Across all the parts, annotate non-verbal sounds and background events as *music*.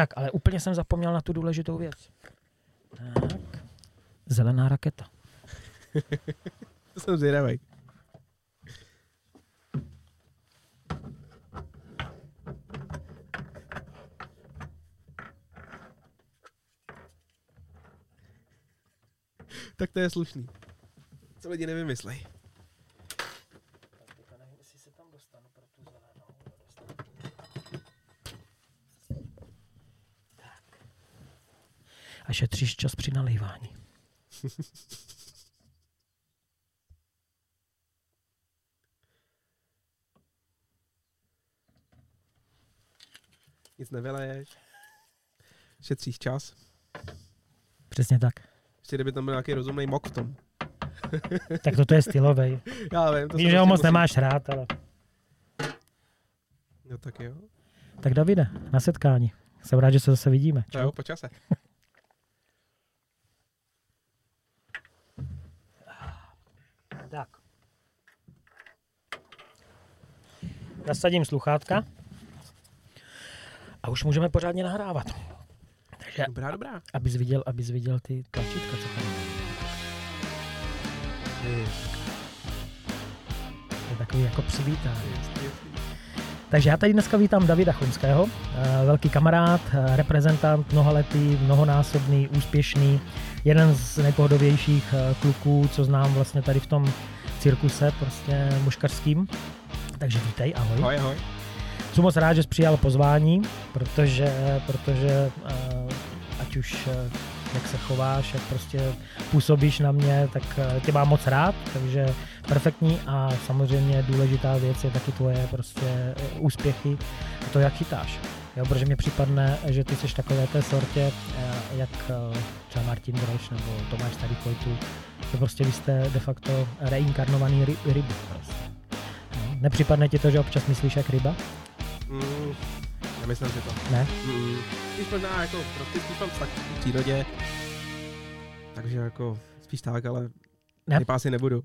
Tak, ale úplně jsem zapomněl na tu důležitou věc. Tak. Zelená raketa. *laughs* To jsem zvědavý. Tak to je slušný. Co lidi nevymyslej. A šetříš čas při nalývání. Nic nevyleješ. Šetříš čas. Přesně tak. Ještě kdyby tam byl nějaký rozumný mok v tom. *laughs* Tak toto je stylový. *laughs* Já vím, to Víš, že ho prostě moc musí- nemáš rád, ale... No tak jo. Tak Davide, na setkání. Jsem rád, že se zase vidíme. To jo, po čase. Tak. Nasadím sluchátka a už můžeme pořádně nahrávat. Takže, Dobrá, dobrá. abys viděl, abys viděl ty tlačítka, co tam. To je takový jako přivítání. Takže já tady dneska vítám Davida Chunského, eh, velký kamarád, eh, reprezentant, mnohaletý, mnohonásobný, úspěšný, jeden z nejpohodovějších eh, kluků, co znám vlastně tady v tom cirkuse prostě muškařským. Takže vítej, ahoj. Ahoj, ahoj. Jsem moc rád, že jsi přijal pozvání, protože, protože ať už jak se chováš, jak prostě působíš na mě, tak eh, tě mám moc rád, takže perfektní a samozřejmě důležitá věc je taky tvoje prostě eh, úspěchy a to, jak chytáš. Jo, protože mi připadne, že ty jsi takové té sortě, eh, jak třeba Martin Groš nebo Tomáš Starý Kojtu, že prostě vy jste de facto reinkarnovaný ry- ryby. Prostě. No, nepřipadne ti to, že občas myslíš jak ryba? Mm, nemyslím si to. Ne? Mm, spíš možná jako prostě spíš mám vztah k přírodě. Takže jako spíš tak, ale Ne. asi nebudu.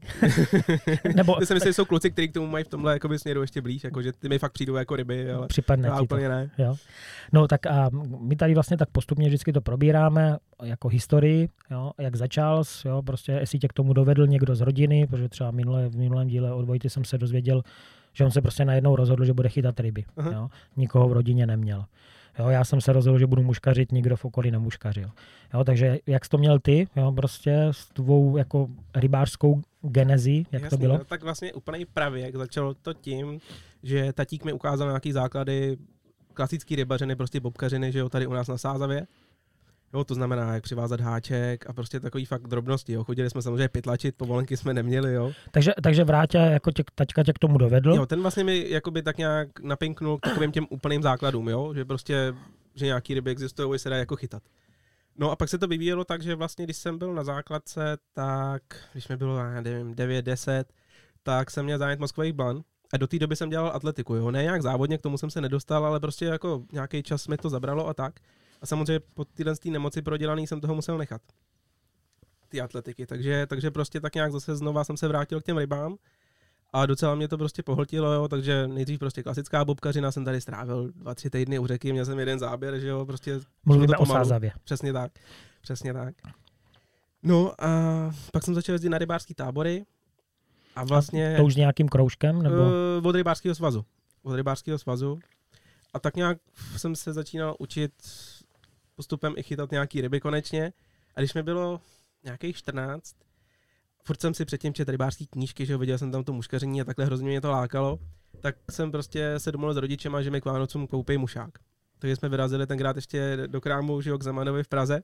*laughs* Nebo Já si myslím, že jsou kluci, kteří k tomu mají v tomhle jakoby směru ještě blíž, jako že ty mi fakt přijdou jako ryby, ale připadne já ti to. úplně ne. Jo. No tak a my tady vlastně tak postupně vždycky to probíráme jako historii, jo, jak začal, jo, prostě jestli tě k tomu dovedl někdo z rodiny, protože třeba minule, v minulém díle od Vojty jsem se dozvěděl, že on se prostě najednou rozhodl, že bude chytat ryby. Aha. Jo. Nikoho v rodině neměl. Jo, já jsem se rozhodl, že budu muškařit, nikdo v okolí nemuškařil. Jo, takže jak jsi to měl ty, jo, prostě s tvou jako rybářskou genezi, jak to Jasně, bylo? No, tak vlastně úplně pravěk začalo to tím, že tatík mi ukázal nějaký základy klasický rybařiny, prostě bobkařiny, že jo, tady u nás na Sázavě. Jo, to znamená, jak přivázat háček a prostě takový fakt drobnosti, jo. Chodili jsme samozřejmě pytlačit, povolenky jsme neměli, jo. Takže, takže vrátě, jako tě, taťka tě k tomu dovedl. Jo, ten vlastně mi jakoby tak nějak napinknul k takovým těm úplným základům, jo, že prostě, že nějaký ryby existují, se dá jako chytat. No a pak se to vyvíjelo tak, že vlastně, když jsem byl na základce, tak, když mi bylo, já nevím, 9, 10, tak jsem měl zájem mozkových blan. A do té doby jsem dělal atletiku, jo. Ne nějak závodně, k tomu jsem se nedostal, ale prostě jako nějaký čas mi to zabralo a tak. A samozřejmě po tyhle té nemoci prodělaný jsem toho musel nechat. Ty atletiky. Takže, takže prostě tak nějak zase znova jsem se vrátil k těm rybám. A docela mě to prostě pohltilo, jo, takže nejdřív prostě klasická bobkařina jsem tady strávil dva, tři týdny u řeky, měl jsem jeden záběr, že jo, prostě Mluvíme o. Sázavě. Přesně tak, přesně tak. No a pak jsem začal jezdit na rybářský tábory a vlastně To už nějakým kroužkem? Nebo? uh, od rybářského svazu. Od rybářského svazu. A tak nějak jsem se začínal učit postupem i chytat nějaký ryby konečně. A když mi bylo nějakých 14, furt jsem si předtím četl rybářský knížky, že viděl jsem tam to muškaření a takhle hrozně mě to lákalo, tak jsem prostě se domluvil s rodičema, že mi k Vánocům koupí mušák. Takže jsme vyrazili tenkrát ještě do krámu, že k Zemanovi v Praze.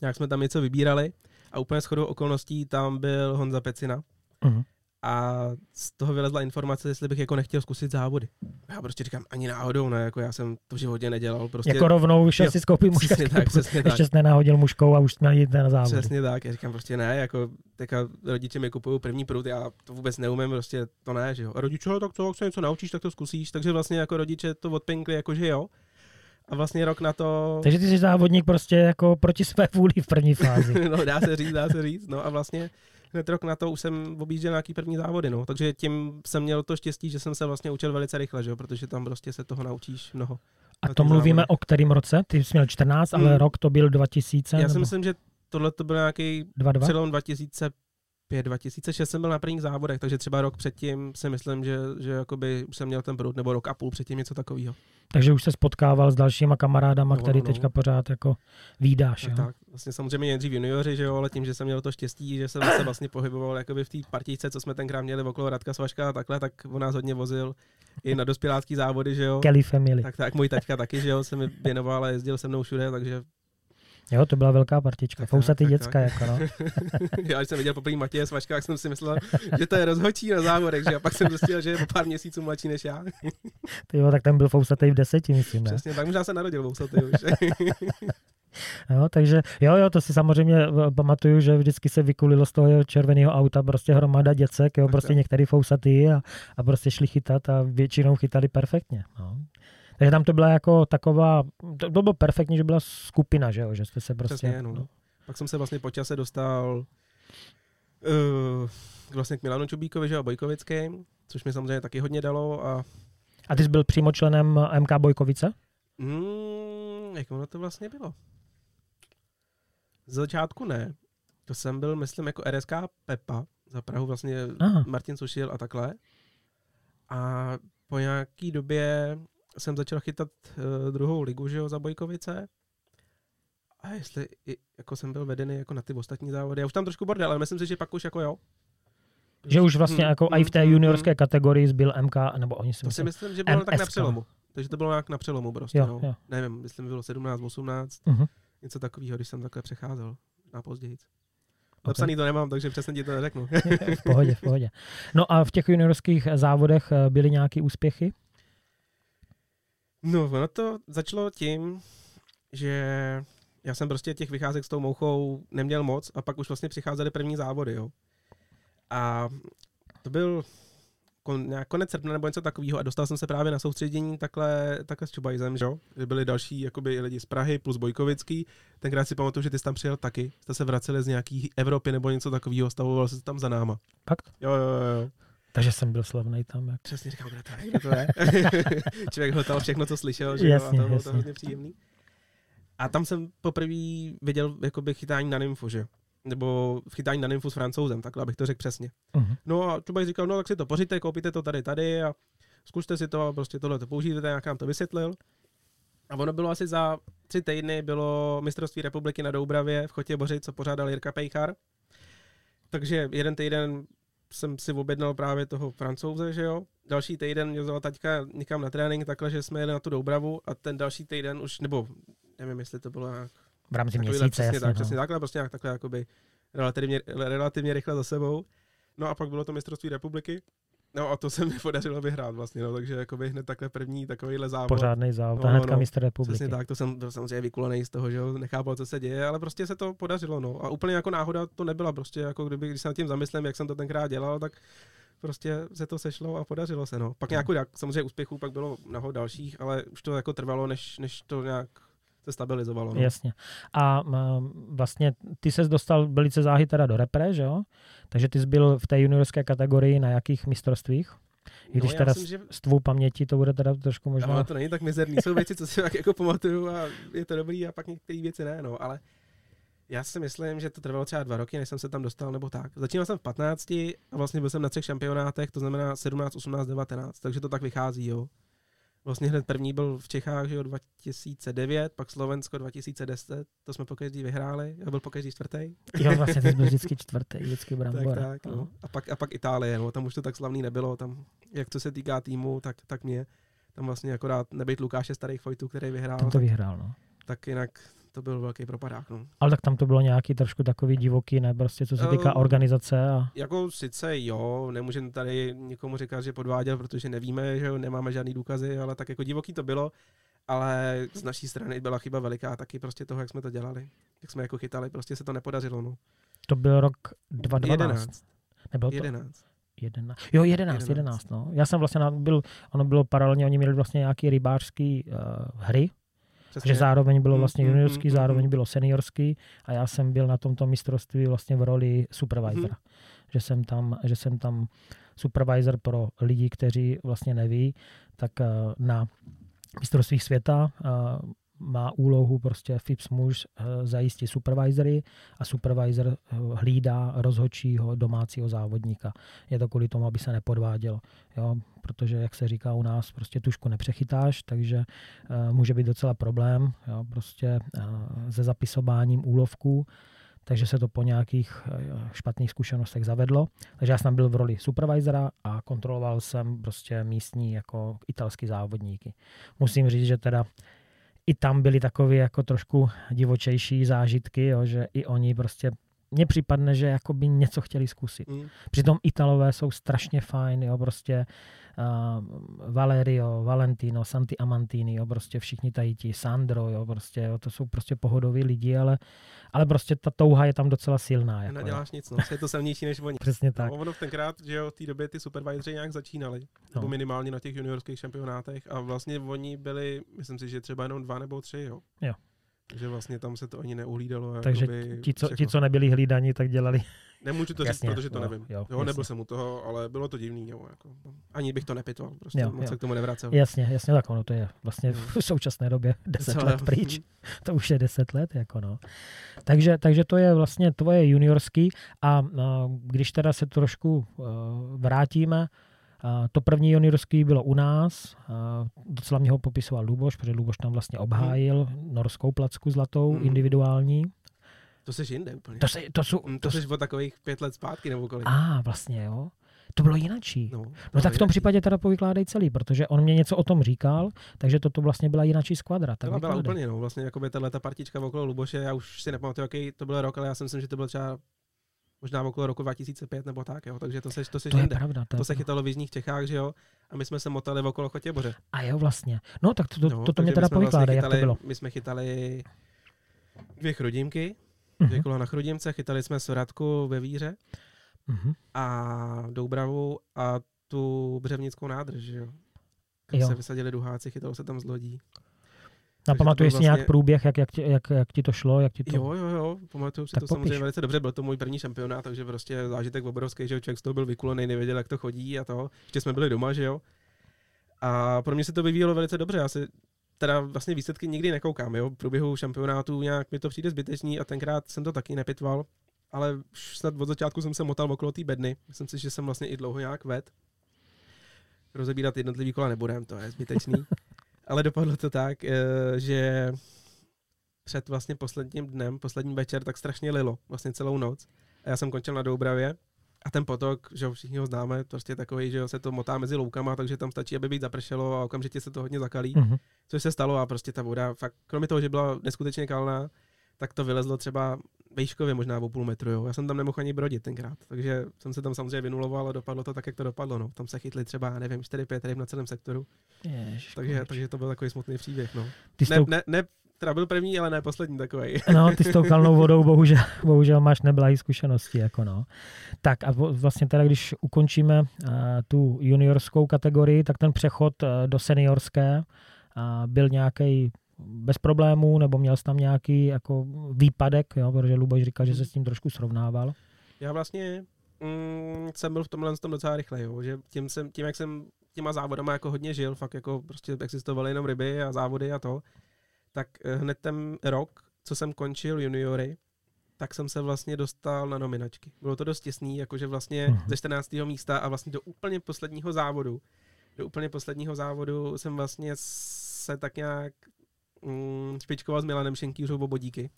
Nějak jsme tam něco vybírali a úplně shodou okolností tam byl Honza Pecina, Mhm. A z toho vylezla informace, jestli bych jako nechtěl zkusit závody. Já prostě říkám, ani náhodou ne, jako já jsem to v životě nedělal. Prostě Jako rovnou Jo, si přesně muškařský tak. Ještě jsi nenahodil muškou a už jsme jít na závod. Přesně tak, já říkám prostě ne, jako teďka rodiče mi kupují první prut, já to vůbec neumím, prostě to ne, že jo. A rodiče, "No, tak co, jak se něco naučíš, tak to zkusíš, takže vlastně jako rodiče to odpinkli, jako že jo. A vlastně rok na to, Takže ty jsi závodník prostě jako proti své vůli v první fázi. *laughs* no dá se říct, dá se říct, no a vlastně hned rok na to už jsem objížděl nějaký první závody, no. Takže tím jsem měl to štěstí, že jsem se vlastně učil velice rychle, že jo, protože tam prostě se toho naučíš mnoho. A to mluvíme závodech. o kterém roce? Ty jsi měl 14, ale Hmm. rok to byl 2000? Já si nebo myslím, že tohle to byl nějaký 22? přelom 2005, 2006 jsem byl na prvních závodech, takže třeba rok předtím si myslím, že, že jakoby už jsem měl ten prut, nebo rok a půl předtím něco takového. Takže už se spotkával s dalšíma kamarádama, No, který no, no. teďka pořád jako výdáš. Tak, jo? tak. Vlastně samozřejmě nejdřív junioři, že jo, ale tím, že jsem měl to štěstí, že jsem se vlastně pohyboval jakoby v té partičce, co jsme tenkrát měli okolo Radka Svaška a takhle, tak on nás hodně vozil i na dospělácký závody, že jo. Kelly Family. Tak, tak můj taťka taky, že jo, se mi věnoval a jezdil se mnou všude, takže Jo, to byla velká partička. Tak, Fousatý tak, děcka, tak. jako no. *laughs* já když jsem viděl poprvé Matěje Svaška, tak jsem si myslel, že to je rozhodčí na závodech, že a pak jsem zjistil, že je o pár měsíců mladší než já. Ty jo, tak ten byl fousatý v deseti, myslím, ne? Přesně, tak možná se narodil vousatý už. *laughs* Jo, takže jo, jo, to si samozřejmě eh, pamatuju, že vždycky se vykulilo z toho červeného auta prostě hromada děcek, jo, Tak, prostě tak. některý fousatý a, a prostě šli chytat a většinou chytali perfektně. No. Takže tam to byla jako taková, to, to bylo perfektní, že byla skupina, že jo, že jste se prostě... Přesně, no. Pak jsem se vlastně po čase dostal uh, vlastně k Milanu Čubíkovi, že jo, Bojkovickým, což mi samozřejmě taky hodně dalo a A ty jsi byl přímo členem MK Bojkovice? mm, jak ono to vlastně bylo? Z začátku ne. To jsem byl, myslím, jako RSK Pepa, za Prahu vlastně Aha. Martin Sušil a takhle. A po nějaký době jsem začal chytat uh, druhou ligu, že jo, za Bojkovice. A jestli i, jako jsem byl vedený jako na ty ostatní závody, já už tam trošku bordel, ale myslím si, že pak už jako jo. Že už vlastně Hmm, jako i v té hmm, juniorské hmm. kategorii zbyl MK, nebo oni si To si myslí, myslím, že bylo tak na MSK. přelomu. Takže to bylo nějak na přelomu prostě, Jo, no. jo. Nevím, myslím, bylo 17, 18, Mhm. něco takového, když jsem takhle přecházel na později. Ok. Zapsaný to nemám, takže přesně ti to neřeknu. *laughs* v pohodě, v pohodě. No a v těch juniorských závodech eh, byly nějaké úspěchy? No, ono to začalo tím, že já jsem prostě těch vycházek s tou mouchou neměl moc a pak už vlastně přicházely první závody, jo. A to byl kon, nějak konec srpna nebo něco takového a dostal jsem se právě na soustředění takhle, takhle s Čubajzem, že jo. Byli další jakoby lidi z Prahy plus Bojkovický. Tenkrát si pamatuju, že ty jsi tam přijel taky. Jste se vraceli z nějaký Evropy nebo něco takového, stavoval se tam za náma. Fakt? Jo, jo, jo, jo. Takže jsem byl slavný tam. Jak... Přesně říkám, kde to je, to *laughs* je. *laughs* Člověk hltal všechno, co slyšel, že jo, a Jasně, to bylo to jasně. hrozně příjemný. A tam jsem poprvé viděl jakoby chytání na nymfu, že? Nebo chytání na nymfu s francouzem, takhle abych to řekl přesně. Uh-huh. No a Čubaj říkal, no tak si to pořiďte, koupíte to tady, tady a zkuste si to a prostě tohle to použijte, jak nám to vysvětlil. A ono bylo asi za tři týdny, bylo mistrovství republiky na Doubravě v Chotě Boři, co pořádal Jirka Pejchar. Takže jeden týden jsem si objednal právě toho francouze, že jo. Další týden mě vzala taťka někam na trénink, takhle, že jsme jeli na tu Doubravu a ten další týden už, nebo nevím, jestli to bylo nějak V rámci měsíce, přesně jasně. tak, no. přesně takhle, prostě nějak takhle jakoby relativně, relativně rychle za sebou. No a pak bylo to mistrovství republiky. No a to se mi *laughs* podařilo vyhrát vlastně, no, takže jakoby hned takhle první takovýhle závod. Pořádný závod, No, hnedka no, mistr republiky. Přesně tak, to jsem byl samozřejmě vykulený z toho, že jo, nechápal, co se děje, ale prostě se to podařilo, no. A úplně jako náhoda to nebyla, prostě jako kdyby, když se nad tím zamyslím, jak jsem to tenkrát dělal, tak prostě se to sešlo a podařilo se, no. Pak nějakou, samozřejmě úspěchů pak bylo mnoho dalších, ale už to jako trvalo, než, než to nějak se stabilizovalo, no. Jasně. A vlastně ty ses dostal velice záhy teda do repre, že jo? Takže ty jsi byl v té juniorské kategorii na jakých mistrovstvích? I když no, teda myslím, že s tvou pamětí to bude teda trošku Možná. Ale to není tak mizerný. Jsou věci, co si tak jako pamatuju a je to dobrý a pak některé věci ne, no, ale já si myslím, že to trvalo třeba dva roky, než jsem se tam dostal, nebo tak. Začínal jsem v 15 a vlastně byl jsem na třech šampionátech, to znamená 17, 18, 19, takže to tak vychází, jo. Vlastně hned první byl v Čechách, že jo, 2009, pak Slovensko 2010, to jsme po každý vyhráli, já byl po každý čtvrtý. Jo, vlastně ty byl *laughs* vždycky čtvrtý, vždycky Tak, brambor. tak, no. A pak, a pak Itálie, no, tam už to tak slavný nebylo, tam, jak co se týká týmu, tak, tak mě, tam vlastně akorát nebyt Lukáše Starých Fojtů, který vyhrál, Tam to tak, vyhrál, no. tak jinak to byl velký propadák, no. Ale tak tam to bylo nějaký trošku takový divoký, ne? Prostě co se týká Um, organizace a... Jako sice jo, nemůžeme tady nikomu říkat, že podváděl, protože nevíme, že jo, nemáme žádný důkazy, ale tak jako divoký to bylo, ale z naší strany byla chyba veliká taky prostě toho, jak jsme to dělali. Jak jsme jako chytali, prostě se to nepodařilo, no. To byl rok 2012. 11. Nebyl to? 11. Jedna. Jo, 11, 11, 11. no. Já jsem vlastně byl, ono bylo paralelně, oni měli vlastně nějaký rybářský uh, hry, Přesně. že zároveň bylo Mm, vlastně mm, juniorský, mm, mm, zároveň mm. bylo seniorský a já jsem byl na tomto mistrovství vlastně v roli supervisora. Mhm. Že, jsem tam, že jsem tam supervisor pro lidi, kteří vlastně neví, tak eh, na mistrovství světa má úlohu prostě FIPS muž zajistit supervisory a supervisor hlídá rozhodčího domácího závodníka. Je to kvůli tomu, aby se nepodvádělo. Jo? Protože, jak se říká u nás, prostě tušku nepřechytáš, takže uh, může být docela problém jo? prostě uh, se zapisováním úlovků takže se to po nějakých špatných zkušenostech zavedlo. Takže já jsem byl v roli supervisora a kontroloval jsem prostě místní jako italský závodníky. Musím říct, že teda i tam byly takové jako trošku divočejší zážitky, jo, že i oni prostě mně připadne, že jako by něco chtěli zkusit. Mm. Přitom Italové jsou strašně fajn, jo, prostě uh, Valerio, Valentino, Santi Amantini, jo, prostě všichni tady ti, Sandro, jo, prostě, jo, to jsou prostě pohodoví lidi, ale, ale prostě ta touha je tam docela silná. Jako, Neděláš jo. nic, no, je to silnější než oni. *laughs* Přesně tak. No, ono v tenkrát, že jo, v té době ty supervisory nějak začínali, no. nebo minimálně na těch juniorských šampionátech a vlastně oni byli, myslím si, že třeba jenom dva nebo tři, jo. Jo. Takže vlastně tam se to ani neuhlídalo. Takže ti co, ti, co nebyli hlídaní, tak dělali. Nemůžu to Jasně, říct, protože to jo, nevím. Jo, jo nebyl jsem u toho, ale bylo to divný. Jo, jako, ani bych to nepitoval, prostě jo, moc jo. se k tomu nevracel. Jasně, jasně, tak ono to je vlastně v současné době *laughs* 10 Co? let pryč. to už je 10 let, jako no. Takže, takže to je vlastně tvoje juniorský a no, když teda se trošku uh, vrátíme, to první juniorský bylo u nás, docela mě ho popisoval Luboš, protože Luboš tam vlastně obhájil hmm. norskou placku zlatou, hmm. individuální. To seš jinde úplně. To, se, to, jsou, to, to seš o takových pět let zpátky nebo kolik. A, ah, vlastně jo. To bylo jinačí. No, no tak v tom jinačí. případě teda povykládej celý, protože on mě něco o tom říkal, takže toto vlastně byla jinačí skvadra. Tak byla, byla úplně, no, vlastně jako by tahle ta partička okolo Luboše, já už si nepamatuju, jaký to byl rok, ale já si myslím, že to byl třeba možná okolo roku 2005 nebo tak, jo. takže to se to se to jinde. Pravda, to, to se chytalo v jižních Čechách, že jo, a my jsme se motali okolo Chotěboře. A jo, vlastně. No tak to, to, no, to, to mě teda povykládá, vlastně jak to bylo. My jsme chytali dvě chrudímky. Dvě kola na chrudimce, chytali jsme Soradku ve Víře uh-huh. a Doubravu a tu Břevnickou nádrž, že jo. jo. se vysadili duháci, chytalo se tam z lodí. A pamatuješ vlastně... si nějak průběh, jak, jak, ti, jak, jak ti to šlo? Jak ti to... Jo, jo, jo, pamatuju si tak to popiš. samozřejmě velice dobře, byl to můj první šampionát, takže prostě zážitek obrovský, že člověk z toho byl vykulený, nevěděl, jak to chodí a to. Ještě jsme byli doma, že jo. A pro mě se to vyvíjelo velice dobře, já si teda vlastně výsledky nikdy nekoukám, jo. V průběhu šampionátu nějak mi to přijde zbytečný a tenkrát jsem to taky nepitval, ale snad od začátku jsem se motal okolo té bedny. Myslím si, že jsem vlastně i dlouho nějak ved. Rozebírat jednotlivý kola nebudem, to je zbytečný. *laughs* ale dopadlo to tak, eh, že před vlastně posledním dnem, poslední večer, tak strašně lilo, vlastně celou noc. A já jsem končil na Doubravě a ten potok, že ho všichni ho známe, prostě takový, že se to motá mezi loukama, takže tam stačí, aby být zapršelo a okamžitě se to hodně zakalí. Mm-hmm. Což se stalo a prostě ta voda, fakt, kromě toho, že byla neskutečně kalná, tak to vylezlo třeba vejškově možná o půl metru. Jo. Já jsem tam nemohl ani brodit tenkrát, takže jsem se tam samozřejmě vynuloval a dopadlo to tak, jak to dopadlo. No. Tam se chytli třeba, nevím, 4-5 ryb na celém sektoru. Takže, takže to byl takový smutný příběh. No. Ty ne, ne, ne, teda byl první, ale ne poslední takový. *laughs* No, ty s tou kalnou *laughs* vodou bohužel, bohužel máš neblahý zkušenosti. Jako no. Tak a vlastně teda, když ukončíme uh, tu juniorskou kategorii, tak ten přechod uh, do seniorské uh, byl nějaký bez problémů, nebo měl jsi tam nějaký jako výpadek, jo, protože Luboš říkal, že se s tím trošku srovnával. Já vlastně mm, jsem byl v tomhle tom docela rychle, jo, že tím, jsem, tím, jak jsem těma závodama jako hodně žil, fakt jako prostě existovaly jenom ryby a závody a to, tak eh, hned ten rok, co jsem končil juniory, tak jsem se vlastně dostal na nominačky. Bylo to dost těsný, jakože vlastně uh-huh. ze 14. místa a vlastně do úplně posledního závodu, do úplně posledního závodu jsem vlastně se tak nějak mm, špičkoval s Milanem Šenkýřou o bodíky.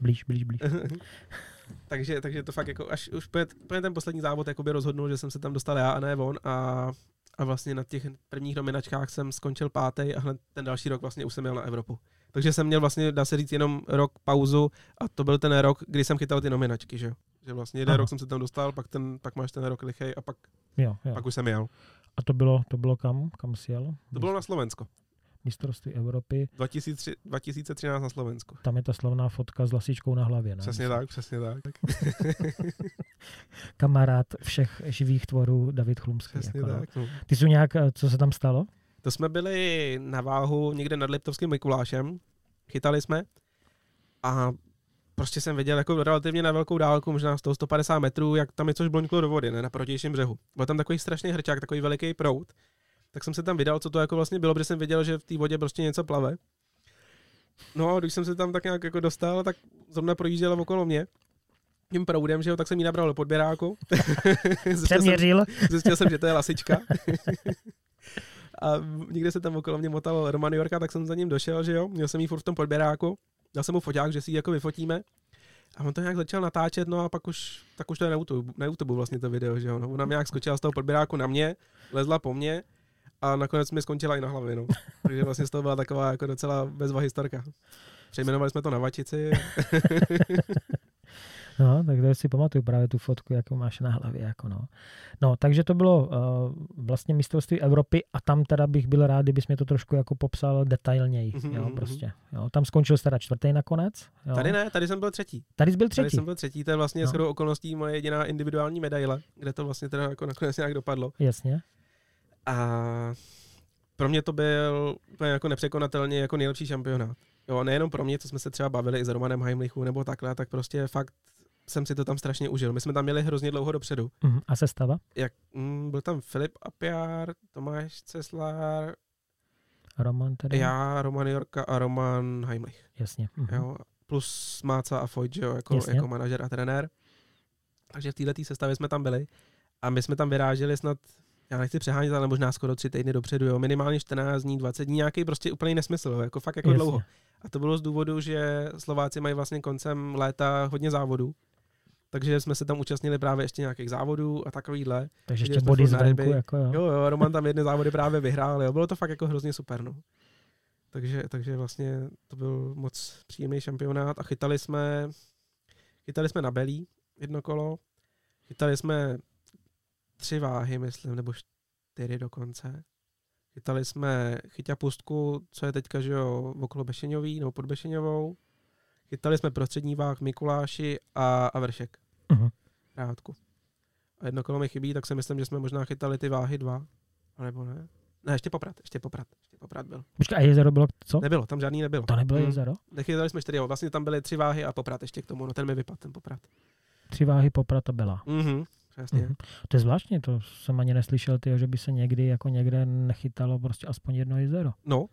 Blíž, blíž, blíž. *laughs* takže, takže to fakt jako až už úplně ten poslední závod jakoby rozhodnul, že jsem se tam dostal já a ne on a, a vlastně na těch prvních nominačkách jsem skončil pátý a hned ten další rok vlastně už jsem jel na Evropu. Takže jsem měl vlastně, dá se říct, jenom rok pauzu a to byl ten rok, kdy jsem chytal ty nominačky, že Že vlastně jeden Aha. rok jsem se tam dostal, pak, ten, pak máš ten rok lichej a pak, jo, jo. pak už jsem jel. A to bylo, to bylo kam? Kam jsi jel? To bylo na Slovensko mistrovství Evropy. 2003, 2013 na Slovensku. Tam je ta slavná fotka s lasičkou na hlavě. Ne? Přesně tak, přesně tak. *laughs* Kamarád všech živých tvorů David Chlumský. Přesně jako, tak. No. Ty jsou nějak, eh, co se tam stalo? To jsme byli na váhu někde nad Liptovským Mikulášem. Chytali jsme a prostě jsem viděl jako relativně na velkou dálku, možná 100, 150 metrů, jak tam něco žbloňklo do vody, ne, na protějším břehu. Byl tam takový strašný hrčák, takový veliký prout tak jsem se tam vydal, co to jako vlastně bylo, protože jsem věděl, že v té vodě prostě něco plave. No a když jsem se tam tak nějak jako dostal, tak zrovna projížděla okolo mě tím proudem, že jo, tak jsem jí nabral do podběráku. *laughs* Přeměřil. Zjistil jsem, že to je lasička. *laughs* a někde se tam okolo mě motal Roman Yorka, tak jsem za ním došel, že jo, měl jsem jí furt v tom podběráku, dal jsem mu foťák, že si ji jako vyfotíme. A on to nějak začal natáčet, no a pak už, tak už to je na YouTube, na YouTube vlastně to video, že jo. No, ona mě nějak skočila z toho podběráku na mě, lezla po mně a nakonec mi skončila i na hlavě, no. *laughs* Takže vlastně z toho byla taková jako docela bezva historka. Přejmenovali jsme to na vačici. *laughs* No, tak to si pamatuju právě tu fotku, jakou máš na hlavě. Jako no. no, takže to bylo uh, vlastně mistrovství Evropy a tam teda bych byl rád, kdybys mě to trošku jako popsal detailněji. Mm-hmm. Jo, prostě. Jo, tam skončil teda čtvrtý nakonec. Jo. Tady ne, tady jsem byl třetí. Tady jsi byl třetí. Tady jsem byl třetí, to je vlastně no. shodou okolností moje jediná individuální medaile, kde to vlastně teda jako nakonec nějak dopadlo. Jasně. A pro mě to byl úplně jako nepřekonatelně jako nejlepší šampionát. Jo, nejenom pro mě, co jsme se třeba bavili i s Romanem Heimlichu nebo takhle, tak prostě fakt jsem si to tam strašně užil. My jsme tam měli hrozně dlouho dopředu. Uh-huh. A sestava? Jak, mm, byl tam Filip Apiar, Tomáš Ceslar, Roman tedy? Já, Roman Jorka a Roman Heimlich. Jasně. Uh-huh. Jo, plus Máca a Fojt, jo, jako, jako manažer a trenér. Takže v této sestavě jsme tam byli a my jsme tam vyráželi snad, já nechci přehánět, ale možná skoro tři týdny dopředu, jo, minimálně 14 dní, 20 dní, nějaký prostě úplný nesmysl, jo, jako fakt jako Jasně. dlouho. A to bylo z důvodu, že Slováci mají vlastně koncem léta hodně závodů takže jsme se tam účastnili právě ještě nějakých závodů a takovýhle. Takže ještě body zvenku, jako jo. jo. Jo, Roman tam jedny závody právě vyhrál, jo, bylo to fakt jako hrozně super, no. Takže, takže vlastně to byl moc příjemný šampionát a chytali jsme, chytali jsme na belí jedno kolo, chytali jsme tři váhy, myslím, nebo čtyři dokonce. Chytali jsme chyťa pustku, co je teďka, že jo, okolo Bešeňový, nebo pod Bešeňovou. Chytali jsme prostřední váh Mikuláši a, a Vršek. Uh-huh. Rádku. A jedno kolo mi chybí, tak si myslím, že jsme možná chytali ty váhy dva. A nebo ne? Ne, ještě poprat, ještě poprat, ještě poprat byl. Počkej, a jezero bylo co? Nebylo, tam žádný nebylo. To nebylo hmm. jezero? Nechytali jsme čtyři, vlastně tam byly tři váhy a poprat ještě k tomu, no ten mi vypadl, ten poprat. Tři váhy poprat to byla. Mhm, přesně. Mhm. To je zvláštní, to jsem ani neslyšel, tyjo, že by se někdy jako někde nechytalo prostě aspoň jedno jezero. No,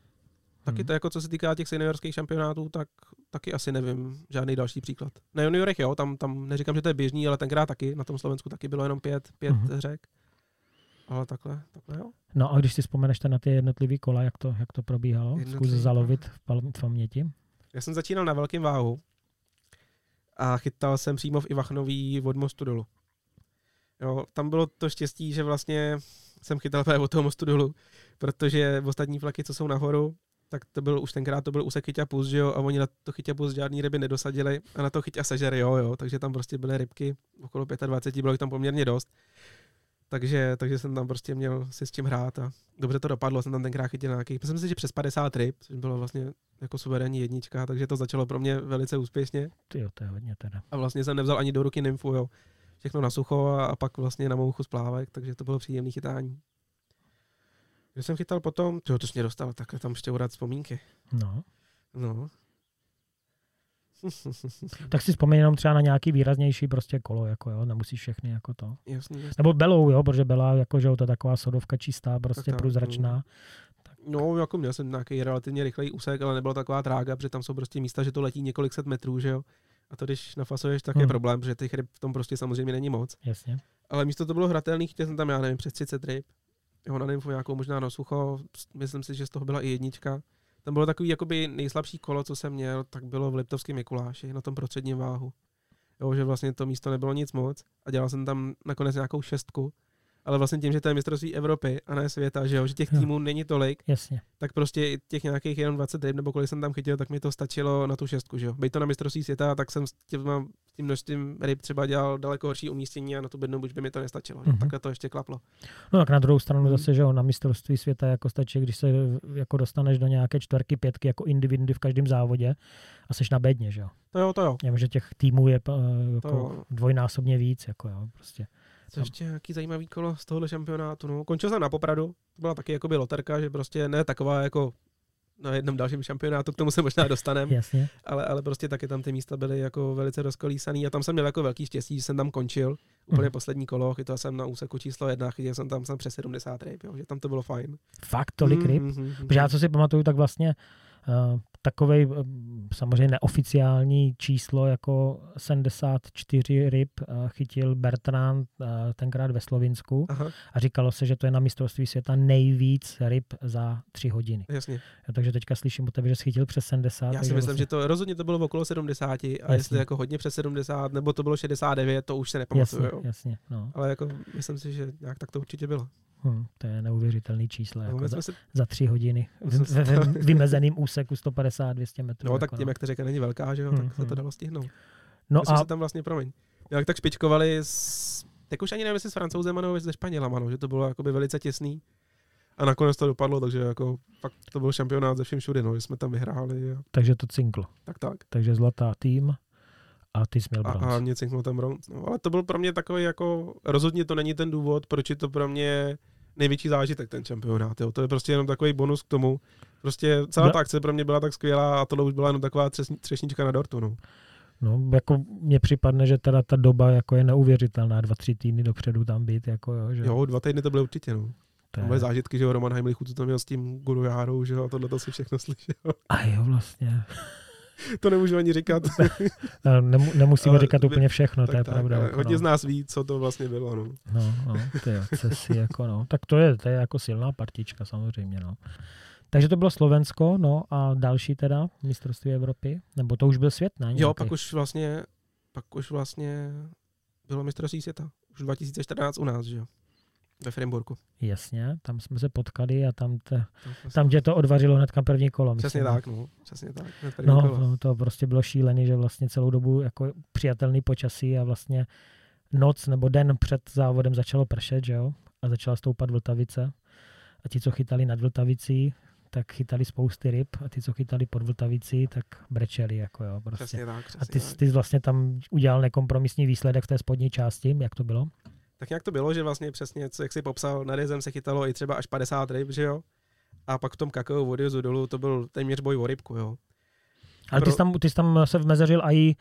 Taky hmm. to jako co se týká těch seniorských šampionátů, tak taky asi nevím žádný další příklad. Na juniorech jo, tam, tam neříkám, že to je běžný, ale tenkrát taky, na tom Slovensku taky bylo jenom pět, pět hmm. řek. Ale takhle, takhle jo. No a když si vzpomeneš na ty jednotlivé kola, jak to, jak to probíhalo, zkus zalovit v, v paměti. Já jsem začínal na velkém váhu a chytal jsem přímo v Ivachnový od mostu dolů. Jo, tam bylo to štěstí, že vlastně jsem chytal právě od toho mostu dolů, protože ostatní vlaky, co jsou nahoru, tak to byl už tenkrát to byl úsek chyťa pus, že jo, a oni na to chyťa pus žádný ryby nedosadili a na to chyťa sežery, jo, jo, takže tam prostě byly rybky, okolo 25, bylo jich tam poměrně dost. Takže, takže jsem tam prostě měl si s tím hrát a dobře to dopadlo, jsem tam tenkrát chytil nějakých, myslím si, že přes 50 ryb, což bylo vlastně jako suverénní jednička, takže to začalo pro mě velice úspěšně. Ty jo, to je hodně teda. A vlastně jsem nevzal ani do ruky nymfu, jo. Všechno na sucho a, a pak vlastně na mouchu splávek, takže to bylo příjemné chytání. Když jsem chytal potom, to, to jsi mě dostal takhle tam ještě urat vzpomínky. No. No. *laughs* tak si vzpomeň jenom třeba na nějaký výraznější prostě kolo, jako jo, nemusíš všechny jako to. Jasný, jasný. Nebo Belou, jo, protože byla jako, že to taková sodovka čistá, prostě tak, průzračná. No. Tak. no, jako měl jsem nějaký relativně rychlej úsek, ale nebyla taková trága, protože tam jsou prostě místa, že to letí několik set metrů, že jo. A to, když nafasuješ, tak hmm. je problém, protože těch ryb v tom prostě samozřejmě není moc. Jasně. Ale místo to bylo hratelný, chtěl jsem tam, já nevím, přes 30 ryb jo, na Nymfu nějakou možná na sucho, myslím si, že z toho byla i jednička. Tam bylo takový jakoby nejslabší kolo, co jsem měl, tak bylo v Liptovském Mikuláši na tom prostředním váhu. Jo, že vlastně to místo nebylo nic moc a dělal jsem tam nakonec nějakou šestku ale vlastně tím, že to je mistrovství Evropy a ne světa, že, jo, že těch týmů jo. není tolik, Jasně. tak prostě těch nějakých jenom 20 ryb, nebo kolik jsem tam chytil, tak mi to stačilo na tu šestku. Že jo. Bejt to na mistrovství světa, tak jsem s tím, tím množstvím ryb třeba dělal daleko horší umístění a na tu bednu buď by mi to nestačilo. Mm-hmm. Takhle to ještě klaplo. No tak na druhou stranu zase, že jo, na mistrovství světa jako stačí, když se jako dostaneš do nějaké čtvrky, pětky jako individy v každém závodě a seš na bedně, že jo. To jo, to jo. Vím, že těch týmů je uh, jako dvojnásobně víc, jako jo, prostě. Co ještě nějaký zajímavý kolo z tohohle šampionátu? No, končil jsem na Popradu, to byla taky jako by loterka, že prostě ne taková jako na jednom dalším šampionátu, k tomu se možná dostaneme. Jasně. Ale, ale prostě taky tam ty místa byly jako velice rozkolísaný a tam jsem měl jako velký štěstí, že jsem tam končil úplně Mhm. poslední kolo, chytal jsem na úseku číslo jedna, chytil jsem tam jsem přes 70 ryb, jo, že tam to bylo fajn. Fakt tolik ryb? Mhm, mhm, Protože já co si pamatuju, tak vlastně uh, takovej uh, samozřejmě neoficiální číslo jako 74 ryb uh, chytil Bertrand uh, tenkrát ve Slovinsku Aha, a říkalo se, že to je na mistrovství světa nejvíc ryb za tři hodiny. jasně. Ja, takže teďka slyším o tebe, že schytil přes 70. Já si myslím, vlastně, že to rozhodně to bylo okolo 70 a Jasně. jestli jako hodně přes 70, nebo to bylo 69, to už se nepamatuju. Jasně, jo. jasně. No. Ale jako myslím si, že nějak tak to určitě bylo. Hm, to je neuvěřitelný číslo. No, Jako za, se, za tři hodiny v, ve, ve vymezeným úseku 150-200 metrů. no tak jako, tím, jak ta řeka není velká, že jo, Hmm, tak se to hmm. dalo stihnout. no My jsme a se tam vlastně, promiň, jak tak špičkovali s, tak už ani nevím, jestli s francouzem nebo se Španělama, no, že to bylo jakoby velice těsný. A nakonec to dopadlo, takže jako fakt to byl šampionát ze všem všude, no, že jsme tam vyhráli a takže to cinklo. tak tak. Takže zlatá tým a ty jsi měl A, bronz. a mě cinknul ten bronz. No, ale to byl pro mě takový jako, rozhodně to není ten důvod, proč je to pro mě největší zážitek ten šampionát. Jo. To je prostě jenom takový bonus k tomu. Prostě celá ta akce pro mě byla tak skvělá a tohle už byla jenom taková třesni- třešnička na dortu. No. No, jako mně připadne, že teda ta doba jako je neuvěřitelná, dva, tři týdny dopředu tam být, jako jo, že Jo, dva týdny to byly určitě. No. to To je... byly zážitky, že jo, Roman Heimlichu, co to měl s tím Gurujárou, že jo, a tohle to si všechno slyšel. A jo, vlastně. *laughs* *laughs* to nemůžu ani říkat. *laughs* Eh, Nemu, nemusíme Ale říkat úplně všechno, to je pravda. ale Jako, hodně no. z nás ví, co to vlastně bylo. No. No, no, to je, co si jako, no. Tak to je, to je jako silná partička samozřejmě, no. Takže to bylo Slovensko, no a další teda mistrovství Evropy, nebo to už byl svět, ne? Jo, nějaký? pak už vlastně, pak už vlastně bylo mistrovství světa. Už 2014 u nás, že jo. Ve Frimburku. Jasně, tam jsme se potkali a tam, te, se- tam tě to odvařilo hnedka první kolo. Přesně myslím. tak, no. Přesně tak. No, kolo. no, to prostě bylo šílený, že vlastně celou dobu jako přijatelný počasí a vlastně noc nebo den před závodem začalo pršet, že jo? A začala stoupat Vltavice. A ti, co chytali nad Vltavicí, tak chytali spousty ryb a ty, co chytali pod Vltavicí, tak brečeli, jako jo, prostě. Přesně tak, přesně A ty, tak. ty jsi vlastně tam udělal nekompromisní výsledek v té spodní části, jak to bylo? Tak nějak to bylo, že vlastně přesně, co, jak jsi popsal, nad jezem se chytalo i třeba až 50 ryb, že jo? A pak v tom kakao odjezu dolů to byl téměř boj o rybku, jo? Ale ty jsi, tam, ty jsi tam se vmezeřil i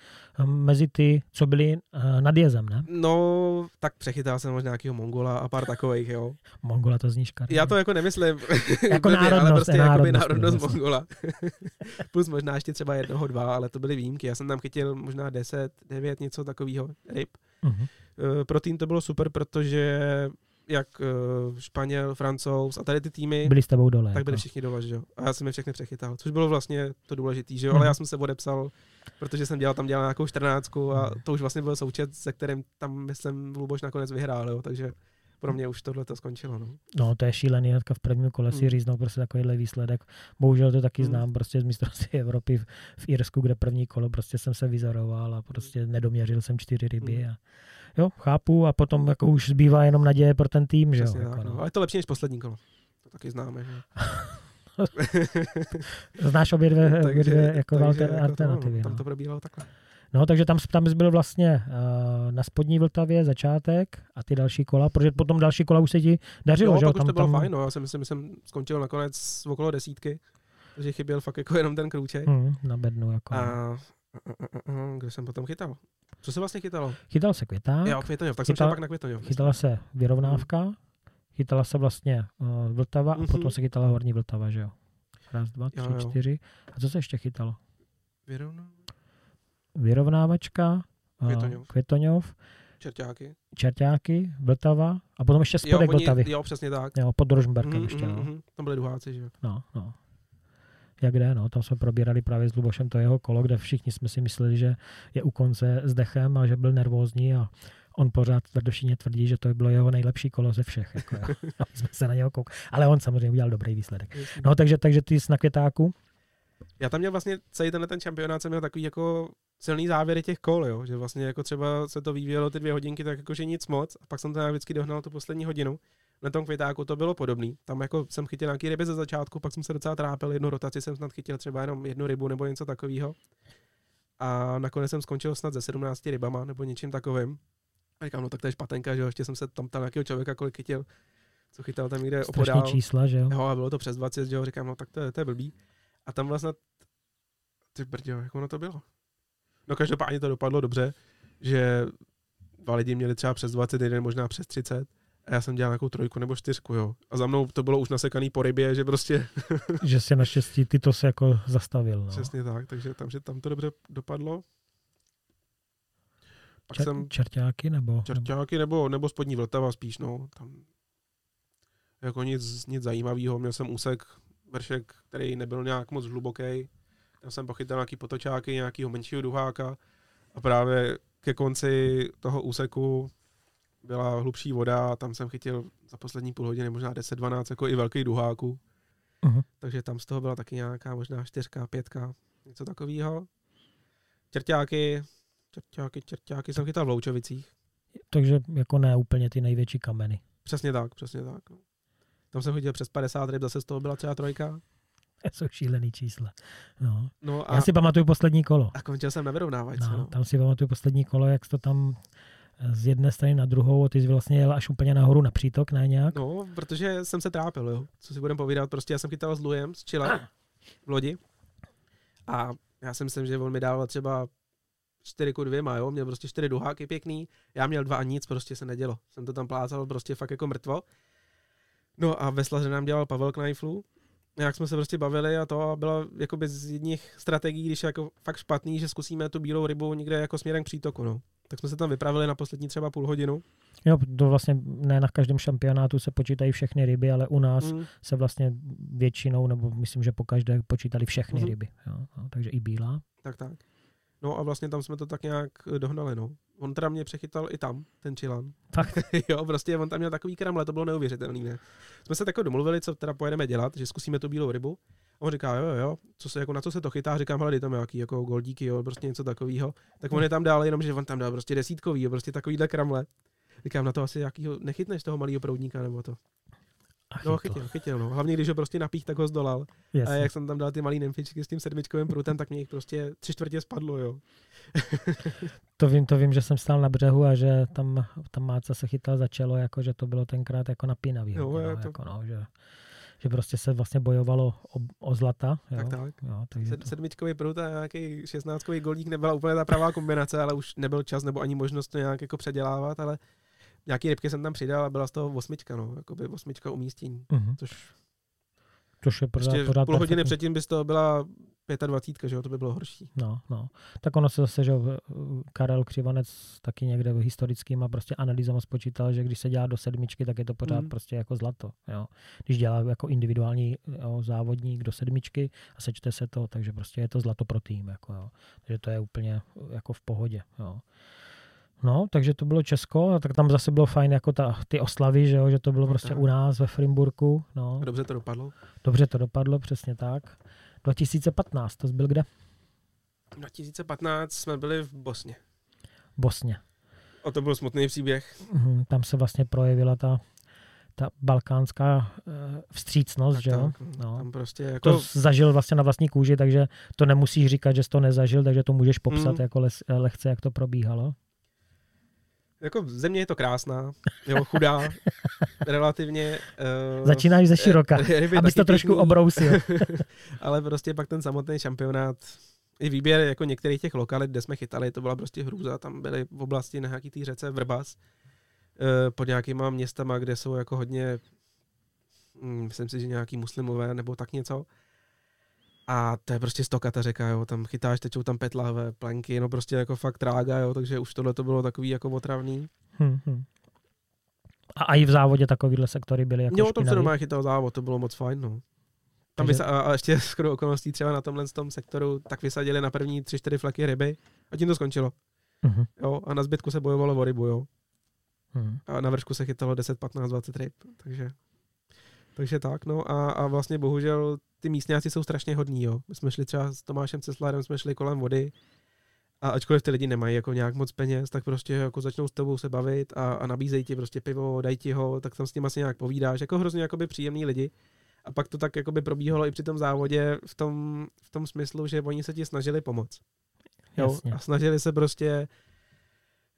mezi ty, co byli eh, nad jezem, ne? No, tak přechytal jsem možná nějakého Mongola a pár takových, jo. Mongola to zní škaredě. Já to jako nemyslím. Jako *laughs* blbě, ale národnost, prostě je jakoby národnost, národnost. Mongola. *laughs* Plus možná ještě třeba jednoho, dva, ale to byly výjimky. Já jsem tam chytil možná 10, 9, něco takového ryb. Mhm. Eh, Pro tým to bylo super, protože jak eh, Španěl, Francouz a tady ty týmy, Byli s tebou dole. tak byli jako. všichni dole, že jo. A já jsem je všechny přechytal, což bylo vlastně to důležité, že jo. Mhm. Ale já jsem se odepsal, protože jsem dělal tam dělal nějakou 14 a Mhm. to už vlastně byl součet, se kterým tam, myslím, Luboš nakonec vyhrál, jo. Takže pro mě už tohle to skončilo, no. No, to je šílený, hnedka v prvním kole si Hmm. říznou prostě takovýhle výsledek. Bohužel to taky Hmm. znám prostě z mistrovství Evropy v, v Irsku, kde první kolo prostě jsem se vyzoroval a prostě nedoměřil jsem čtyři ryby. Hmm. A, jo, chápu a potom jako už zbývá jenom naděje pro ten tým, že jo. Jako, no. no. Ale je to lepší než poslední kolo. To taky známe, že? *laughs* Znáš obě dvě, *laughs* obě takže, dvě jako takže jako to, alternativy. no, tam no. to probíhalo takhle. No, takže tam, tam byl vlastně uh, na spodní Vltavě začátek a ty další kola, protože potom další kola už se ti dařilo, Jo, že jo? pak už to bylo tam, fajn, no. Já jsem, myslím, jsem skončil nakonec okolo desítky, takže chyběl fakt jako jenom ten krůček. Hmm, na bednu, jako. A, a, a, a, a kde jsem potom chytal? Co se vlastně chytalo? Chytal se květák, Jo, Květoňov, tak jsem Chytal- šel pak na Květoňov. chytala se vyrovnávka, chytala se vlastně uh, Vltava a Mhm. potom se chytala Horní Vltava, že jo? Raz, dva, tři, Jo, jo. čtyři. A co se ještě chytalo? Vyrovno? Vyrovnávačka, uh, Květoňov. Květoňov, Čerťáky. Čerťáky, Vltava a potom ještě Jo, spodek oni, Vltavy. jo, přesně tak. Jo, pod Rožmberkem Mhm, ještě, mhm, no. mhm. Tam byli druháci, že jo. no, no. Jak jde, no, tam jsme probírali právě s Lubošem to jeho kolo, kde všichni jsme si mysleli, že je u konce s dechem a že byl nervózní a on pořád tvrdošíně tvrdí, že to bylo jeho nejlepší kolo ze všech. Jako, jo. *laughs* Jsme se na něho koukali. Ale on samozřejmě udělal dobrý výsledek. No, takže, takže ty jsi na květáku. Já tam měl vlastně celý tenhle ten šampionát, jsem měl takový jako silný závěry těch kol, jo? že vlastně jako třeba se to vyvíjelo ty dvě hodinky, tak jakože nic moc a pak jsem nějak vždycky dohnal tu poslední hodinu. Na tom květáku to bylo podobný. Tam jako jsem chytil nějaký ryby ze začátku, pak jsem se docela trápil, jednu rotaci jsem snad chytil třeba jenom jednu rybu nebo něco takového. A nakonec jsem skončil snad ze 17 rybama nebo něčím takovým. A říkám, no tak to je špatenka, že jo, ještě jsem se tam ptal nějakého člověka, kolik chytil, co chytal tam někde Strašný opodál. čísla, že jo? Jo, a bylo to přes 20, že jo, říkám, no tak to je, to je blbý. A tam vlastně, ty brďo, jak ono to bylo? No každopádně to dopadlo dobře, že dva lidi měli třeba přes 21, možná přes 30 a já jsem dělal nějakou trojku nebo čtyřku, jo. A za mnou to bylo už nasekaný po rybě, že prostě... *laughs* že si naštěstí ty to se jako zastavil. No. Přesně tak, takže tam, že tam to dobře dopadlo. Pak Čer, jsem... Čertáky nebo? Čertáky nebo, nebo spodní Vltava spíš, no. Tam jako nic, nic zajímavého. Měl jsem úsek, vršek, který nebyl nějak moc hluboký. Tam jsem pochytil nějaký potočáky, nějakýho menšího duháka a právě ke konci toho úseku byla hlubší voda a tam jsem chytil za poslední půl hodiny možná 10-12 jako i velký duháku. Uh-huh. Takže tam z toho byla taky nějaká možná čtyřka, pětka, něco takového. Čertáky, čertáky, čertáky jsem chytal v Loučovicích. Takže jako ne úplně ty největší kameny. Přesně tak, přesně tak. No. Tam jsem chytil přes 50 ryb, zase z toho byla třeba trojka. To *laughs* jsou šílený čísla. No. No a, Já si pamatuju poslední kolo. A končil jsem na vyrovnávačce. No, no. Tam si pamatuju poslední kolo, jak to tam z jedné strany na druhou, ty jsi vlastně jel až úplně nahoru na přítok, ne nějak? No, protože jsem se trápil, jo. Co si budem povídat, prostě já jsem chytal s Lujem, s Chile v lodi. A já si myslím, že on mi dával třeba 4 ku 2, jo, měl prostě 4 duháky pěkný, já měl dva a nic, prostě se nedělo. Jsem to tam plácal prostě fakt jako mrtvo. No a veslaře nám dělal Pavel Knajflu, jak jsme se prostě bavili a to bylo jako z jedních strategií, když je jako fakt špatný, že zkusíme tu bílou rybu někde jako směrem k přítoku, no. Tak jsme se tam vypravili na poslední třeba půl hodinu. Jo, to vlastně ne na každém šampionátu se počítají všechny ryby, ale u nás mm. se vlastně většinou, nebo myslím, že po každé počítali všechny mm. ryby. Jo, no, takže i bílá. Tak, tak. No a vlastně tam jsme to tak nějak dohnali, no. On teda mě přechytal i tam, ten Čilan. Tak. *laughs* jo, prostě on tam měl takový kramle, to bylo neuvěřitelné. Ne? Jsme se takhle domluvili, co teda pojedeme dělat, že zkusíme tu bílou rybu. On říká, jo, jo, co se, jako, na co se to chytá, říkám, hele, tam nějaký jako goldíky, jo, prostě něco takového. Tak on je tam dál, jenom že on tam dal prostě desítkový, jo, prostě takovýhle kramle. Říkám, na to asi jakýho, nechytneš toho malého proudníka nebo to. Ach, no, chytil, chytil, no. Hlavně, když ho prostě napích, tak ho zdolal. Jasně. A jak jsem tam dal ty malý nemfičky s tím sedmičkovým prutem, tak mě jich prostě tři čtvrtě spadlo, jo. *laughs* to vím, to vím, že jsem stál na břehu a že tam, tam máca se chytal za čelo, jako že to bylo tenkrát jako napínavý. Jo, no, to... jako, no, že, že prostě se vlastně bojovalo o, o zlata. Jo? Tak, tak. Jo, Sed, to... Sedmičkový prut a nějaký šestnáctkový golík nebyla úplně ta pravá kombinace, ale už nebyl čas nebo ani možnost to nějak jako předělávat, ale nějaký rybky jsem tam přidal a byla z toho osmička, no, jakoby osmička umístění, uh-huh. což Což je pořád, prostě pořád půl hodiny předtím by to byla 25, že jo, to by bylo horší. No, no. Tak ono se zase, že Karel Křivanec taky někde historickým a prostě analýzama spočítal, že když se dělá do sedmičky, tak je to pořád mm. prostě jako zlato. Jo. Když dělá jako individuální jo, závodník do sedmičky a sečte se to, takže prostě je to zlato pro tým. Jako, jo. Takže to je úplně jako v pohodě. Jo. No, takže to bylo Česko, a tak tam zase bylo fajn jako ta, ty oslavy, že, jo, že to bylo no, prostě tak. u nás ve Frimburku. No. A dobře to dopadlo? Dobře to dopadlo, přesně tak. 2015, to byl kde? 2015 jsme byli v Bosně. Bosně. A to byl smutný příběh. Mm, tam se vlastně projevila ta, ta balkánská uh, vstřícnost, tak, že jo? No. Tam prostě jako... To zažil vlastně na vlastní kůži, takže to nemusíš říkat, že jsi to nezažil, takže to můžeš popsat mm. jako les, lehce, jak to probíhalo. Jako země je to krásná, jo, chudá, *laughs* relativně. Uh, Začínáš ze široka, abys to trošku pěkný, obrousil. *laughs* ale prostě pak ten samotný šampionát, i výběr jako některých těch lokalit, kde jsme chytali, to byla prostě hrůza. Tam byly v oblasti na nějaký té řece Vrbas, uh, pod nějakýma městama, kde jsou jako hodně, hm, myslím si, že nějaký muslimové nebo tak něco. A to je prostě stokata řeka, jo, tam chytáš, tečou tam petlavé plenky, no prostě jako fakt trága, jo, takže už tohle to bylo takový jako otravný. Hmm, hmm. A i v závodě takovýhle sektory byly jako Jo, tam se doma chytal závod, to bylo moc fajn, no. Tam Takže... vysa- a ještě *laughs* skoro okolností třeba na tomhle tom sektoru, tak vysadili na první tři, čtyři flaky ryby a tím to skončilo. Uh-huh. Jo, a na zbytku se bojovalo o rybu, jo. Uh-huh. A na vršku se chytalo 10, 15, 20 ryb, takže takže tak, no a, a vlastně bohužel ty místňáci jsou strašně hodní, jo. My jsme šli třeba s Tomášem Ceslárem, jsme šli kolem vody a ačkoliv ty lidi nemají jako nějak moc peněz, tak prostě jako začnou s tebou se bavit a, a nabízejí ti prostě pivo, dají ti ho, tak tam s tím asi nějak povídáš, jako hrozně jakoby příjemný lidi. A pak to tak jakoby probíhalo i při tom závodě v tom, v tom smyslu, že oni se ti snažili pomoct. Jo? Jasně. A snažili se prostě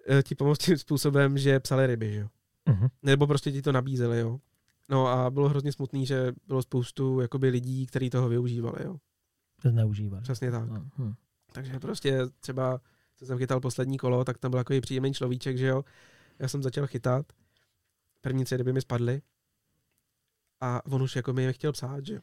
eh, ti pomoct tím způsobem, že psali ryby, že jo. Uh-huh. Nebo prostě ti to nabízeli, jo. No a bylo hrozně smutný, že bylo spoustu jakoby lidí, kteří toho využívali, jo. zneužívali. Přesně tak. No, hm. Takže prostě třeba, co jsem chytal poslední kolo, tak tam byl takový příjemný človíček, že jo. Já jsem začal chytat, první tři ryby mi spadly a on už jako mi je chtěl psát, že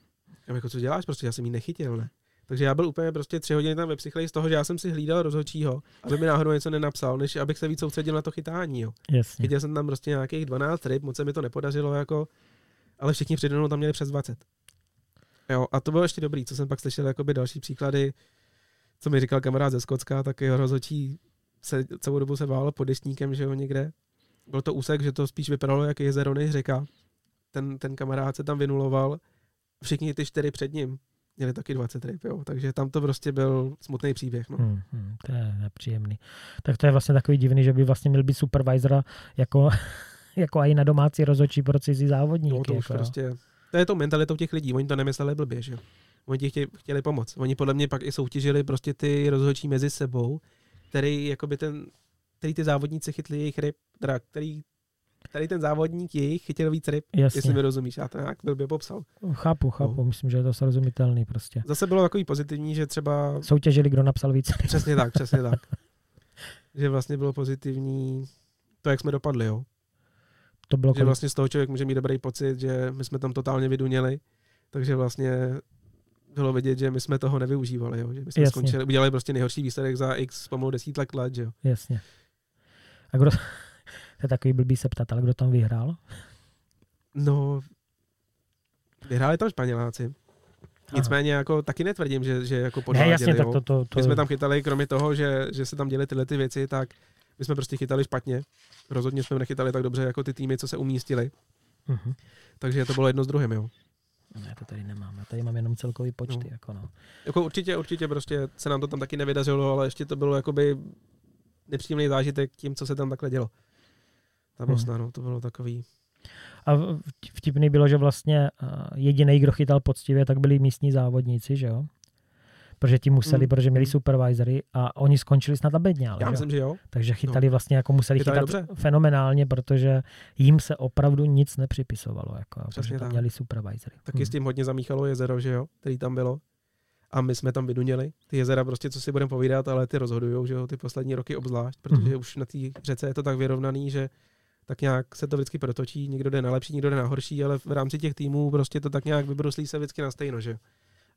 já jako co děláš, prostě já jsem jí nechytil, ne. Takže já byl úplně prostě tři hodiny tam ve psychlej z toho, že já jsem si hlídal rozhodčího, aby mi náhodou něco nenapsal, než abych se víc soustředil na to chytání. Jo. Jasně. Chytil jsem tam prostě nějakých 12 ryb, moc se mi to nepodařilo, jako, ale všichni přede mnou tam měli přes 20. Jo, a to bylo ještě dobrý, co jsem pak slyšel, jakoby další příklady, co mi říkal kamarád ze Skocka, tak jeho rozhodčí se celou dobu se vál pod deštníkem, že jo, někde. Byl to úsek, že to spíš vypadalo jak jezero než řeka. Ten, ten kamarád se tam vynuloval, všichni ty čtyři před ním měli taky 20 ryb, jo. Takže tam to prostě byl smutný příběh, no. Hmm, hmm, to je nepříjemný. Tak to je vlastně takový divný, že by vlastně měl být supervisora jako, jako i na domácí rozhodčí pro cizí závodníky. No, to už jako, prostě, to je to mentalitou těch lidí, oni to nemysleli blbě, že. Oni ti chtěli, chtěli pomoct. Oni podle mě pak i soutěžili prostě ty rozhodčí mezi sebou, který jakoby ten, který ty závodníci chytli jejich ryb, teda který, který ten závodník jejich chytil víc ryb, Jasně. jestli mi rozumíš, já to nějak blbě popsal. Chápu, chápu, No. myslím, že je to srozumitelný prostě. Zase bylo takový pozitivní, že třeba, Soutěžili, kdo napsal víc. přesně tak, přesně *laughs* tak, že vlastně bylo pozitivní to, jak jsme dopadli, jo. To bylo Že kolik? vlastně z toho člověk může mít dobrý pocit, že my jsme tam totálně vyduněli, takže vlastně bylo vidět, že my jsme toho nevyužívali, jo? že my jsme Jasně. skončili, udělali prostě nejhorší výsledek za x pomalu desítek let, že jo. Jasně. A kdo, *laughs* to je takový blbý se ptat, ale kdo tam vyhrál? No, vyhráli tam Španěláci. Nicméně jako taky netvrdím, že, že jako Ne, podváděli, jasně, tak to, to, to My jsme tam chytali, kromě toho, že, že se tam děly tyhle ty věci, tak my jsme prostě chytali špatně. Rozhodně jsme nechytali tak dobře jako ty týmy, co se umístili. Mhm. Takže to bylo jedno s druhým, jo. Ne, to tady nemám. Já tady mám jenom celkový počty. No. Jako no. Jako určitě, určitě prostě se nám to tam taky nevydařilo, ale ještě to bylo jakoby nepříjemný zážitek tím, co se tam takhle dělo. Ta Hmm. Bosna, no, to bylo takový. A vtipný bylo, že vlastně jediný, kdo chytal poctivě, tak byli místní závodníci, že jo? Protože ti museli, Mm. protože měli Mm. supervisory a oni skončili snad na bedně, ale, Já myslím, že jo. Takže chytali vlastně, jako museli Chytali chytat dobře. fenomenálně, protože jim se opravdu nic nepřipisovalo, jako, Přesně protože tam tak. měli supervisory. Taky s tím hodně zamíchalo jezero, že jo, který tam bylo. A my jsme tam vyduněli. Ty jezera prostě, co si budeme povídat, ale ty rozhodují, že jo, ty poslední roky obzvlášť, protože Mhm. už na té řece je to tak vyrovnaný, že tak nějak se to vždycky protočí, někdo jde na lepší, někdo jde na horší, ale v rámci těch týmů prostě to tak nějak vybruslí se vždycky na stejno, že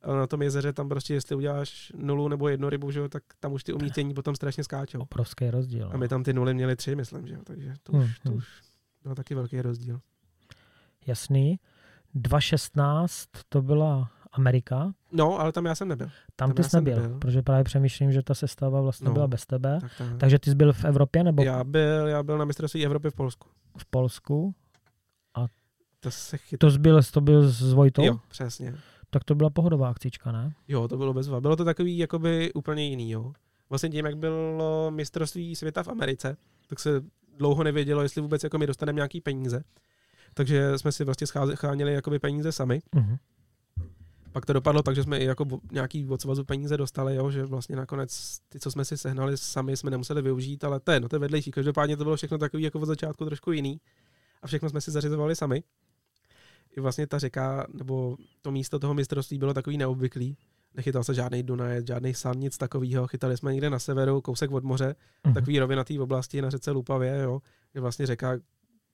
na tom jezeře tam prostě, jestli uděláš nulu nebo jednu rybu, že jo, tak tam už ty umístění potom strašně skáčou. Obrovský rozdíl. A my tam ty nuly měli tři, myslím, že jo, takže to Hmm, už, to hmm. už byl taky velký rozdíl. Jasný. 2.16 to byla Amerika. No, ale tam já jsem nebyl. Tam, Tam ty jsi nebyl, nebyl. protože právě přemýšlím, že ta sestava vlastně No. byla bez tebe. Tak, tak. Takže ty jsi byl v Evropě nebo Já byl, já byl na mistrovství Evropy v Polsku. v Polsku? To se. To jsi byl, to byl s Vojtou? Jo, přesně. Tak to byla pohodová akcička, ne? Jo, to bylo bezva. Bylo to takový jakoby úplně jiný, jo. Vlastně tím, jak bylo mistrovství světa v Americe, tak se dlouho nevědělo, jestli vůbec jako my dostaneme nějaký peníze. Takže jsme si vlastně scháze- jakoby peníze sami. Mhm. Pak to dopadlo tak, že jsme i jako nějaký od svazu peníze dostali, jo, že vlastně nakonec ty, co jsme si sehnali sami, jsme nemuseli využít, ale to je, no, to je vedlejší. Každopádně to bylo všechno takový jako od začátku trošku jiný a všechno jsme si zařizovali sami. I vlastně ta řeka, nebo to místo toho mistrovství bylo takový neobvyklý. Nechytal se žádný Dunaj, žádný San, nic takového. Chytali jsme někde na severu, kousek od moře, Mhm. takový rovinatý oblasti na řece Lupavě, jo, kde vlastně řeka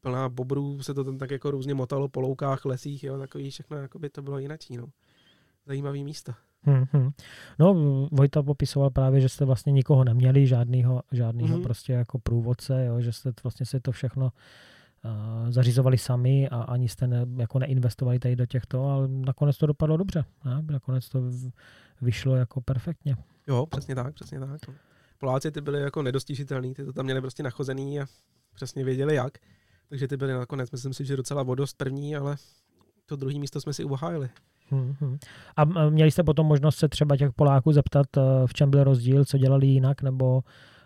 plná bobrů, se to tam tak jako různě motalo po loukách, lesích, jo, takový všechno, jako by to bylo jinačí, no. Zajímavý místo. Mhm. No, Vojta popisoval právě, že jste vlastně nikoho neměli, žádnýho, žádnýho Mhm. prostě jako průvodce, jo, že jste vlastně si to všechno zařizovali sami a ani jste ne, jako neinvestovali tady do těchto, ale nakonec to dopadlo dobře. Ne? Nakonec to vyšlo jako perfektně. Jo, přesně tak, přesně tak. Poláci ty byli jako nedostižitelný, ty to tam měli prostě nachozený a přesně věděli jak. Takže ty byly nakonec, myslím si, že docela vodost první, ale to druhé místo jsme si uhájili. Mhm. A měli jste potom možnost se třeba těch Poláků zeptat, eh, v čem byl rozdíl, co dělali jinak, nebo,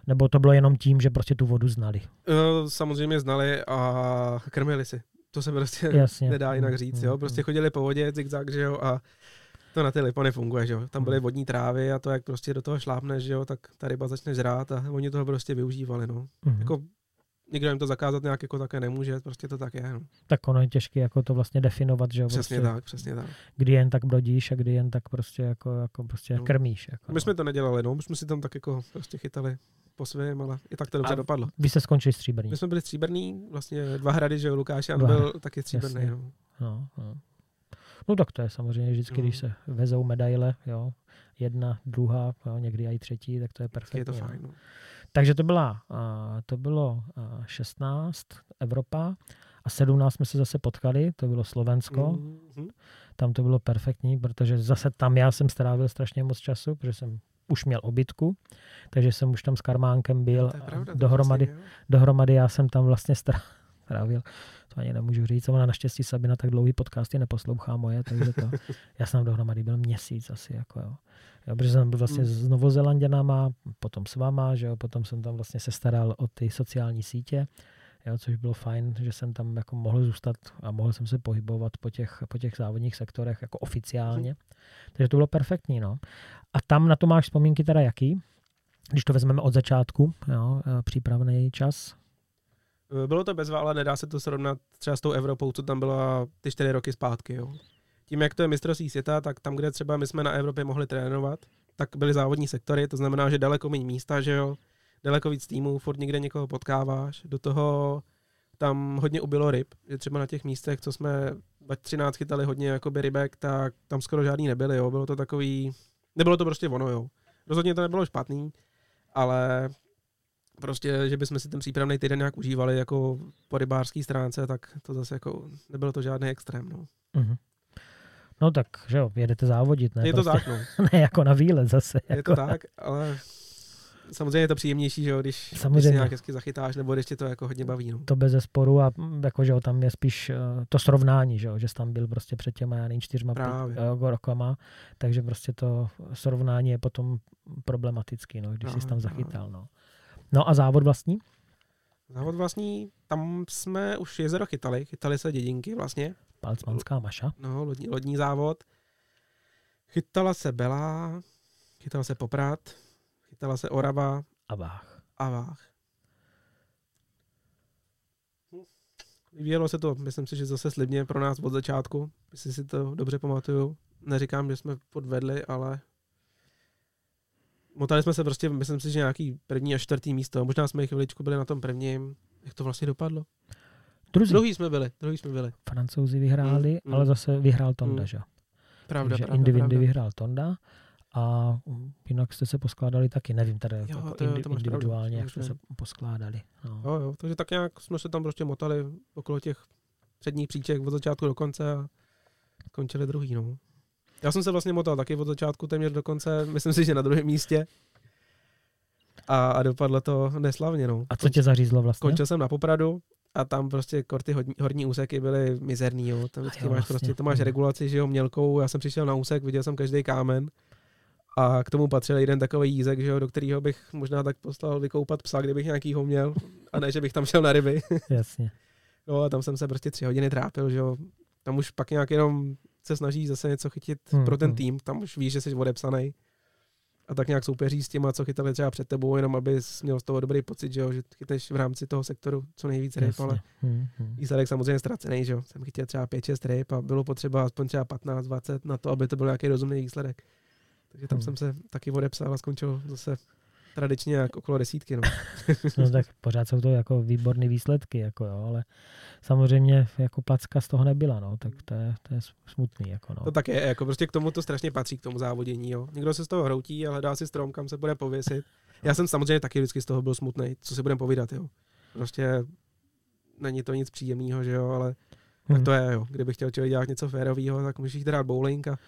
nebo to bylo jenom tím, že prostě tu vodu znali? Eh, Samozřejmě znali a krmili si. To se prostě *laughs* Jasně. nedá jinak říct, jo. Mhm. Prostě chodili po vodě, zigzag, že jo, a to na ty lipo nefunguje, že jo. Tam byly vodní trávy a to, jak prostě do toho šlápneš, že jo, tak ta ryba začne žrát a oni toho prostě využívali, no. Mhm. Jako nikdo jim to zakázat nějak jako také nemůže, prostě to tak je. No. Tak ono je těžké jako to vlastně definovat, že jo, Přesně prostě, tak, přesně tak. kdy jen tak brodíš a kdy jen tak prostě jako, jako prostě No. krmíš. Jako, My jsme to nedělali, no, my jsme si tam tak jako prostě chytali po svém, ale i tak to dobře A- dopadlo. Vy jste skončili stříbrní. My jsme byli stříbrný, vlastně dva hrady, že Lukáš Jan Dva byl taky stříbrný. No. No, no. no tak to je samozřejmě vždycky, No. když se vezou medaile, jo, jedna, druhá, jo, někdy i třetí, tak to je perfektní. je to no. fajn. No. Takže to byla, a, to bylo a, 16 Evropa a 17 jsme se zase potkali, to bylo Slovensko. Mhm. Tam to bylo perfektní, protože zase tam já jsem strávil strašně moc času, protože jsem už měl obytku, takže jsem už tam s Karmánkem byl To je pravda, to dohromady, jo. dohromady já jsem tam vlastně strá- strávil, *laughs* to ani nemůžu říct, ona naštěstí Sabina tak dlouhý podcasty neposlouchá moje, takže to, *laughs* já jsem tam dohromady byl měsíc asi, jako jo. jo protože jsem byl vlastně Hmm. s Novozelanděnama, potom s váma, že jo, potom jsem tam vlastně se staral o ty sociální sítě, jo, což bylo fajn, že jsem tam jako mohl zůstat a mohl jsem se pohybovat po těch, po těch závodních sektorech jako oficiálně. Takže to bylo perfektní, no. A tam na to máš vzpomínky teda jaký? Když to vezmeme od začátku, jo, eh, přípravný čas. Bylo to bezva, ale nedá se to srovnat třeba s tou Evropou, co tam byla ty čtyři roky zpátky. Jo. Tím, jak to je mistrovství světa, tak tam, kde třeba my jsme na Evropě mohli trénovat, tak byly závodní sektory, to znamená, že daleko méně místa, že jo, daleko víc týmů, furt někde někoho potkáváš, do toho tam hodně ubylo ryb, že třeba na těch místech, co jsme 13 chytali hodně jakoby rybek, tak tam skoro žádný nebyly, jo, bylo to takový, nebylo to prostě ono, jo. Rozhodně to nebylo špatný, ale prostě, že bychom si ten přípravný týden nějak užívali jako po rybářské stránce, tak to zase jako nebylo to žádný extrém. No. Mhm. No tak, že jo, jedete závodit, ne? je to prostě, tak, no. *laughs* ne jako na výlet zase. Je jako, to tak, ale samozřejmě je to příjemnější, že jo, když, když Samozřejmě. si nějak hezky zachytáš, nebo když tě to jako hodně baví. No. To bez zesporu a mm, jako, že jo, tam je spíš eh, to srovnání, že jo, že jsi tam byl prostě před těma, já nevím, čtyřma Právě. pět, eh, rokama, takže prostě to srovnání je potom problematický, no, když jsi Právě, tam zachytal, no. No a závod vlastní? Závod vlastní, tam jsme už jezero chytali, chytali se dědinky vlastně, Palcmanská maša. no, lodní, lodní závod. Chytala se Bela, chytala se Poprad, chytala se Orava A váh. a Vách. Vyvíjelo se to, myslím si, že zase slibně pro nás od začátku, jestli si to dobře pamatuju. Neříkám, že jsme podvedli, ale motali jsme se prostě, myslím si, že nějaký první a čtvrtý místo. Možná jsme chviličku byli na tom prvním. Jak to vlastně dopadlo? Druzí. Druhý jsme byli, druhý jsme byli. Francouzi vyhráli, Mm, mm. ale zase vyhrál Tonda, Mm. že? Pravda, Takže pravda, Indy Windy pravda. vyhrál Tonda a jinak jste se poskládali taky, nevím tady Jo, jako to indi, to pravdu, individuálně, to jak jste se pravdu. poskládali. No. Jo, jo, takže tak nějak jsme se tam prostě motali okolo těch předních příček od začátku do konce a končili druhý, no. Já jsem se vlastně motal taky od začátku téměř do konce, *laughs* myslím si, že na druhém místě. A, a dopadlo to neslavně, no. A co tě zařízlo vlastně? Končil jsem na Popradu a tam prostě kor ty hodní, horní úseky byly mizerný, jo. Tam jo, máš vlastně. prostě, to máš Mm. regulaci, že jo, mělkou. Já jsem přišel na úsek, viděl jsem každý kámen. A k tomu patřil jeden takový jízek, že jo, do kterého bych možná tak poslal vykoupat psa, kdybych nějakýho měl. A ne, že bych tam šel na ryby. *laughs* Jasně. No a tam jsem se prostě tři hodiny trápil, že jo. Tam už pak nějak jenom se snaží zase něco chytit Hmm, pro ten hmm. tým, tam už víš, že jsi odepsaný. A tak nějak soupeří s těma, co chytali třeba před tebou, jenom aby měl z toho dobrý pocit, že jo, že chytneš v rámci toho sektoru co nejvíc ryb, ale. Hmm, hmm. výsledek samozřejmě ztracený, že jo. Jsem chytil třeba 5-6 ryb a bylo potřeba aspoň třeba 15-20 na to, aby to byl nějaký rozumný výsledek. Takže tam Hmm. jsem se taky odepsal a skončil zase tradičně jak okolo desítky, no. *laughs* No tak pořád jsou to jako výborné výsledky, jako jo, ale samozřejmě jako placka z toho nebyla, no, tak to je, to je smutný, jako no. To tak je, jako prostě k tomu to strašně patří, k tomu závodění, jo. Někdo se z toho hroutí a hledá si strom, kam se bude pověsit. Já jsem samozřejmě taky vždycky z toho byl smutný, co si budeme povídat, jo. Prostě není to nic příjemného, že jo, ale tak Hmm. to je, jo. Kdyby chtěl člověk dělat něco férového, tak můžeš jít hrát bowling a,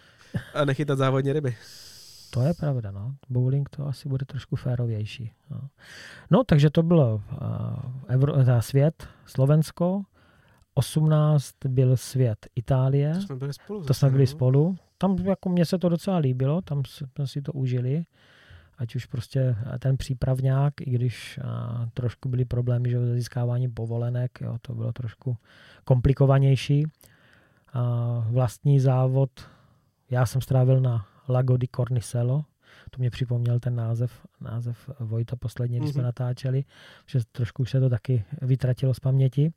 a nechytat závodně ryby. To je pravda, no. Bowling to asi bude trošku férovější. No, no takže to bylo uh, Evro, teda svět, Slovensko, 18 byl svět Itálie, To jsme byli spolu. to jsme byli no. spolu. Tam jako mně se to docela líbilo, tam jsme si to užili. Ať už prostě ten přípravňák, i když a, trošku byly problémy že, se získáváním povolenek, jo, to bylo trošku komplikovanější. A, vlastní závod, já jsem strávil na Lago di Cornicello, To mě připomněl ten název, název Vojta posledně, když mm-hmm. jsme Mhm. natáčeli, že trošku už se to taky vytratilo z paměti.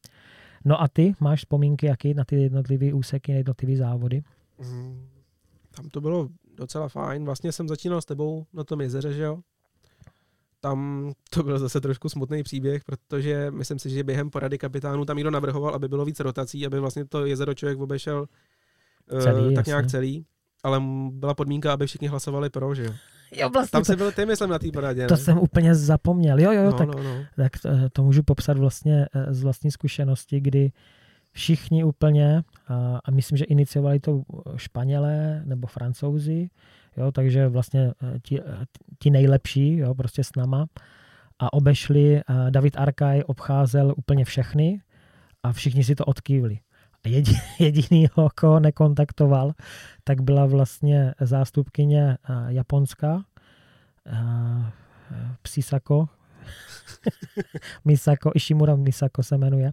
No a ty máš vzpomínky jaký na ty jednotlivé úseky, na jednotlivé závody? Mm, Tam to bylo docela fajn. Vlastně jsem začínal s tebou na tom jezeře, že jo? Tam to byl zase trošku smutný příběh, protože myslím si, že během porady kapitánů tam někdo navrhoval, aby bylo víc rotací, aby vlastně to jezero člověk obešel eh, Celý, tak jasně. nějak celý. Ale byla podmínka, aby všichni hlasovali pro, že jo? Jo, vlastně Tam to, si byl ty, myslím, na té poradě, to ne? jsem úplně zapomněl. Jo, jo, jo, no, tak, no, no. tak to, to můžu popsat vlastně eh, z vlastní zkušenosti, kdy všichni úplně, a, a myslím, že iniciovali to Španělé nebo Francouzi, jo, takže vlastně eh, ti, eh, ti nejlepší, jo, prostě s náma, a obešli, a David Arkaj obcházel úplně všechny a všichni si to odkývli. *laughs* Jedinýho, koho nekontaktoval, tak byla vlastně zástupkyně eh, Japonska, eh, Psisako, *laughs* Misako, Ishimura Misako se jmenuje.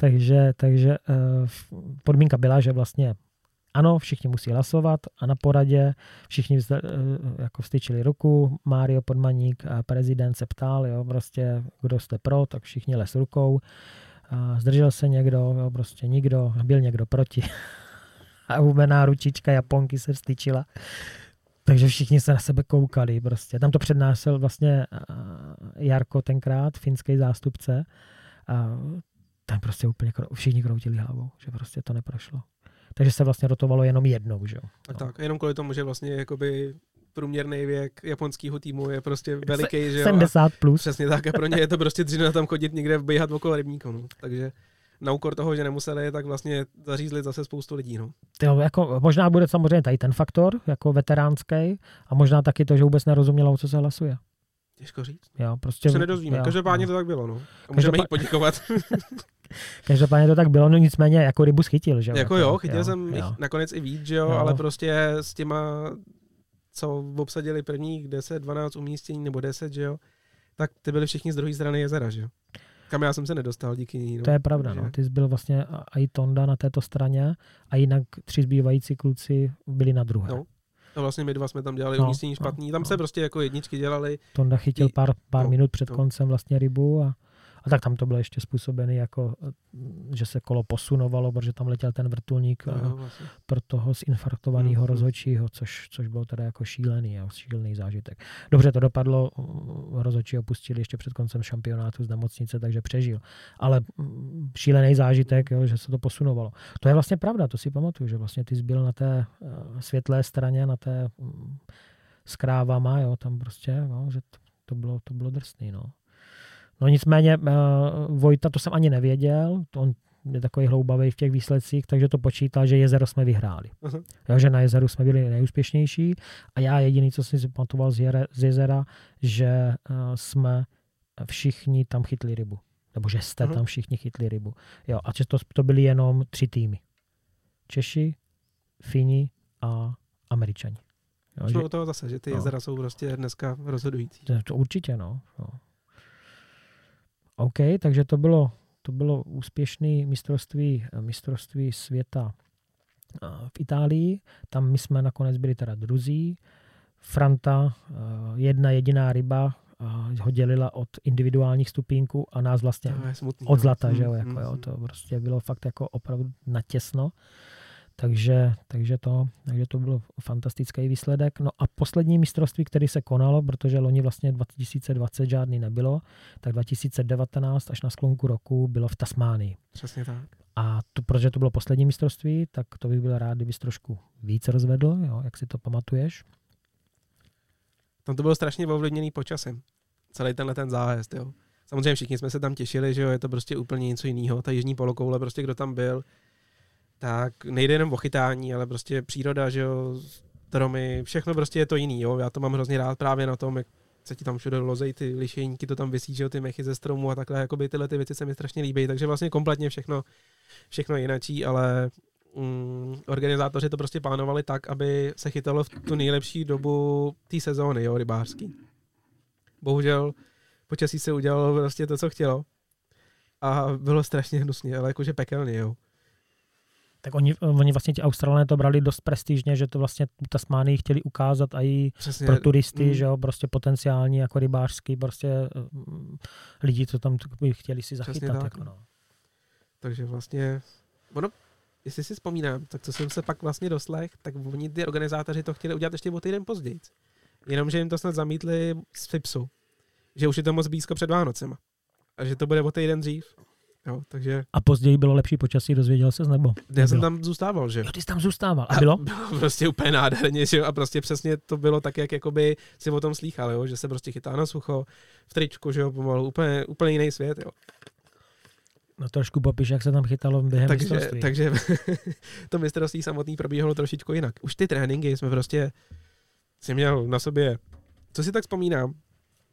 Takže, takže eh, podmínka byla, že vlastně ano, všichni musí hlasovat a na poradě všichni vzda- jako vstyčili ruku, Mário Podmaník, a prezident se ptal, jo, prostě, kdo jste pro, tak všichni les rukou. A zdržel se někdo, jo, prostě nikdo, byl někdo proti. A hubená ručička Japonky se vstyčila. Takže všichni se na sebe koukali prostě. Tam to přednášel vlastně Jarko tenkrát, finský zástupce. A tam prostě úplně všichni kroutili hlavou, že prostě to neprošlo. Takže se vlastně rotovalo jenom jednou, že jo. No. tak, jenom kvůli tomu, že vlastně jakoby průměrný věk japonského týmu je prostě veliký, že jo? A 70 plus. Přesně tak a pro ně je to prostě dřina tam chodit někde běhat okolo rybníku, no. Takže na úkor toho, že nemuseli, tak vlastně zařízli zase spoustu lidí, no. Jo, jako, možná bude samozřejmě tady ten faktor, jako veteránský, a možná taky to, že vůbec nerozumělo, o co se hlasuje. Těžko říct. Jo, prostě, To se nedozvíme. jo, Každopádně jo. to tak bylo, no. A můžeme Každopád- jí poděkovat. *laughs* Každopádně to tak bylo, no nicméně jako rybu schytil, že jo. jako jo, chytil jsem jich jo. nakonec i víc, že jo, Jo. ale prostě s těma, co obsadili prvních 10, 12 umístění nebo 10, že jo, tak ty byli všichni z druhé strany jezera, že jo. Kam já jsem se nedostal díky ní. No. To je pravda, no. Ty jsi byl vlastně a- i Tonda na této straně a jinak tři zbývající kluci byli na druhé. No. A vlastně my dva jsme tam dělali No, umístění no, špatný. Tam no. se prostě jako jedničky dělali. Tonda chytil pár, pár no, minut před no. koncem vlastně rybu a, a tak tam to bylo ještě způsobený jako, že se kolo posunovalo, protože tam letěl ten vrtulník No, no, vlastně. pro toho zinfarktovaného Mhm. rozhodčího, což, což bylo teda jako šílený, jo, šílený zážitek. Dobře to dopadlo, rozhodčí opustili ještě před koncem šampionátu z nemocnice, takže přežil. Ale mm, šílený zážitek, jo, že se to posunovalo. To je vlastně pravda, to si pamatuju, že vlastně ty jsi byl na té eh, světlé straně, na té mm, s krávama, jo, tam prostě, jo, že to, to, bylo, to bylo drsný, no. No nicméně uh, Vojta, to jsem ani nevěděl, on je takový hloubavý v těch výsledcích, takže to počítal, že jezero jsme vyhráli. Aha. Jo, že na jezeru jsme byli nejúspěšnější a já jediný, co jsem si pamatoval z, jere, z jezera, že uh, jsme všichni tam chytli rybu. Nebo že jste Aha. tam všichni chytli rybu. Jo, a to, to byly jenom tři týmy. Češi, Fini a Američani. Jo, že, o toho zase, že ty no. jezera jsou prostě dneska rozhodující. to, to určitě, no. no. OK, takže to bylo, to bylo úspěšné mistrovství, mistrovství světa v Itálii. Tam my jsme nakonec byli teda druzí. Franta, jedna jediná ryba, ho dělila od individuálních stupínků a nás vlastně smutný. od no. zlata, Mm, že jo, jako mm, jo, mm. to prostě bylo fakt jako opravdu natěsno. Takže, takže, to, takže to byl fantastický výsledek. No a poslední mistrovství, který se konalo, protože loni vlastně 2020 žádný nebylo, tak 2019 až na sklonku roku bylo v Tasmánii. Přesně tak. A to, protože to bylo poslední mistrovství, tak to bych byl rád, kdybys trošku víc rozvedl, jo, jak si to pamatuješ. Tam to bylo strašně ovlivněný počasem. Celý tenhle ten zájezd, jo. Samozřejmě všichni jsme se tam těšili, že jo, je to prostě úplně něco jiného. Ta jižní polokoule, prostě kdo tam byl, tak nejde jenom o chytání, ale prostě příroda, že jo, stromy, všechno prostě je to jiný, jo. Já to mám hrozně rád právě na tom, jak se ti tam všude lozej ty lišejníky, to tam vysí, že jo, ty mechy ze stromu a takhle, jakoby tyhle ty věci se mi strašně líbí, takže vlastně kompletně všechno, všechno jinačí, ale mm, organizátoři to prostě plánovali tak, aby se chytalo v tu nejlepší dobu té sezóny, jo, rybářský. Bohužel počasí se udělalo prostě to, co chtělo. A bylo strašně hnusně, ale jakože pekelně, jo. Tak oni, oni vlastně ti Australané to brali dost prestižně, že to vlastně Tasmánii chtěli ukázat a i Přesně. pro turisty, Mm. že jo, prostě potenciální jako rybářský, prostě mm, lidi, co tam chtěli si Přesně zachytat. tak, Jako, no. Takže vlastně, ono, jestli si vzpomínám, tak co jsem se pak vlastně doslech, tak oni ty organizátoři to chtěli udělat ještě o týden později. Jenomže jim to snad zamítli z FIPSu. Že už je to moc blízko před Vánocema. A že to bude o týden dřív. Jo, takže A později bylo lepší počasí, dozvěděl ses, nebo? já jsem tam zůstával, že? Jo, ty jsi tam zůstával. A bylo? *laughs* bylo prostě úplně nádherně, že jo? A prostě přesně to bylo tak, jak jakoby si o tom slýchal, jo? Že se prostě chytá na sucho, v tričku, že jo, pomalu, úplně, úplně jiný svět, jo. No trošku popiš, jak se tam chytalo během takže, mistrovství. takže *laughs* to mistrovství samotný probíhalo trošičku jinak. Už ty tréninky jsme prostě si měl na sobě, co si tak vzpomínám,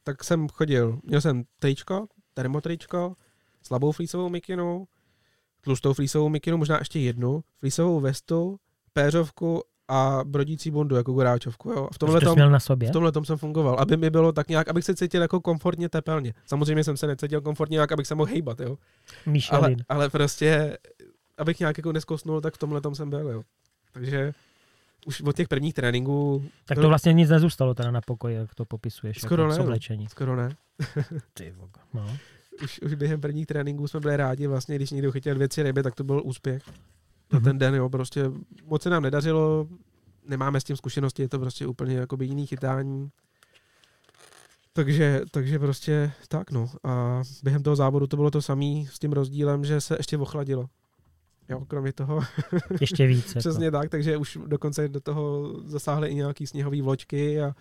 tak jsem chodil, měl jsem tričko, termotričko, slabou flísovou mikinu, tlustou flísovou mikinu, možná ještě jednu, flísovou vestu, péřovku a brodící bundu jako goráčovku. Jo. A v tomhle Jsi to měl na sobě? v tomhle tom jsem fungoval, aby mi bylo tak nějak, abych se cítil jako komfortně tepelně. Samozřejmě jsem se necítil komfortně, jak abych se mohl hejbat, jo. Ale, Michelin. ale prostě, abych nějak jako neskosnul, tak v tomhle tom jsem byl, jo. Takže už od těch prvních tréninků tak to- vlastně nic nezůstalo teda na pokoji, jak to popisuješ. Skoro jako ne, skoro ne. Ty. No. Už, už během prvních tréninků jsme byli rádi, vlastně, když někdo chytil dvě, tři ryby, tak to byl úspěch. Na Mhm. ten den, jo, prostě moc se nám nedařilo, nemáme s tím zkušenosti, je to prostě úplně jakoby jiný chytání. Takže, takže prostě tak no. A během toho závodu to bylo to samé s tím rozdílem, že se ještě ochladilo. Jo, kromě toho. *laughs* Ještě víc. Jako. Přesně tak, takže už dokonce do toho zasáhly i nějaký sněhový vločky a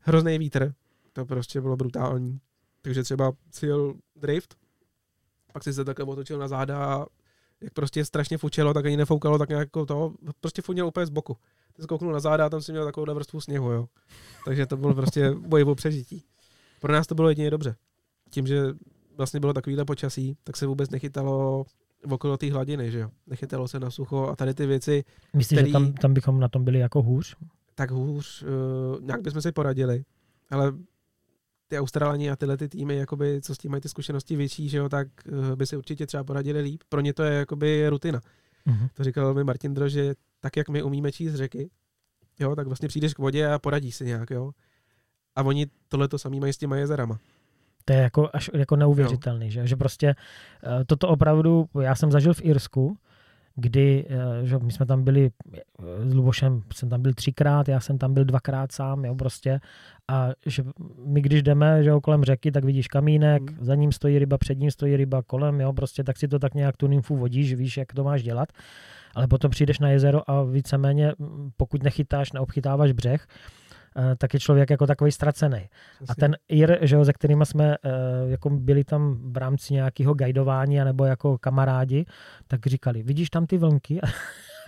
hrozný vítr. To prostě bylo brutální. Takže třeba cíl drift, pak si se takhle otočil na záda a jak prostě strašně fučelo, tak ani nefoukalo, tak nějak jako to, prostě funěl úplně z boku. Ty skouknul na záda a tam si měl takovou vrstvu sněhu, jo. Takže to byl prostě boj o přežití. Pro nás to bylo jedině dobře. Tím, že vlastně bylo takovýhle počasí, tak se vůbec nechytalo okolo té hladiny, že jo. Nechytalo se na sucho a tady ty věci Myslíš, který- že tam, tam bychom na tom byli jako hůř? tak hůř, uh, nějak bychom si poradili, ale ty Australani a tyhle ty týmy, jakoby, co s tím mají ty zkušenosti větší, že jo, tak uh, by si určitě třeba poradili líp. Pro ně to je jakoby rutina. Mhm. To říkal mi Martin Dro, že tak, jak my umíme číst řeky, jo, tak vlastně přijdeš k vodě a poradíš si nějak, jo. A oni tohle to samý mají s těma jezerama. To je jako až jako neuvěřitelný, že? že prostě eh, toto opravdu, já jsem zažil v Irsku, kdy, eh, že my jsme tam byli eh, s Lubošem, jsem tam byl třikrát, já jsem tam byl dvakrát sám, jo, prostě. A že my když jdeme, že kolem řeky, tak vidíš kamínek, Hmm. za ním stojí ryba, před ním stojí ryba, kolem, jo, prostě tak si to tak nějak tu nymfu vodíš, víš, jak to máš dělat. Ale potom přijdeš na jezero a víceméně, mm, pokud nechytáš, neobchytáváš břeh, eh, tak je člověk jako takový ztracený. A ten Ir, že jo, se kterými jsme uh, jako byli tam v rámci nějakého guidování nebo jako kamarádi, tak říkali, vidíš tam ty vlnky? *laughs*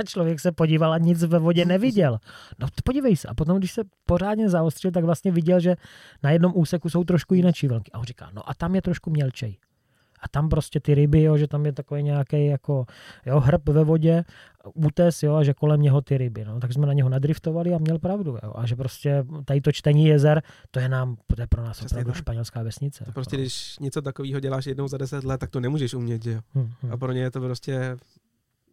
A člověk se podíval a nic ve vodě neviděl. No podívej se. A potom, když se pořádně zaostřil, tak vlastně viděl, že na jednom úseku jsou trošku jinačí vlnky. A on říká, no a tam je trošku mělčej. A tam prostě ty ryby, jo, že tam je takový nějaký jako jo, hrb ve vodě, útes, jo, a že kolem něho ty ryby. No. Tak jsme na něho nadriftovali a měl pravdu. Jo. A že prostě tady to čtení jezer, to je nám, to je pro nás Přesně opravdu tak. španělská vesnice. To prostě, jako. když něco takového děláš jednou za deset let, tak to nemůžeš umět, že jo. Hm, hm. A pro ně je to prostě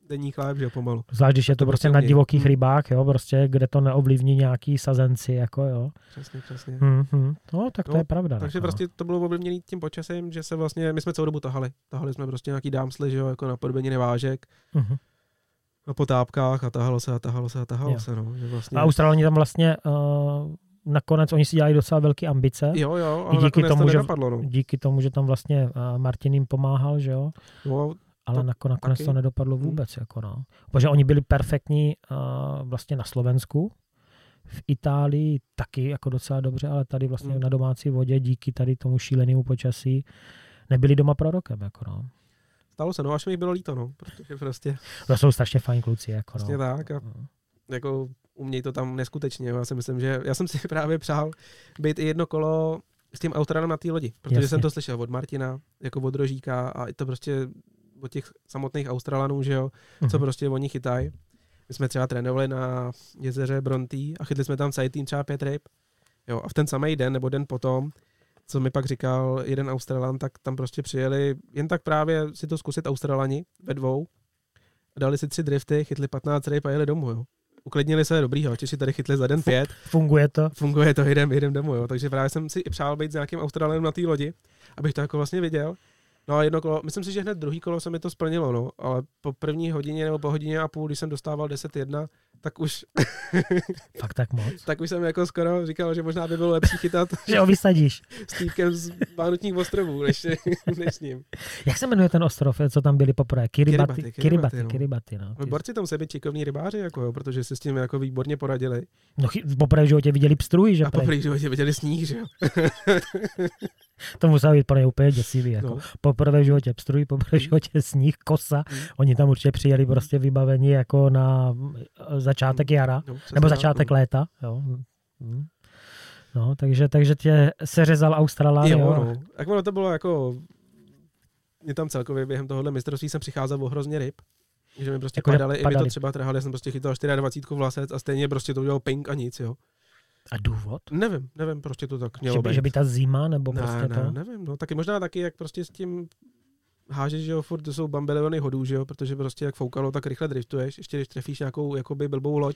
denní chléb, že jo, pomalu. Zvlášť, když je to to prostě prostě na divokých Hm. rybách, jo, prostě, kde to neovlivní nějaký sazenci, jako jo. Přesně, přesně. Hm, hm. No, tak to No, je pravda. Takže jako, prostě to bylo ovlivněné tím počasím, že se vlastně, my jsme celou dobu tahali. Tahali jsme prostě nějaký dámsly, že jo, jako na podobení vážek, no. Mhm. na potápkách a tahalo se a tahalo se a tahalo Jo. se, no. Že vlastně, A Australani tam vlastně uh, nakonec, oni si dělají docela velké ambice. jo, jo, I ale díky nakonec tomu, to že- no. Díky tomu, že tam vlastně uh, Martin jim pomáhal, že jo. no. Ale To nako, nakonec taky. to nedopadlo Hmm. vůbec. Jako no. Protože oni byli perfektní uh, vlastně na Slovensku, v Itálii taky jako docela dobře, ale tady vlastně Hmm. na domácí vodě díky tady tomu šílenému počasí nebyli doma prorokem. Jako no. Stalo se, no, až mi bylo líto, no, protože prostě, To jsou strašně fajn kluci. Jako vlastně no. tak a No. jako umějí to tam neskutečně, já si myslím, že, já jsem si *laughs* právě přál být i jedno kolo s tím autorem na té lodi, protože Jasně. jsem to slyšel od Martina, jako od Rožíka a i to prostě od těch samotných Australanů, že jo, co Mhm. prostě oni chytají. My jsme třeba trénovali na jezeře Brontý a chytli jsme tam celý tým třeba pět ryb. Jo, a v ten samý den nebo den potom, co mi pak říkal jeden Australan, tak tam prostě přijeli jen tak právě si to zkusit Australani ve dvou. dali si tři drifty, chytli 15 ryb a jeli domů, jo. Uklidnili se, dobrýho, Češi tady chytli za den pět. Funguje to? Funguje to, jdem, jdem domů, jo. Takže právě jsem si i přál být s nějakým Australanem na té lodi, abych to jako vlastně viděl. No a jedno kolo, myslím si, že hned druhý kolo se mi to splnilo, no, ale po první hodině nebo po hodině a půl, když jsem dostával 10-1, tak už... *laughs* Fakt tak moc? tak už jsem jako skoro říkal, že možná by bylo lepší chytat... *laughs* že ho vysadíš. S týpkem z Vánutních ostrovů, než, než s ním. Jak se jmenuje ten ostrov, co tam byli poprvé? Kiribati. Kiribati, Kiribati, no. Kiribati no. Borci tam se být čikovní rybáři, jako jo, protože se s tím jako výborně poradili. No poprvé v životě viděli pstruhy, že? A poprvé v životě viděli sníh, že jo. *laughs* to muselo být pro ně úplně děsivý. Jako. No. Poprvé v životě pstruhy, poprvé v životě sníh, kosa. Mm. Oni tam určitě přijeli prostě vybavení jako na začátek jara, no, nebo začátek no. léta. Jo. Hmm. No, takže, takže tě seřezal Australán. Jo, jo. No. Jak ono to bylo jako, mě tam celkově během tohohle mistrovství jsem přicházel o hrozně ryb. Že mi prostě jako padaly, i mi to třeba trhali, já jsem prostě chytal 24 vlasec a stejně prostě to udělal ping a nic, jo. A důvod? Nevím, nevím, prostě to tak mělo že, být. Že by ta zima, nebo ne, prostě ne, to? nevím, no taky možná taky, jak prostě s tím hážeš, že jo, furt to jsou bambeleony hodů, že jo, protože prostě jak foukalo, tak rychle driftuješ, ještě když trefíš nějakou jakoby blbou loď,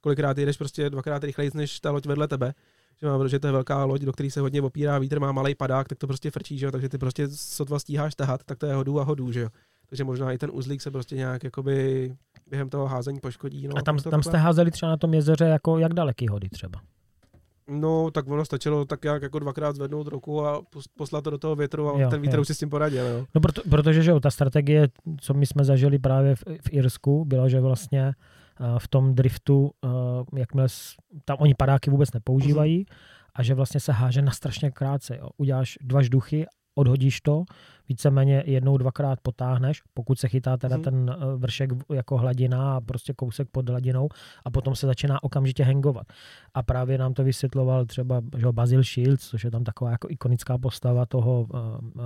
kolikrát jdeš prostě dvakrát rychleji než ta loď vedle tebe, že, má, protože to je velká loď, do které se hodně opírá vítr, má malý padák, tak to prostě frčí, že jo, takže ty prostě sotva stíháš tahat, tak to je hodů a hodů, že jo. Takže možná i ten uzlík se prostě nějak jakoby během toho házení poškodí. No, a tam, tam jste házeli třeba na tom jezeře jako jak daleký hody třeba? No, tak ono stačilo tak jak jako dvakrát zvednout ruku a poslat to do toho větru a jo, ten vítr jo. už si s tím poradil. Jo. No, proto, protože že jo, ta strategie, co my jsme zažili právě v, v Irsku, byla, že vlastně uh, v tom driftu, uh, jakmile tam oni padáky vůbec nepoužívají, uh-huh. a že vlastně se háže na strašně krátce. Jo. Uděláš dva žduchy, odhodíš to, víceméně jednou, dvakrát potáhneš, pokud se chytá teda hmm. ten eh, vršek jako hladina a prostě kousek pod hladinou a potom se začíná okamžitě hangovat. A právě nám to vysvětloval třeba že Basil Shields, což je tam taková jako ikonická postava toho uh, uh,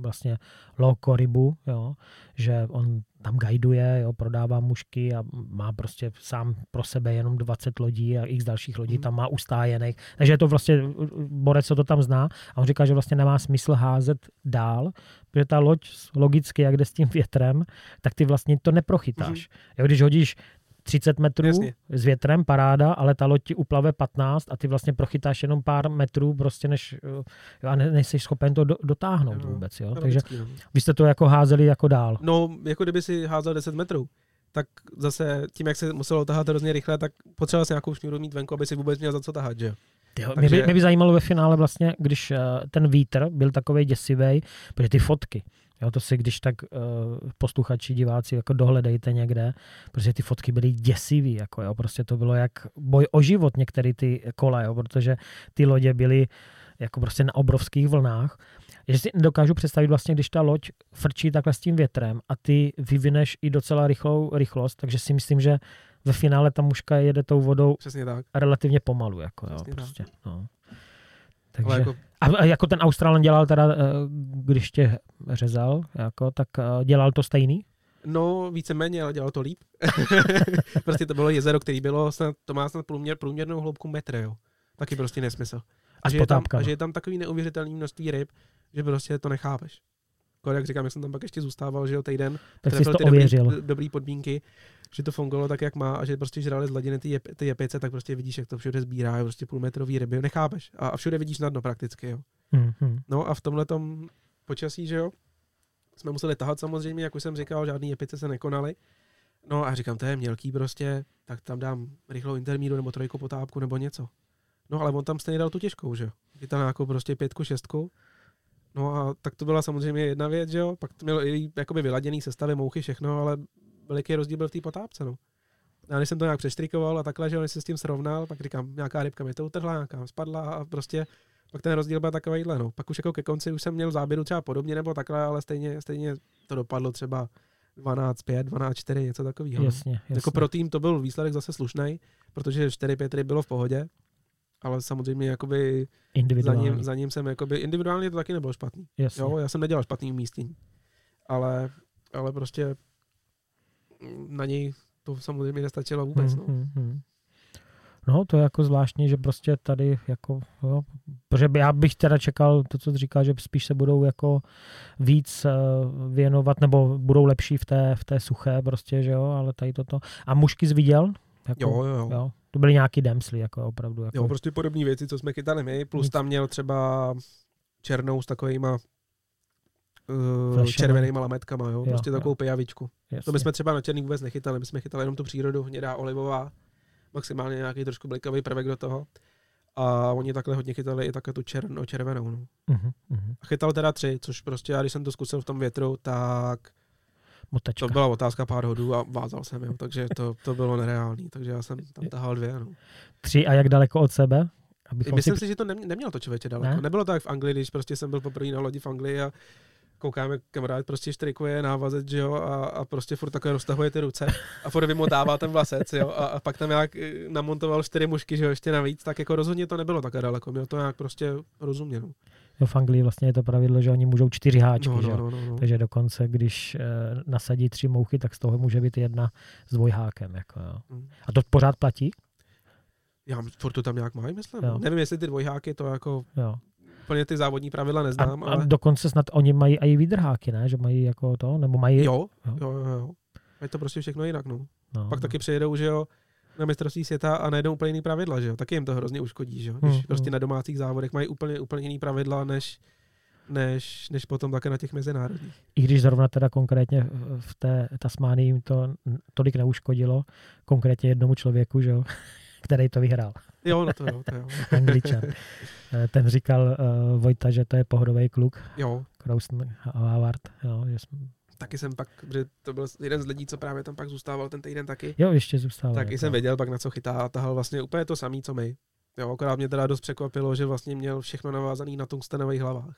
vlastně Loco rybu, jo, že on tam guiduje, jo, prodává mušky a má prostě sám pro sebe jenom 20 lodí a x dalších lodí hmm. tam má ustájených. Takže je to vlastně borec, co to tam zná a on říká, že vlastně nemá smysl házet dál dál, protože ta loď logicky, jak jde s tím větrem, tak ty vlastně to neprochytáš. Mm-hmm. Jak když hodíš 30 metrů Jasně. s větrem, paráda, ale ta loď ti uplave 15 a ty vlastně prochytáš jenom pár metrů, prostě než, jo, a ne, nejsi schopen to do, dotáhnout jo, vůbec. Jo? Takže no. vy jste to jako házeli jako dál. No, jako kdyby si házel 10 metrů tak zase tím, jak se muselo tahat hrozně rychle, tak potřeboval si nějakou šňůru mít venku, aby si vůbec měl za co tahat, že Jo, Takže... mě, by, mě by zajímalo ve finále vlastně, když uh, ten vítr byl takový děsivý, protože ty fotky, jo, to si když tak uh, posluchači, diváci jako dohledejte někde, protože ty fotky byly děsivý, jako jo, prostě to bylo jak boj o život některé ty kola, jo, protože ty lodě byly jako prostě na obrovských vlnách. Že si dokážu představit vlastně, když ta loď frčí takhle s tím větrem a ty vyvineš i docela rychlou rychlost, takže si myslím, že ve finále ta muška jede tou vodou Přesně tak. relativně pomalu. Jako, jo, prostě, no. Takže, jako... A, jako ten Australan dělal teda, eh, když tě řezal, jako, tak eh, dělal to stejný? No, víceméně, ale dělal to líp. *laughs* prostě to bylo jezero, který bylo, snad, to má snad průměr, průměrnou hloubku metr, jo. Taky prostě nesmysl. A, že je, tam, a že je tam takový neuvěřitelný množství ryb, že prostě to nechápeš. Jako jak říkám, já jsem tam pak ještě zůstával, že jo, týden, tak jsi to ty dobrý, dobrý, podmínky, že to fungovalo tak, jak má a že prostě žrali z hladiny ty, jep, ty jepice, tak prostě vidíš, jak to všude sbírá, je prostě půlmetrový ryby, nechápeš. A, a všude vidíš na dno prakticky, jo. Mm-hmm. No a v tomhle počasí, že jo, jsme museli tahat samozřejmě, jak už jsem říkal, žádný jepice se nekonaly. No a říkám, to je mělký prostě, tak tam dám rychlou intermíru nebo trojku potápku nebo něco. No ale on tam stejně dal tu těžkou, že jo. Chytal nějakou prostě pětku, šestku No a tak to byla samozřejmě jedna věc, že jo, pak to mělo i jakoby vyladěný sestavy, mouchy, všechno, ale veliký rozdíl byl v té potápce, no. Já jsem to nějak přeštrikoval a takhle, že on se s tím srovnal, pak říkám, nějaká rybka mi to utrhla, nějaká spadla a prostě pak ten rozdíl byl takovýhle, no. Pak už jako ke konci už jsem měl záběru třeba podobně nebo takhle, ale stejně, stejně to dopadlo třeba 12-5, 12-4, něco takového. Jasně, jasně. Jako pro tým to byl výsledek zase slušný, protože 4-5 bylo v pohodě, ale samozřejmě jakoby za ním, za ním jsem jakoby, individuálně to taky nebylo špatný. Jasně. Jo, já jsem nedělal špatný umístění. Ale, ale prostě na něj to samozřejmě nestačilo vůbec. Mm, no. mm, mm. No, to je jako zvláštní, že prostě tady jako, jo, protože já bych teda čekal to, co jsi říkal, že spíš se budou jako víc eh, věnovat, nebo budou lepší v té, v té suché prostě, že jo, ale tady toto. A mužky jsi viděl? Jako, Jo, jo, jo. jo. To byly nějaký demsly, jako opravdu. Jako, Jo, prostě podobné věci, co jsme chytali my, plus Nic. tam měl třeba černou s takovýma uh, Flashem. červenýma lametkama, jo, Jo, prostě jo. takovou pijavičku. jasně. To bychom třeba na černý vůbec nechytali, my jsme chytali jenom tu přírodu, hnědá, olivová, maximálně nějaký trošku blikavý prvek do toho. A oni takhle hodně chytali i také tu černo, červenou. No. Mhm, mhm. A chytal teda tři, což prostě já, když jsem to zkusil v tom větru, tak Motačka. to byla otázka pár hodů a vázal jsem, jo, takže to, to bylo nereálný, takže já jsem tam tahal dvě. No. Tři a jak daleko od sebe? Abychom Myslím si... si, že to nemě, nemělo to člověče daleko. Ne? Ne? Nebylo to jak v Anglii, když prostě jsem byl poprvé na lodi v Anglii a koukáme, kamarád prostě štrikuje návazec, že jo, a, a prostě furt takhle roztahuje ty ruce a furt vymotává ten vlasec, jo, a, a pak tam nějak namontoval čtyři mušky, že jo, ještě navíc, tak jako rozhodně to nebylo tak daleko, mělo to nějak prostě rozumně, no. Jo, v Anglii vlastně je to pravidlo, že oni můžou čtyři háčky, No, že no, no, no, no. Takže dokonce, když eh, nasadí tři mouchy, tak z toho může být jedna s dvojhákem. Jako, jo. Mm. A to pořád platí? Já furt to tam nějak mají, myslím. Jo. No. Nevím, jestli ty dvojháky, to jako Jo. úplně ty závodní pravidla neznám, a, ale... a dokonce snad oni mají i výdrháky, ne? Že mají jako to, nebo mají... Jo, Jo. jo, jo. Je to prostě všechno jinak, no. no, Pak taky přijedou, že jo, na mistrovství světa a najdou úplně jiný pravidla, že jo. Taky jim to hrozně uškodí, že jo. Když Hmm, prostě hmm. na domácích závodech mají úplně, úplně jiný pravidla, než, než, než potom také na těch mezinárodních. I když zrovna teda konkrétně v té Tasmánii jim to tolik neuškodilo, konkrétně jednomu člověku, že jo, *laughs* který to vyhrál, Jo, no to jo, to jo. *laughs* Angličan. Eh, Ten říkal uh, Vojta, že to je pohodový kluk, Jo, Krausen Howard, jo, že jsme, taky jsem pak, že to byl jeden z lidí, co právě tam pak zůstával ten týden taky, jo, ještě zůstával. taky jsem věděl pak na co chytá a tahal vlastně úplně to samý, co my. Jo, akorát mě teda dost překvapilo, že vlastně měl všechno navázaný na tungstenových hlavách.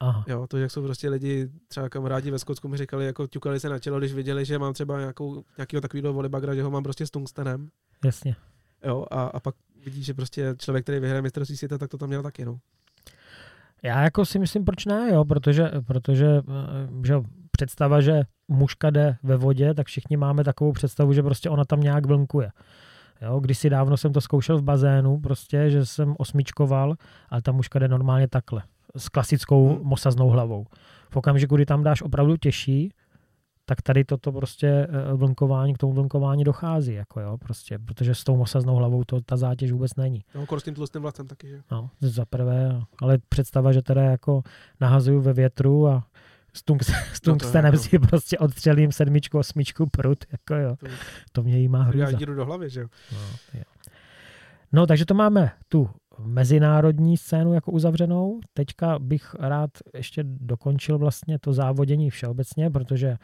Aha, Jo, to, jak jsou prostě lidi, třeba kamarádi ve Skotsku mi říkali, jako ťukali se na čelo, když viděli, že mám třeba nějakou, nějakého takového volibagra, že ho mám prostě s tungstenem. jasně. Jo, a, a pak vidíš, že prostě člověk, který vyhraje mistrovství světa, tak to tam měl taky, no. Já jako si myslím, proč ne, jo, protože, protože eh, že představa, že mužka jde ve vodě, tak všichni máme takovou představu, že prostě ona tam nějak vlnkuje. Jo, kdysi dávno jsem to zkoušel v bazénu, prostě, že jsem osmičkoval, ale ta mužka jde normálně takhle, s klasickou Hmm. mosaznou hlavou. V okamžiku, kdy tam dáš opravdu těžší, tak tady toto prostě eh, vlnkování, k tomu vlnkování dochází, jako jo, prostě, protože s tou mosaznou hlavou to ta zátěž vůbec není. Jo, kor s tím tlustým vlastem taky, že? No, za prvé, ale představa, že teda jako nahazuju ve větru a s, tung, s *laughs* tungstenem jako- si prostě odstřelím sedmičku, osmičku prut, jako jo, To, to mě jí má hrůza. dělá díru do hlavy, že jo? No, jo. no, takže to máme tu mezinárodní scénu jako uzavřenou. Teďka bych rád ještě dokončil vlastně to závodění všeobecně, protože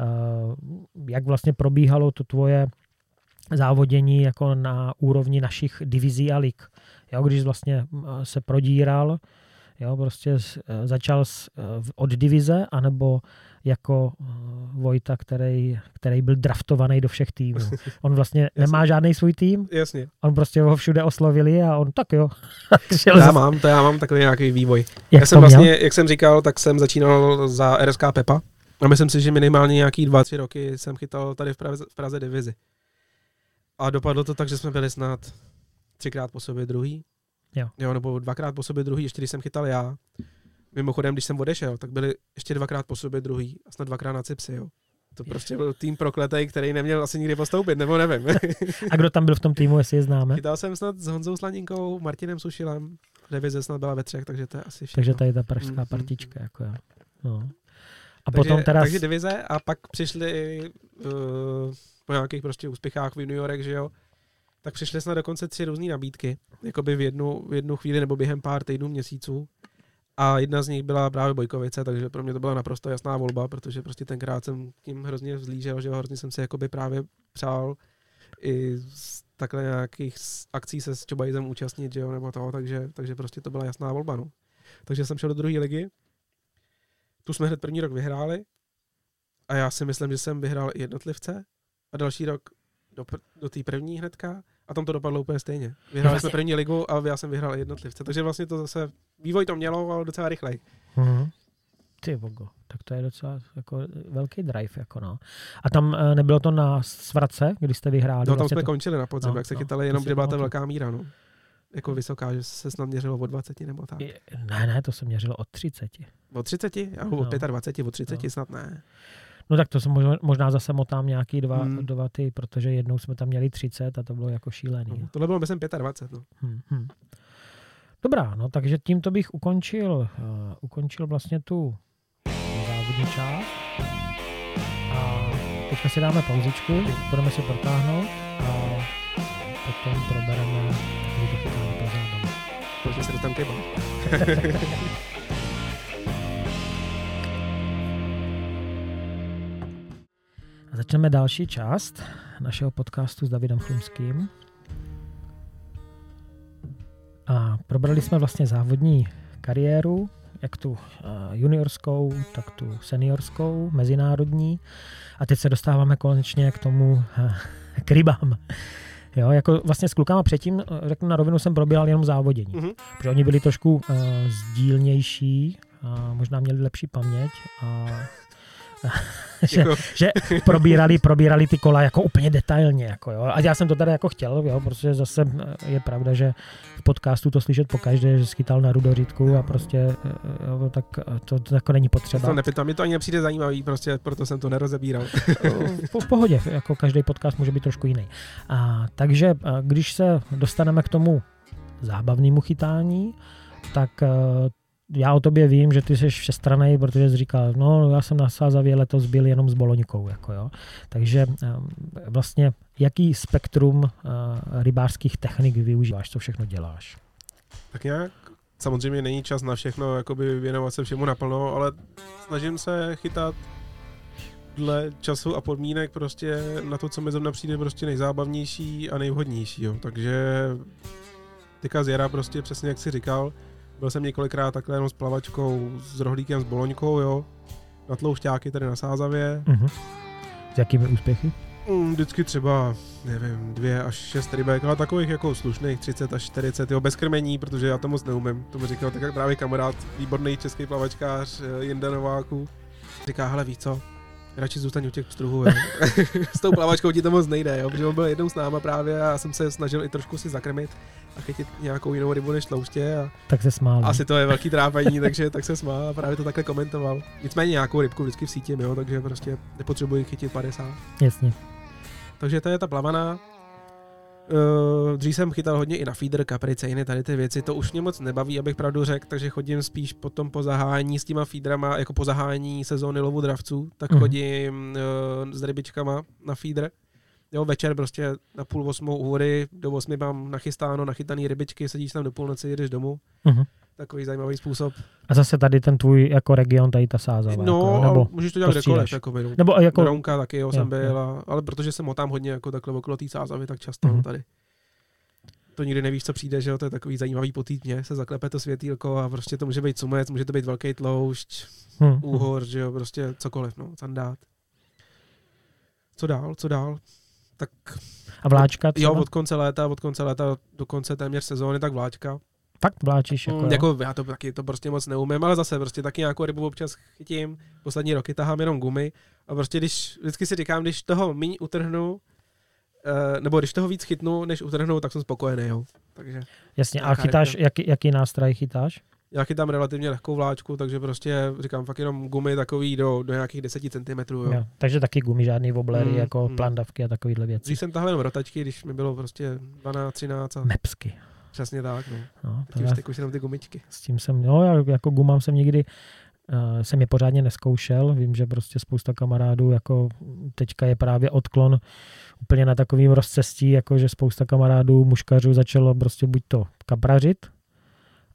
uh, jak vlastně probíhalo to tvoje závodění jako na úrovni našich divizí a lig. Jo, když vlastně mm, se prodíral, jo, prostě eh, začal s, eh, od divize, anebo jako eh, Vojta, který, který byl draftovaný do všech týmů. *laughs* On vlastně nemá žádný svůj tým, Jasně. on prostě ho všude oslovili a on tak jo. *laughs* Já mám, to já mám takový nějaký vývoj. jak Já jsem to měl? vlastně, jak jsem říkal, tak jsem začínal za RSK Pepa. A myslím si, že minimálně nějaký dva, tři roky jsem chytal tady v Praze, v Praze divizi. A dopadlo to tak, že jsme byli snad třikrát po sobě druhý. Jo. jo. nebo dvakrát po sobě druhý, ještě když jsem chytal já. Mimochodem, když jsem odešel, tak byli ještě dvakrát po sobě druhý a snad dvakrát na Cipsi, jo. To prostě byl tým prokletej, který neměl asi nikdy postoupit, nebo nevím. *laughs* A kdo tam byl v tom týmu, jestli je známe? Chytal jsem snad s Honzou Slaninkou, Martinem Sušilem. Divize snad byla ve třech, takže to je asi všechno. Takže tady ta pražská Mm, mm, partička. Jako jo. No. A takže, potom teda... Takže divize a pak přišli uh, po nějakých prostě úspěchách v juniorech, že jo, tak přišly snad dokonce tři různé nabídky, jakoby v jednu, v jednu chvíli nebo během pár týdnů, měsíců. A jedna z nich byla právě Bojkovice, takže pro mě to byla naprosto jasná volba, protože prostě tenkrát jsem tím hrozně vzlížel, že hrozně jsem se jakoby právě přál i z takhle nějakých akcí se s Čobajzem účastnit, že jo, nebo toho, takže, takže prostě to byla jasná volba, no. Takže jsem šel do druhé ligy, tu jsme hned první rok vyhráli a já si myslím, že jsem vyhrál jednotlivce a další rok do, pr- do té první hnedka a tam to dopadlo úplně stejně. Vyhráli vlastně- jsme první ligu a já jsem vyhrál jednotlivce, takže vlastně to zase, vývoj to mělo, ale docela rychlej. Mhm. Ty bogo. tak to je docela jako velký drive. Jako no. A tam uh, nebylo to na svratce, kdy jste vyhráli? No tam vlastně jsme to... končili na podzim, No, jak se no, chytali, jenom kde byla ta velká míra, no. Jako vysoká, že se snad měřilo o 20 nebo tak. Je- Ne, ne, to se měřilo od 30. O 30? Já No. o 25, o 30 No. snad ne. No tak to jsem možná, možná zase motám nějaký dva, Hmm. dva ty, protože jednou jsme tam měli 30 a to bylo jako šílený. No, tohle bylo myslím 25, no. Hmm, hmm. Dobrá, no takže tímto bych ukončil, uh, ukončil vlastně tu závodní část. A teďka si dáme pauzičku, budeme si protáhnout a potom probereme, kdy to chytáme zábavu. Protože se dostám kebab. A *laughs* začneme další část našeho podcastu s Davidem Chlumským. A probrali jsme vlastně závodní kariéru, jak tu eh, juniorskou, tak tu seniorskou, mezinárodní. A teď se dostáváme konečně k tomu, eh, k rybám. Jo, jako vlastně s klukama předtím, eh, řeknu na rovinu, jsem probíral jenom závodění. Mhm. Protože oni byli trošku uh, sdílnější, a možná měli lepší paměť a *laughs* že, Jako- že probírali, probírali ty kola jako úplně detailně. Jako jo. A já jsem to tady jako chtěl, jo, protože zase eh, je pravda, že v podcastu to slyšet po každé, že schytal na rudořítku a prostě eh, jo, tak eh, to, to jako není potřeba. to nepytám, mě to ani nepřijde zajímavý, prostě proto jsem to nerozebíral. v pohodě, jako každý podcast může být trošku jiný. A, takže když se dostaneme k tomu zábavnému chytání, tak já o tobě vím, že ty jsi všestranej, protože jsi říkal, no já jsem na Sázavě letos byl jenom s Boloňkou. Jako jo. Takže a, vlastně jaký spektrum a, rybářských technik využíváš, co všechno děláš? Tak nějak, samozřejmě není čas na všechno, jakoby věnovat se všemu naplno, ale snažím se chytat dle času a podmínek prostě na to, co mi zrovna přijde prostě nejzábavnější a nejvhodnější, jo. Takže teďka z jara prostě přesně jak si říkal, byl jsem několikrát takhle jenom s plavačkou, s rohlíkem, s boloňkou, jo. Na tloušťáky tady na Sázavě. Mhm. S jakými úspěchy? Mm, Vždycky třeba, nevím, dvě až šest rybek, ale takových jako slušných 30 až 40, jo, bez krmení, protože já to moc neumím. To mi říkal tak jak právě kamarád, výborný český plavačkář eh, Jinda Nováku. Říká, hele víš co, radši zůstaň u těch pstruhů, jo. *laughs* S tou plavačkou ti to moc nejde, jo, protože on byl jednou s náma právě a já jsem se snažil i trošku si zakrmit a chytit nějakou jinou rybu než tlouště a Tak se smál. asi to je velký trápení, *laughs* takže tak se smál a právě to takhle komentoval. Nicméně nějakou rybku vždycky vsítím, jo, takže prostě nepotřebuji chytit 50. Jasně. Takže to je ta plavaná. Uh, dřív jsem chytal hodně i na feeder, kapricejny, tady ty věci, to už mě moc nebaví, abych pravdu řekl, takže chodím spíš potom po zahájení s těma feederama, jako po zahájení sezóny lovu dravců, tak mm-hmm. chodím uh, s rybičkama na feeder. Jo, večer prostě na půl osmou u vody, do osmi mám nachystáno, nachytaný rybičky, sedíš tam do půlnoci, jedeš domů. Mhm. Takový zajímavý způsob. A zase tady ten tvůj jako region, tady ta Sázava. No, jako, nebo můžeš to dělat kdekoliv. Jako, no. nebo jako, Rounka taky, jo, Jo, jsem byl, jo. ale protože se motám hodně jako takhle okolo té sázavy, tak často mm-hmm. tady. To nikdy nevíš, co přijde, že jo, to je takový zajímavý potýtně, se zaklepe to světýlko a prostě to může být sumec, může to být velký tloušť, hm, hm. úhor, že jo, prostě cokoliv, no, sandát. Co dál, co dál? Tak A vláčka třeba? jo, od konce léta, od konce léta do konce téměř sezóny, tak vláčka. Fakt vláčíš? Jako, Mm, jako já to taky to prostě moc neumím, ale zase prostě taky nějakou rybu občas chytím. Poslední roky tahám jenom gumy a prostě když, vždycky si říkám, když toho míň utrhnu, eh, nebo když toho víc chytnu, než utrhnu, tak jsem spokojený, jo. Takže Jasně, a chytáš, jaký, jaký nástroj chytáš? Já chytám relativně lehkou vláčku, takže prostě říkám fakt jenom gumy takový do, do nějakých 10 cm, jo. Jo. Takže taky gumy, žádný woblery, Mm, jako mm. plandavky a takovýhle věci. Dřív jsem tahal jenom rotačky, když mi bylo prostě 12, 13 a Mepsky. přesně tak, no. No, Teď už, teď už jenom ty gumičky. s tím jsem, no, já jako gumám jsem nikdy uh, jsem je pořádně neskoušel. Vím, že prostě spousta kamarádů, jako teďka je právě odklon úplně na takovým rozcestí, jako že spousta kamarádů muškařů začalo prostě buď to kaprařit,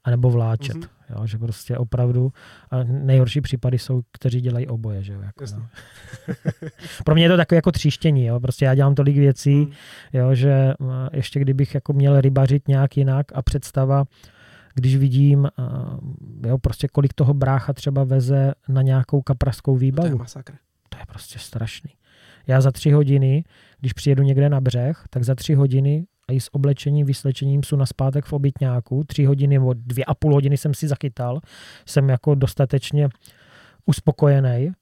anebo vláčet. Mhm. Mm-hmm. Jo, že prostě opravdu a nejhorší případy jsou, kteří dělají oboje. Že jo, jako, no. *laughs* Pro mě je to takové jako tříštění. Jo. Prostě já dělám tolik věcí, Mm. jo, že ještě kdybych jako měl rybařit nějak jinak a představa, když vidím, jo, prostě kolik toho brácha třeba veze na nějakou kapraskou To je výbavu, masakr. to je prostě strašný. Já za tři hodiny, když přijedu někde na břeh, tak za tři hodiny a i s oblečením, vyslečením jsou na zpátek v obytňáku. Tři hodiny nebo dvě a půl hodiny jsem si zachytal. Jsem jako dostatečně uspokojený,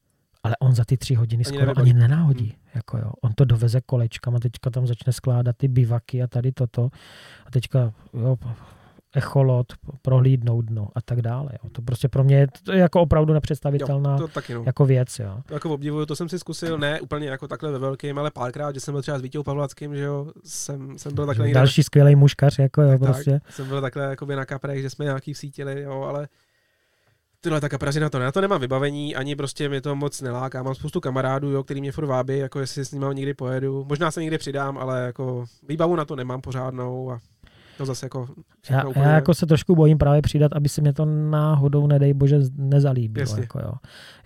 ale on za ty tři hodiny Ani skoro nevybalí. ani nenáhodí. Hmm. Jako jo. On to doveze kolečkama, teďka tam začne skládat ty bivaky a tady toto. A teďka jo, echolot, prohlídnout dno a tak dále. Jo. To prostě pro mě je, to je jako opravdu nepředstavitelná Jo, to taky no. jako věc. Jo. To jako obdivuju, to jsem si zkusil, ne úplně jako takhle ve velkým, ale párkrát, že jsem byl třeba s Vítěou Pavlackým, že jo, jsem, jsem byl takhle někde, Další skvělý muškař, jako jo, tak, prostě. tak, jsem byl takhle jakoby na kaprech, že jsme nějaký vsítili, jo, ale Tyhle ta kaprařina to ne, na to nemám vybavení, ani prostě mě to moc neláká. Mám spoustu kamarádů, jo, který mě furt vábí, jako jestli s nimi někdy pojedu. Možná se někdy přidám, ale jako výbavu na to nemám pořádnou a to zase jako Já, úplně- já jako se trošku bojím právě přidat, aby se mě to náhodou, nedej bože, nezalíbilo. Jasně. Jako jo.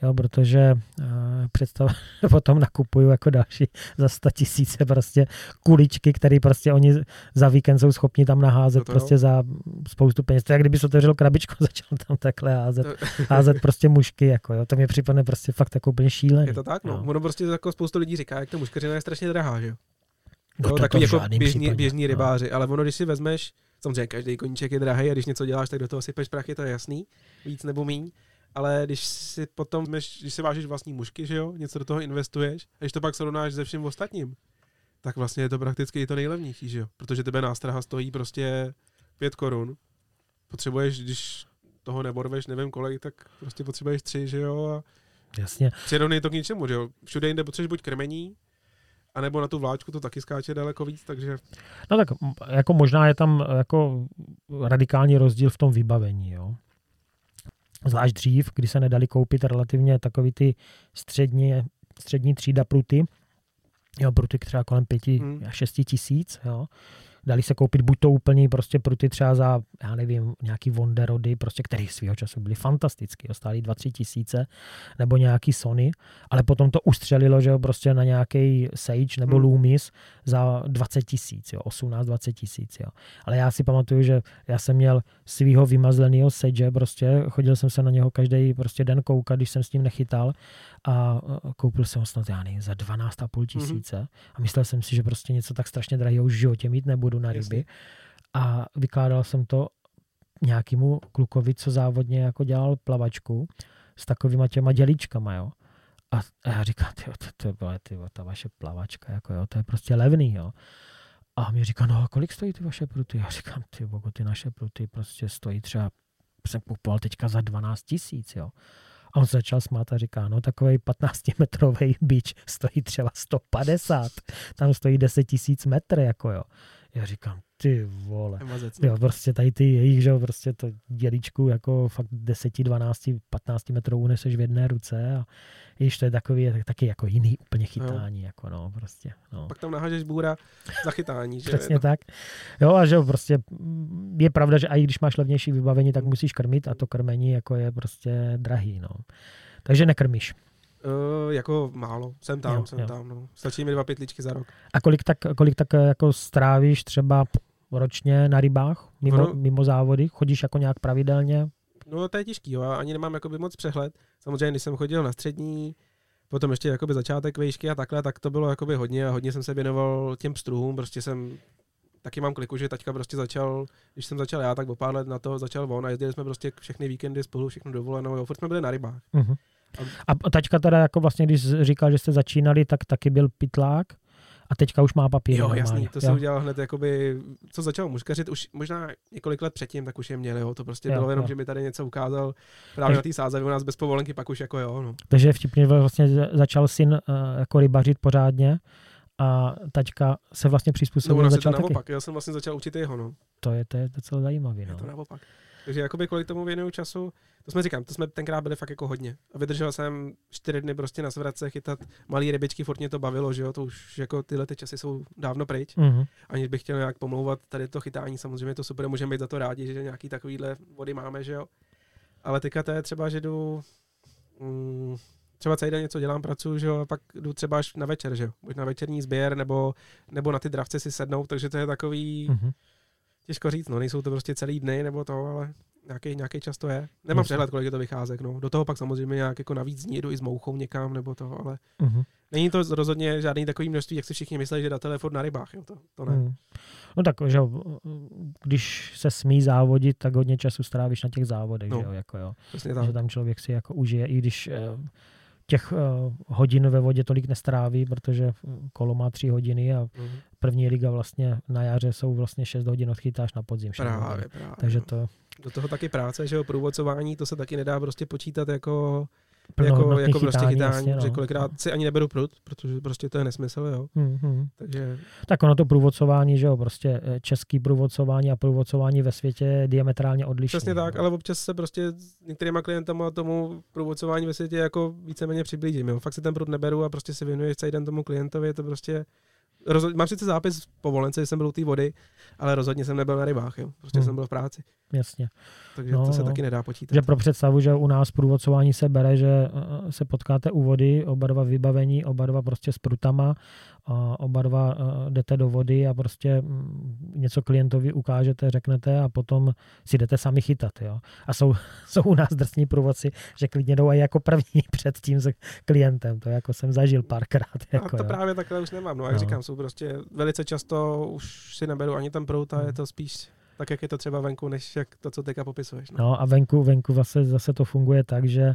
jo, protože uh, představ, *laughs* potom nakupuju jako další *laughs* za 100 tisíce prostě kuličky, které prostě oni za víkend jsou schopni tam naházet No to jo. prostě za spoustu peněz. To je, jak kdyby se otevřel krabičku *laughs* a začal tam takhle házet, To- házet prostě mušky. Jako, jo. To mě připadne prostě fakt jako úplně šílený. Je to tak, no. Jo. Ono prostě jako spoustu lidí říká, jak ta muškařina je strašně drahá, že jo. No, jo, to- to takový jako běžní, případě, běžní no. rybáři, ale ono, když si vezmeš, samozřejmě každý koníček je drahý a když něco děláš, tak do toho sypeš prachy, to je jasný, víc nebo míň. Ale když si potom, vezmeš- když si vážíš vlastní mušky, že jo, něco do toho investuješ, a když to pak srovnáš se vším ostatním, tak vlastně je to prakticky i to nejlevnější, že jo? Protože tebe nástraha stojí prostě 5 korun. Potřebuješ, když toho neborveš, nevím kolik, tak prostě potřebuješ tři, že jo? A Jasně. Přirovnej to k ničemu, že jo? Všude jinde potřebuješ buď krmení, anebo na tu vláčku to taky skáče daleko víc, takže No tak jako možná je tam jako radikální rozdíl v tom vybavení, jo. Zvlášť dřív, kdy se nedali koupit relativně takový ty střední, střední třída pruty, jo, pruty třeba kolem pěti Hmm. a šesti tisíc, jo. Dali se koupit buď to úplný prostě pruty třeba za, já nevím, nějaký Wonderody, prostě, který svého času byly fantastický, stály 2-3 tisíce, nebo nějaký Sony, ale potom to ustřelilo, že jo, prostě na nějaký Sage nebo Hmm. Loomis za 20 tisíc, jo, 18-20 tisíc, jo. Ale já si pamatuju, že já jsem měl svého vymazleného Sage, prostě chodil jsem se na něho každý prostě den koukat, když jsem s ním nechytal a koupil jsem ho snad, já nevím, za 12,5 tisíce a myslel jsem si, že prostě něco tak strašně drahého už v životě mít nebudu na ryby. Jasně. A vykládal jsem to nějakému klukovi, co závodně jako dělal plavačku s takovýma těma dělíčkama, jo. A, a já říkám, tyjo, to, to byla ty, ta vaše plavačka, jako jo, to je prostě levný, jo. A mi říká, no a kolik stojí ty vaše pruty? Já říkám, ty bogo, ty naše pruty prostě stojí třeba, jsem kupoval teďka za 12 tisíc, jo. A on se začal smát a říká, no takový 15-metrový bič stojí třeba 150, tam stojí 10 tisíc metr, jako jo. Já říkám, ty vole. mazec. Jo, prostě tady ty jejich, že jo, prostě to dělíčku jako fakt 10, 12, 15 metrů uneseš v jedné ruce a již to je takový, tak, taky jako jiný úplně chytání, jako no, prostě, no. Pak tam nahážeš bůra za chytání, že? Přesně tak. Jo, a že jo, prostě je pravda, že i když máš levnější vybavení, tak musíš krmit a to krmení jako je prostě drahý, no. Takže nekrmíš. Uh, jako málo, jsem tam, Jo, jsem jo. tam, no. Stačí mi dva pytličky za rok. A kolik tak, kolik tak eh, jako strávíš třeba ročně na rybách, mimo, Ono- mimo závody? Chodíš jako nějak pravidelně? No to je těžký, jo. já ani nemám jakoby moc přehled. Samozřejmě, když jsem chodil na střední, potom ještě jakoby začátek vejšky a takhle, tak to bylo jakoby hodně a hodně jsem se věnoval těm pstruhům, prostě jsem taky mám kliku, že taťka prostě začal, když jsem začal já, tak o pár let na to začal on a jezdili jsme prostě všechny víkendy spolu, všechno dovolenou, jo, furt jsme byli na rybách. Uh-huh. A tačka teda jako vlastně, když říkal, že jste začínali, tak taky byl pitlák a teďka už má papír. Jo, normálně. jasný, to jsem udělal hned, jakoby, co začal muškařit, už možná několik let předtím, tak už je měl, jo, to prostě Jo, bylo jenom, jo. že mi tady něco ukázal právě na té sázavě u nás bez povolenky, pak už jako jo, no. Takže je vtipně vlastně začal syn uh, jako rybařit pořádně a tačka se vlastně No, přizpůsobil ono se to začal taky. naopak, já jsem vlastně začal učit jeho, no. To je, to je docela zajímavý. Je No. to naopak. Takže jakoby kvůli tomu věnuju času, to jsme říkám, to jsme tenkrát byli fakt jako hodně. A vydržel jsem čtyři dny prostě na svratce chytat malý rybičky, furt mě to bavilo, že jo, to už jako tyhle ty časy jsou dávno pryč. Uh-huh. Aniž bych chtěl nějak pomlouvat tady to chytání, samozřejmě to super, můžeme být za to rádi, že nějaký takovýhle vody máme, že jo. Ale teďka to je třeba, že jdu mm, třeba celý den něco dělám, pracuji, že jo, a pak jdu třeba až na večer, že jo. Buď na večerní sběr, nebo, nebo na ty dravce si sednout, takže to je takový, Uh-huh. Těžko říct, no, nejsou to prostě celý dny nebo to, ale nějaký, nějaký čas to je. Nemám Jasně. přehled, kolik je to vycházek. No. Do toho pak samozřejmě nějak jako navíc dní jedu i s mouchou někam, nebo to, ale Mhm. není to rozhodně žádný takový množství, jak si všichni myslí, že je furt na rybách. Jo. To, to ne. Hmm. No tak, že když se smí závodit, tak hodně času strávíš na těch závodech, No. že jo, jako jo. Tak. Že tam člověk si jako užije, i když eh, těch eh, hodin ve vodě tolik nestráví, protože kolo má tři hodiny a Mhm. první liga vlastně na jaře jsou vlastně 6 hodin, odchytáš na podzim. Právě, právě. Takže no. to Do toho taky práce, že jo, průvodcování, to se taky nedá prostě počítat jako, jako, jako prostě chytání, jasně, že no. kolikrát si ani neberu prut, protože prostě to je nesmysl, jo. Hmm, hmm. Takže Tak ono to průvodcování, že jo, prostě eh, český průvodcování a průvodcování ve světě je diametrálně odlišné. přesně tak, ale občas se prostě s některýma klientama tomu průvodcování ve světě jako víceméně přiblížím, jo. Fakt si ten prut neberu a prostě si věnuješ celý den tomu klientovi, je to prostě Rozhod... Mám sice zápis v povolence, že jsem byl u té vody, ale rozhodně jsem nebyl na rybách, jo. Prostě Hmm. jsem byl v práci. Jasně. Takže No, to se no. taky nedá počítat. Že pro představu, že u nás průvodcování se bere, že eh, se potkáte u vody, oba dva vybavení, oba dva prostě s prutama, a oba dva eh, jdete do vody a prostě mm, něco klientovi ukážete, řeknete a potom si jdete sami chytat. Jo? A jsou, *laughs* jsou u nás drsní průvodci, že klidně jdou i jako první *laughs* před tím s klientem. To jako jsem zažil párkrát. A Jako, to jo. právě takhle už nemám. No, jak No. říkám, jsou prostě velice často už si neberu ani ten prout a Hmm. je to spíš tak, jak je to třeba venku, než jak to, co teďka popisuješ. No. No a venku, venku zase, zase to funguje tak, že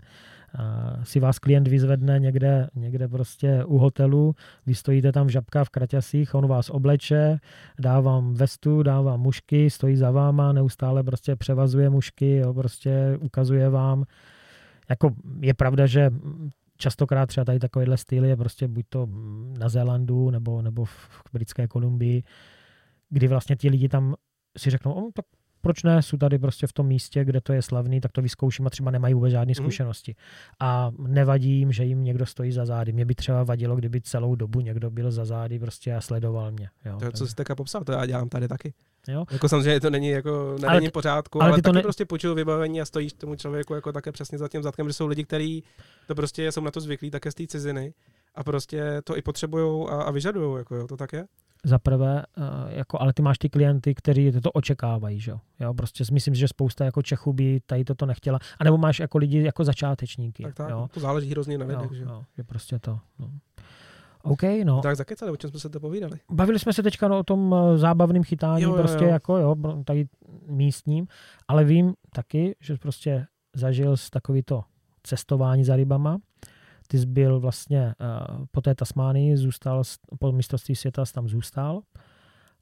a, si vás klient vyzvedne někde, někde prostě u hotelu, vy stojíte tam v žabkách v kraťasích, on vás obleče, dá vám vestu, dá vám mušky, stojí za váma, neustále prostě převazuje mušky, jo, prostě ukazuje vám. Jako je pravda, že častokrát třeba tady takovýhle styl je prostě buď to na Zélandu nebo, nebo v britské Kolumbii, kdy vlastně ti lidi tam si řeknou, oh, tak proč ne, jsou tady prostě v tom místě, kde to je slavný, tak to vyzkouším a třeba nemají vůbec žádné Mhm. zkušenosti. A nevadí jim, že jim někdo stojí za zády. Mě by třeba vadilo, kdyby celou dobu někdo byl za zády prostě a sledoval mě. Jo, To, co jsi teďka popsal, to já dělám tady taky. jo? Jako samozřejmě to není jako na Ale ty- pořádku, ale ale, ty to taky ne- prostě počuju vybavení a stojíš tomu člověku jako také přesně za tím zadkem, že jsou lidi, kteří to prostě jsou na to zvyklí také z té ciziny a prostě to i potřebují a, a vyžadují, jako jo, to tak je? Za prvé, eh, jako, ale ty máš ty klienty, kteří to očekávají, že jo? jo? Prostě si myslím, že spousta jako Čechů by tady toto nechtěla. A nebo máš jako lidi jako začátečníky. Tak tak, jo? to záleží hrozně na Jo, lidech, že jo. jo, že prostě to. No. OK, no. Tak zakecali, o čem jsme se to povídali. Bavili jsme se teďka no, o tom eh, zábavném chytání, Jo, jo, jo, prostě jo. jako jo, tady místním, ale vím taky, že prostě zažil z takovýto cestování za rybama. Ty jsi byl vlastně uh, po té Tasmánii, zůstal, po mistrovství světa tam zůstal.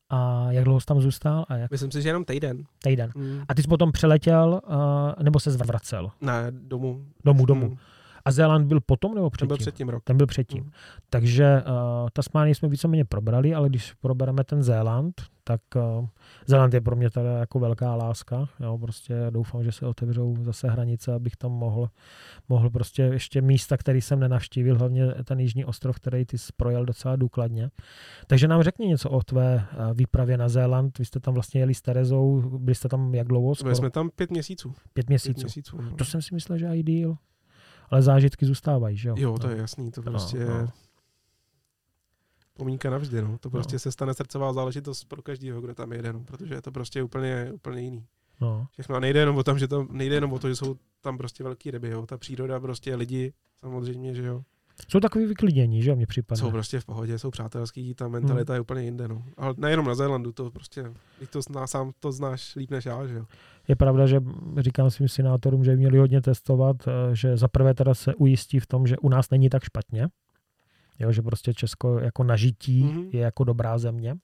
A jak dlouho jsi tam zůstal? A jak Myslím si, že jenom týden. týden. Mm. A ty jsi potom přeletěl, uh, nebo se vracel Ne, domů. domů, domů. Mm. A Zéland byl potom nebo předtím? byl předtím rok. Ten byl předtím. Mm. Takže uh, Tasmánii jsme víceméně probrali, ale když probereme ten Zéland, tak uh, Zéland je pro mě teda jako velká láska. Jo, prostě doufám, že se otevřou zase hranice, abych tam mohl, mohl prostě ještě místa, který jsem nenavštívil, hlavně ten jižní ostrov, který ty jsi projel docela důkladně. Takže nám řekni něco o tvé uh, výpravě na Zéland. Vy jste tam vlastně jeli s Terezou, byli jste tam jak dlouho? Skoro Byli jsme tam pět měsíců. pět Pět měsíců. měsíců no. To jsem si myslel, že i díl. Ale zážitky zůstávají, že jo? Jo, to No. je jasný, to No, prostě no. je pomínka navždy, no. To No. prostě se stane srdcová záležitost pro každého, kdo tam jede, no, protože je to prostě úplně, úplně jiný. No. Všechno a nejde jenom o tom, že to nejde jenom o to, že jsou tam prostě velké ryby, jo. Ta příroda, prostě lidi, samozřejmě, že jo. Jsou takový vyklidnění, že jo, mně připadne. Jsou prostě v pohodě, jsou přátelský, ta mentalita je úplně jinde, no. Ale nejenom na Zélandu, to prostě, když to zná, sám to znáš líp než já, že jo. Je pravda, že říkám svým senátorům, že by měli hodně testovat, eh, že za prvé teda se ujistí v tom, že u nás není tak špatně, jo, že prostě Česko jako nažití Mhm. je jako dobrá země.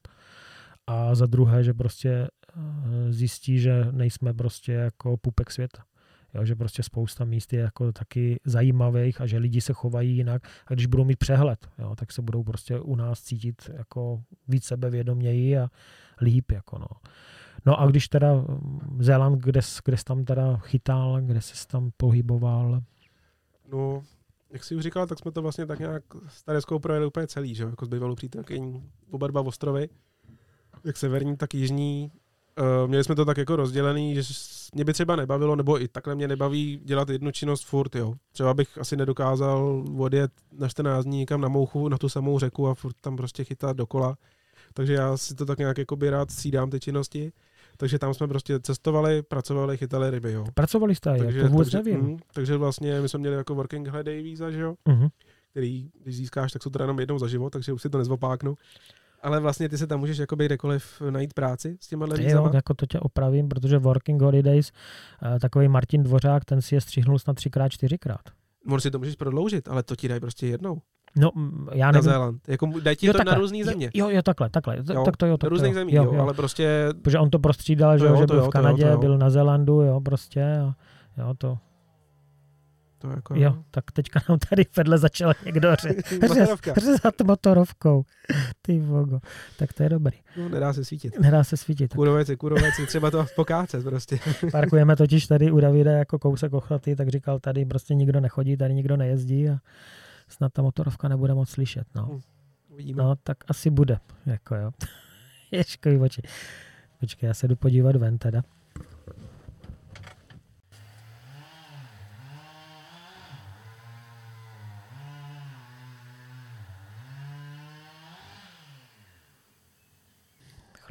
A za druhé, že prostě eh, zjistí, že nejsme prostě jako pupek světa. Jo, že prostě spousta míst je jako taky zajímavých a že lidi se chovají jinak. A když budou mít přehled, jo, tak se budou prostě u nás cítit jako víc sebevědoměji a líp. Jako no. no a když teda mm, Zéland, kde, kde jsi tam teda chytal, kde jsi tam pohyboval, No, jak jsi už říkal, tak jsme to vlastně tak nějak s Tereskou projeli úplně celý, že jako s bývalou přítelkyní, oba dva ostrovy, jak severní, tak jižní. Uh, měli jsme to tak jako rozdělený, že mě by třeba nebavilo, nebo i takhle mě nebaví dělat jednu činnost furt, jo. Třeba bych asi nedokázal odjet na 14 dní někam na mouchu, na tu samou řeku a furt tam prostě chytat dokola. Takže já si to tak nějak jako rád střídám ty činnosti. Takže tam jsme prostě cestovali, pracovali, chytali ryby, jo. Pracovali jste, takže, to vůbec takže, nevím. mm, takže vlastně my jsme měli jako working holiday víza, že jo, Mhm. který když získáš, tak jsou to jenom jednou za život, takže už si to nezvopáknu. Ale vlastně ty se tam můžeš jakoby kdekoliv najít práci s těma vízama. Jo, jako to tě opravím, protože Working Holidays, eh, takový Martin Dvořák, ten si je střihnul snad třikrát, čtyřikrát. On si to můžeš prodloužit, ale to ti dají prostě jednou. No, mm, já Na nevím. Zéland. Jako dají ti Jo, to takhle. na různý země. Jo, jo, takhle, takhle. Jo, Jo, tak to jo, tak to různých jo. zemí, jo, jo, jo. ale prostě Protože on to prostřídal, že, To jo, jo, že byl jo, v jo, Kanadě, to jo. byl na Zélandu, jo, prostě. A, jo, to, to jako... jo, tak teďka nám tady vedle začal někdo *laughs* řezat, motorovkou. *laughs* Ty vogo. Tak to je dobrý. No, nedá se svítit. Nedá se svítit. Kurovec je kurovec, je třeba to pokácet prostě. *laughs* Parkujeme totiž tady u Davida jako kousek ochoty, tak říkal, tady prostě nikdo nechodí, tady nikdo nejezdí a snad ta motorovka nebude moc slyšet. No, Hm, Uvidíme. no tak asi bude. Jako jo. Ješkový oči. Počkej, já se jdu podívat ven teda.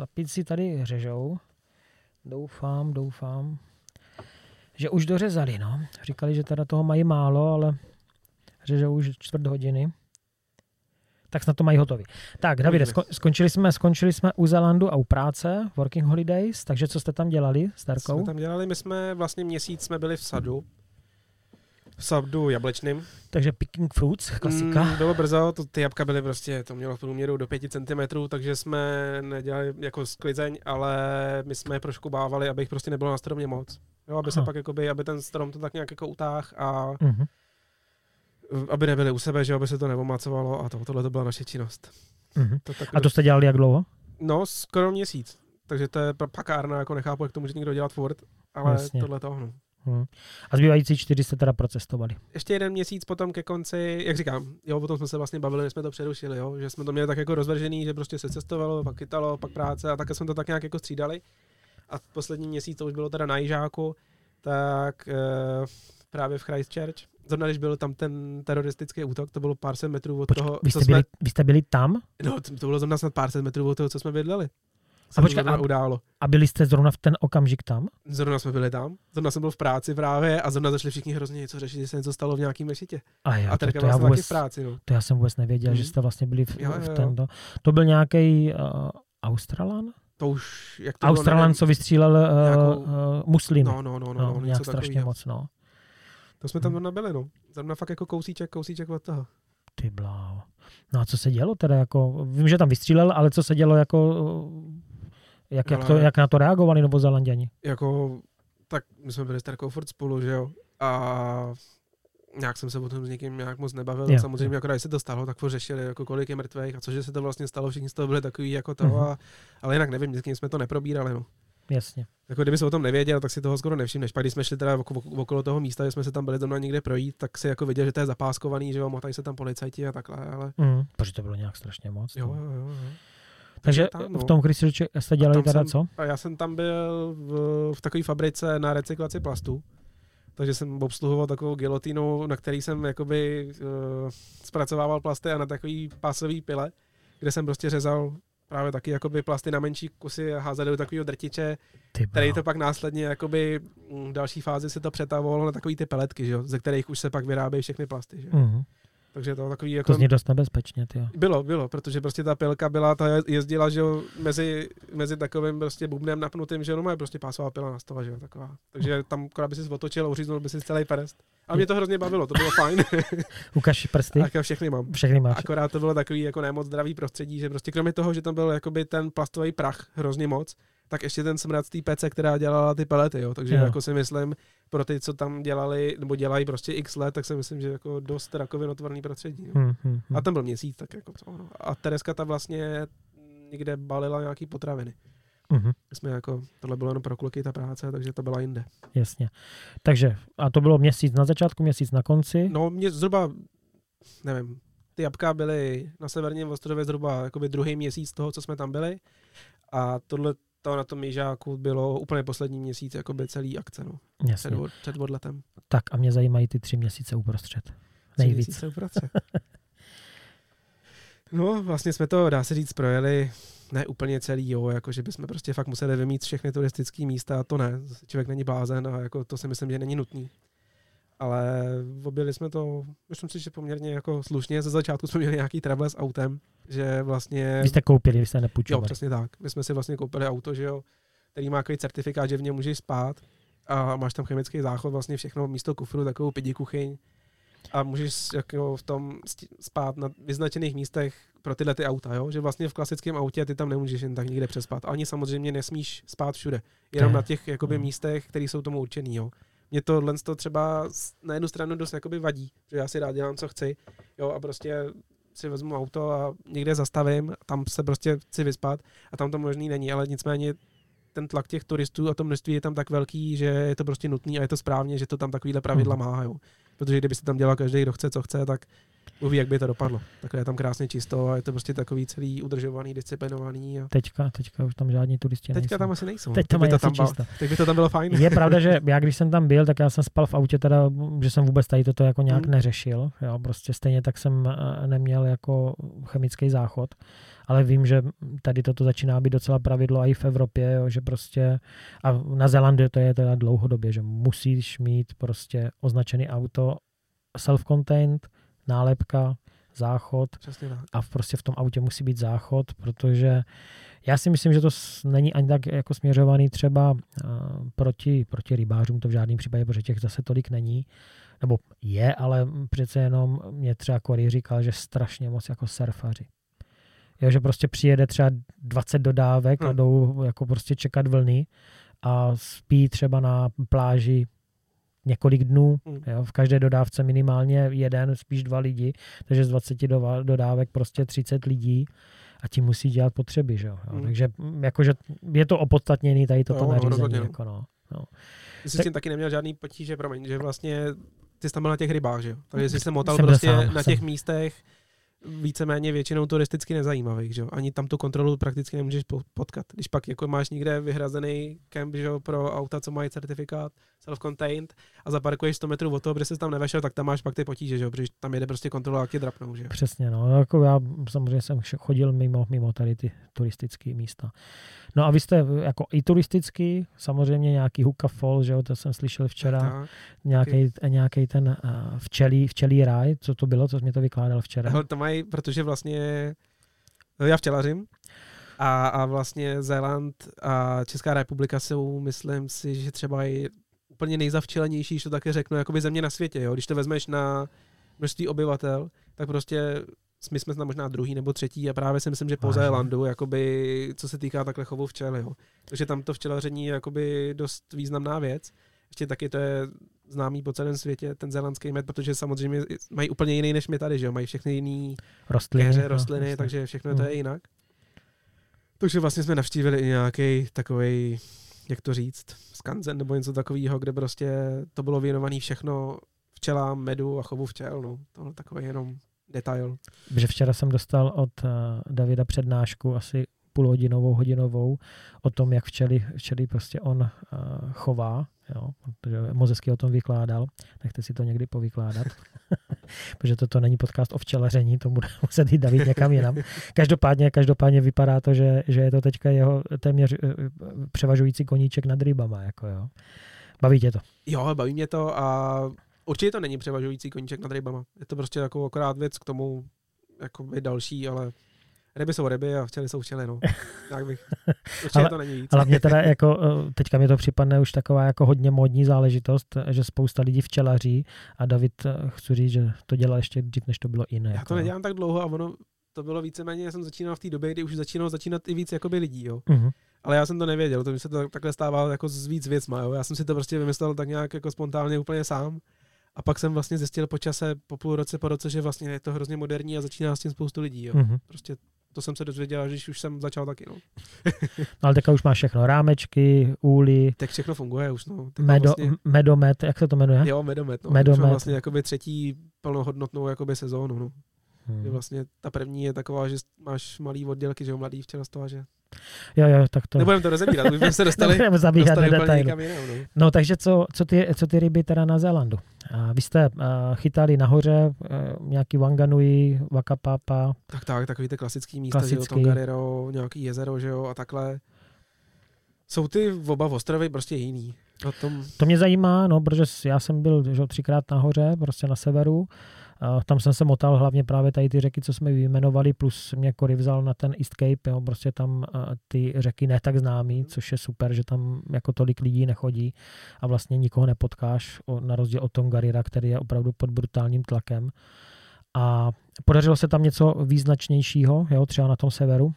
Chlapíci tady řežou. Doufám, doufám, že už dořezali, no. Říkali, že teda toho mají málo, ale řežou už čtvrt hodiny. Tak snad to mají hotový. Tak, Davide, sko- skončili jsme, skončili jsme u Zelandu a u práce, Working Holidays, takže co jste tam dělali s Co Darkou? jsme tam dělali? My jsme vlastně měsíc jsme byli v sadu. V sadu jablečným. Takže picking fruits, klasika. Mm, bylo brzo, to, ty jabka byly prostě, to mělo v průměru do 5 cm, takže jsme nedělali jako sklizeň, ale my jsme je proškubávali, aby jich prostě nebylo na stromě moc. Jo, aby se Aha. pak jakoby, aby ten strom to tak nějak jako utáh a Mhm. aby nebyli u sebe, že aby se to nevomacovalo a to, tohle to byla naše činnost. Mhm. To tak, A to jste dělali jak dlouho? No, skoro měsíc. Takže to je pa- pakárna, jako nechápu, jak to může někdo dělat furt, ale Jasně. tohle to, no. Mhm. A zbývající čtyři jste teda procestovali. ještě jeden měsíc potom ke konci, jak říkám, jo, potom jsme se vlastně bavili, než jsme to přerušili, jo, že jsme to měli tak jako rozvržený, že prostě se cestovalo, pak kytalo, pak práce a také jsme to tak nějak jako střídali. A v poslední měsíc to už bylo teda na Jižáku, tak e, právě v Christchurch, zrovna když byl tam ten teroristický útok, to bylo pár set metrů od Počkej, toho, vy, co jste jsme, byli, vy jste byli tam no, to to bylo zrovna snad pár set metrů od toho, co jsme bydleli. A Se to počkej, zrovna a- událo. a byli jste zrovna v ten okamžik tam? Zrovna jsme byli tam, zrovna jsem byl v práci právě a zrovna začali všichni hrozně něco řešit, že se něco stalo v nějakém mešitě. A, jo, A to, to, já vůbec, v práci, no. to já jsem vůbec nevěděl, že Mhm. jste vlastně byli v, Jo, jo, v tento. To byl nějaký uh, Australan? To už, jak to bylo, Australan, nevím. co vystřílel uh, Nějakou- uh, muslimy. No, no, no, no, no, no, nějak něco strašně takového. moc, no. To jsme tam Hmm. nabili, no. Zrovna fakt jako kousíček, kousíček od toho. Ty bláho. No a co se dělo teda jako, vím, že tam vystřílel, ale co se dělo jako, jak, jak, to, jak na to reagovali Novozelanděni? Jako, tak my jsme byli s Terkou furt spolu, že jo. A nějak jsem se o tom s někým nějak moc nebavil. Jo, Samozřejmě, jako když se to stalo, tak furt řešili, jako kolik je mrtvých a cože se to vlastně stalo, všichni z toho byli takový jako to. Mhm. A, ale jinak nevím, s kým jsme to neprobírali, no. Jasně. Jako kdyby se o tom nevěděl, tak si toho skoro nevšimneš. Pak když jsme šli teda okolo, okolo toho místa, že jsme se tam byli zrovna někde projít, tak si jako viděl, že to je zapáskovaný, že jo, motají se tam policajti a takhle, ale Mm, protože to bylo nějak strašně moc. jo, no. jo, jo. jo. Takže tam, no. v tom Christchurchi jste dělali teda jsem- co? A já jsem tam byl v, v takové fabrice na recyklaci plastů. Takže jsem obsluhoval takovou gilotínu, na který jsem jakoby uh, zpracovával plasty a na takový pásový pile, kde jsem prostě řezal právě taky jakoby plasty na menší kusy a házel do takového drtiče, který to pak následně jakoby mm, v další fázi se to přetavovalo na takový ty peletky, že jo, ze kterých už se pak vyrábějí všechny plasty. Že? jo. Takže to takový jako... To zní dost nebezpečně, ty. Bylo, bylo, protože prostě ta pilka byla, ta jezdila, že jo, mezi, mezi takovým prostě bubnem napnutým, že jo, no prostě pásová pila na stole, že jo, taková. Takže tam, akorát by si otočil uříznul by si celý perest. A mě to hrozně bavilo, to bylo fajn. *laughs* Ukaž prsty, a všechny mám. všechny máš. Akorát to bylo takový jako nemoc zdravý prostředí, že prostě kromě toho, že tam byl jakoby ten plastový prach hrozně moc, tak ještě ten smrad z té pece, která dělala ty pelety, jo. Takže Jo. jako si myslím, pro ty, co tam dělali, nebo dělají prostě x let, tak si myslím, že jako dost rakovinotvorný prostředí. Jo. Hmm, hmm, hmm. A ten byl měsíc, tak jako co. No. A Tereska ta vlastně někde balila nějaký potraviny. Mhm, My jsme jako, tohle bylo jenom pro kluky ta práce, takže to byla jinde. jasně. Takže, a to bylo měsíc na začátku, měsíc na konci. No mě zhruba, nevím, ty jabka byly na severním ostrově zhruba jakoby druhý měsíc toho, co jsme tam byli. A tohle to na tom jižáku bylo úplně poslední měsíc jakoby celý akce, no. Před, Jasně. od- před odletem. Tak a mě zajímají ty tři měsíce uprostřed. Tři Nejvíc. měsíce v práci. *laughs* No, vlastně jsme to, dá se říct, projeli ne úplně celý, jo, jako že bychom prostě fakt museli vymít všechny turistické místa, to ne, člověk není blázen a jako to si myslím, že není nutný. Ale objeli jsme to, myslím si, že poměrně jako slušně, ze začátku jsme měli nějaký travel s autem, že vlastně... Vy jste koupili, vy jste Jo, nepůjčovali. přesně tak. My jsme si vlastně koupili auto, že jo, který má takový certifikát, že v něm můžeš spát a máš tam chemický záchod, vlastně všechno místo kufru, takovou pidi kuchyň a můžeš jako v tom spát na vyznačených místech pro tyhle ty auta, jo? že vlastně v klasickém autě ty tam nemůžeš jen tak nikde přespat. Ani samozřejmě nesmíš spát všude, jenom je- na těch jakoby, Mm. místech, které jsou tomu určený. Jo? Mě tohle to třeba na jednu stranu dost jakoby vadí, že já si rád dělám, co chci jo, a prostě si vezmu auto a někde zastavím, tam se prostě chci vyspat a tam to možný není, ale nicméně ten tlak těch turistů a to množství je tam tak velký, že je to prostě nutný a je to správně, že to tam takovýhle pravidla Mhm. má, jo. Protože kdyby se tam dělal každý, kdo chce, co chce, tak uví, jak by to dopadlo. Takhle je tam krásně čisto a je to prostě takový celý udržovaný, disciplinovaný. A Teďka, teďka už tam žádní turisti teďka nejsou. tam asi nejsou. Teď tam by to tam bylo, tak by to tam bylo fajn. Je pravda, že já když jsem tam byl, tak já jsem spal v autě teda, že jsem vůbec tady toto jako nějak Hmm. neřešil. Jo, prostě stejně tak jsem eh, neměl jako chemický záchod. Ale vím, že tady toto začíná být docela pravidlo i v Evropě, jo, že prostě, a na Zélandu to je teda dlouhodobě, že musíš mít prostě označený auto self-contained, nálepka, záchod, a v- prostě v tom autě musí být záchod, protože já si myslím, že to není ani tak jako směřovaný třeba uh, proti, proti rybářům, to v žádném případě, protože těch zase tolik není, nebo je, ale přece jenom mě třeba Cory říkal, že strašně moc jako surfaři. Jo, že prostě přijede třeba 20 dodávek a Hmm. jdou jako prostě čekat vlny a spí třeba na pláži několik dnů, Hmm. jo, v každé dodávce minimálně jeden, spíš dva lidi, takže z 20 dova- dodávek prostě 30 lidí a ti musí dělat potřeby, že jo. Hmm. Takže mm, jakože je to opodstatněný tady toto Jo, no, nařízení. no. jako no. No. Ty jsi Tak- s tím taky neměl žádný potíže, promiň, že vlastně ty jsi tam byl na těch rybách, že jo? Takže jsi se motal Jsem prostě sám, na jsem. těch místech víceméně většinou turisticky nezajímavých, že jo? Ani tam tu kontrolu prakticky nemůžeš po- potkat. Když pak jako máš někde vyhrazený kemp, že jo, pro auta, co mají certifikát self-contained a zaparkuješ 100 metrů od toho, protože jsi tam nevešel, tak tam máš pak ty potíže, že jo? Protože tam jede prostě kontrola, jak tě drapnou, že? Přesně, no. Jako já samozřejmě jsem chodil mimo, mimo tady ty turistické místa. No a vy jste jako i turistický, samozřejmě nějaký Huka Falls, že jo, to jsem slyšel včera, nějaký, nějaký ten uh, včelí, včelí ráj, co to bylo, co jsi mi to vykládal včera. Hele, to mají, protože vlastně no, já včelařím a, a vlastně Zéland a Česká republika jsou, myslím si, že třeba i úplně nejzavčelenější, když to také řeknu, jakoby země na světě. Jo? Když to vezmeš na množství obyvatel, tak prostě my jsme tam možná druhý nebo třetí a právě si myslím, že po? Zélandu, jakoby, co se týká takhle chovu včel, jo. Takže tam to včelaření je jakoby dost významná věc. Ještě taky to je známý po celém světě, ten zélandský med, protože samozřejmě mají úplně jiný než my tady, že jo? Mají všechny jiný Rostliny. keře, no, rostliny, jasně. takže všechno to Mm. je jinak. Takže vlastně jsme navštívili i nějaký takový, jak to říct, skanzen nebo něco takového, kde prostě to bylo věnované všechno včelám, medu a chovu včel. No. To byl takový jenom detail. že včera jsem dostal od uh, Davida přednášku asi půlhodinovou, hodinovou o tom, jak včely, včely prostě on uh, chová, jo, protože moc hezky o tom vykládal, nechte si to někdy povykládat, *laughs* protože toto není podcast o včelaření, to bude *laughs* muset jít David někam jinam. Každopádně, každopádně vypadá to, že, že je to teďka jeho téměř uh, převažující koníček nad rybama, jako jo. Baví tě to? Jo, baví mě to a určitě to není převažující koníček nad rybama. Je to prostě jako akorát věc k tomu, jako další, ale ryby jsou ryby a včely jsou včely, no. *laughs* Tak bych, určitě Ale- to není víc. Ale mě teda jako, eh, teďka mi to připadne už taková jako hodně módní záležitost, že spousta lidí včelaří a David, eh, chci říct, že to dělal ještě dřív, než to bylo jiné. Já jako, to nedělám tak dlouho a ono to bylo víceméně, já jsem začínal v té době, kdy už začínalo začínat i víc jakoby lidí, jo. Uh-huh. Ale já jsem to nevěděl, to mi se to takhle stává jako s víc věcma, jo. Já jsem si to prostě vymyslel tak nějak jako spontánně úplně sám. A pak jsem vlastně zjistil po čase, po půl roce, po roce, že vlastně je to hrozně moderní a začíná s tím spoustu lidí, jo. Uh-huh. Prostě to jsem se dozvěděl, když už jsem začal taky, no. No, ale teďka už máš všechno, rámečky, úly, Tak všechno funguje už, no. Medo, vlastně, medomet, jak se to jmenuje? jo, medomet, no. Medomet. Už mám vlastně jakoby třetí plnohodnotnou jakoby sezónu, no. Hmm. Vlastně ta první je taková, že máš malý oddělky, že jo, mladý včelastva, že... Jo, jo, tak to... Nebudeme to rozebírat, už bychom se dostali, *laughs* zabíhat dostali úplně někam jinam, no. No takže co, co, ty, co ty ryby teda na Zélandu? A vy jste uh, chytali nahoře uh, nějaký Wanganui, Wakapapa. Tak tak, takový ty klasický místa, klasický. že jo, Tongariro, nějaký jezero, že jo, a takhle. Jsou ty oba ostrovy prostě jiný. Tom... To mě zajímá, no, protože já jsem byl že, třikrát nahoře, prostě na severu. Uh, tam jsem se motal hlavně právě tady ty řeky, co jsme vyjmenovali, plus mě Cory vzal na ten East Cape, jo, prostě tam ty řeky ne tak známý, což je super, že tam jako tolik lidí nechodí a vlastně nikoho nepotkáš, o, na rozdíl od Tongarira, který je opravdu pod brutálním tlakem. A podařilo se tam něco význačnějšího, jo, třeba na tom severu?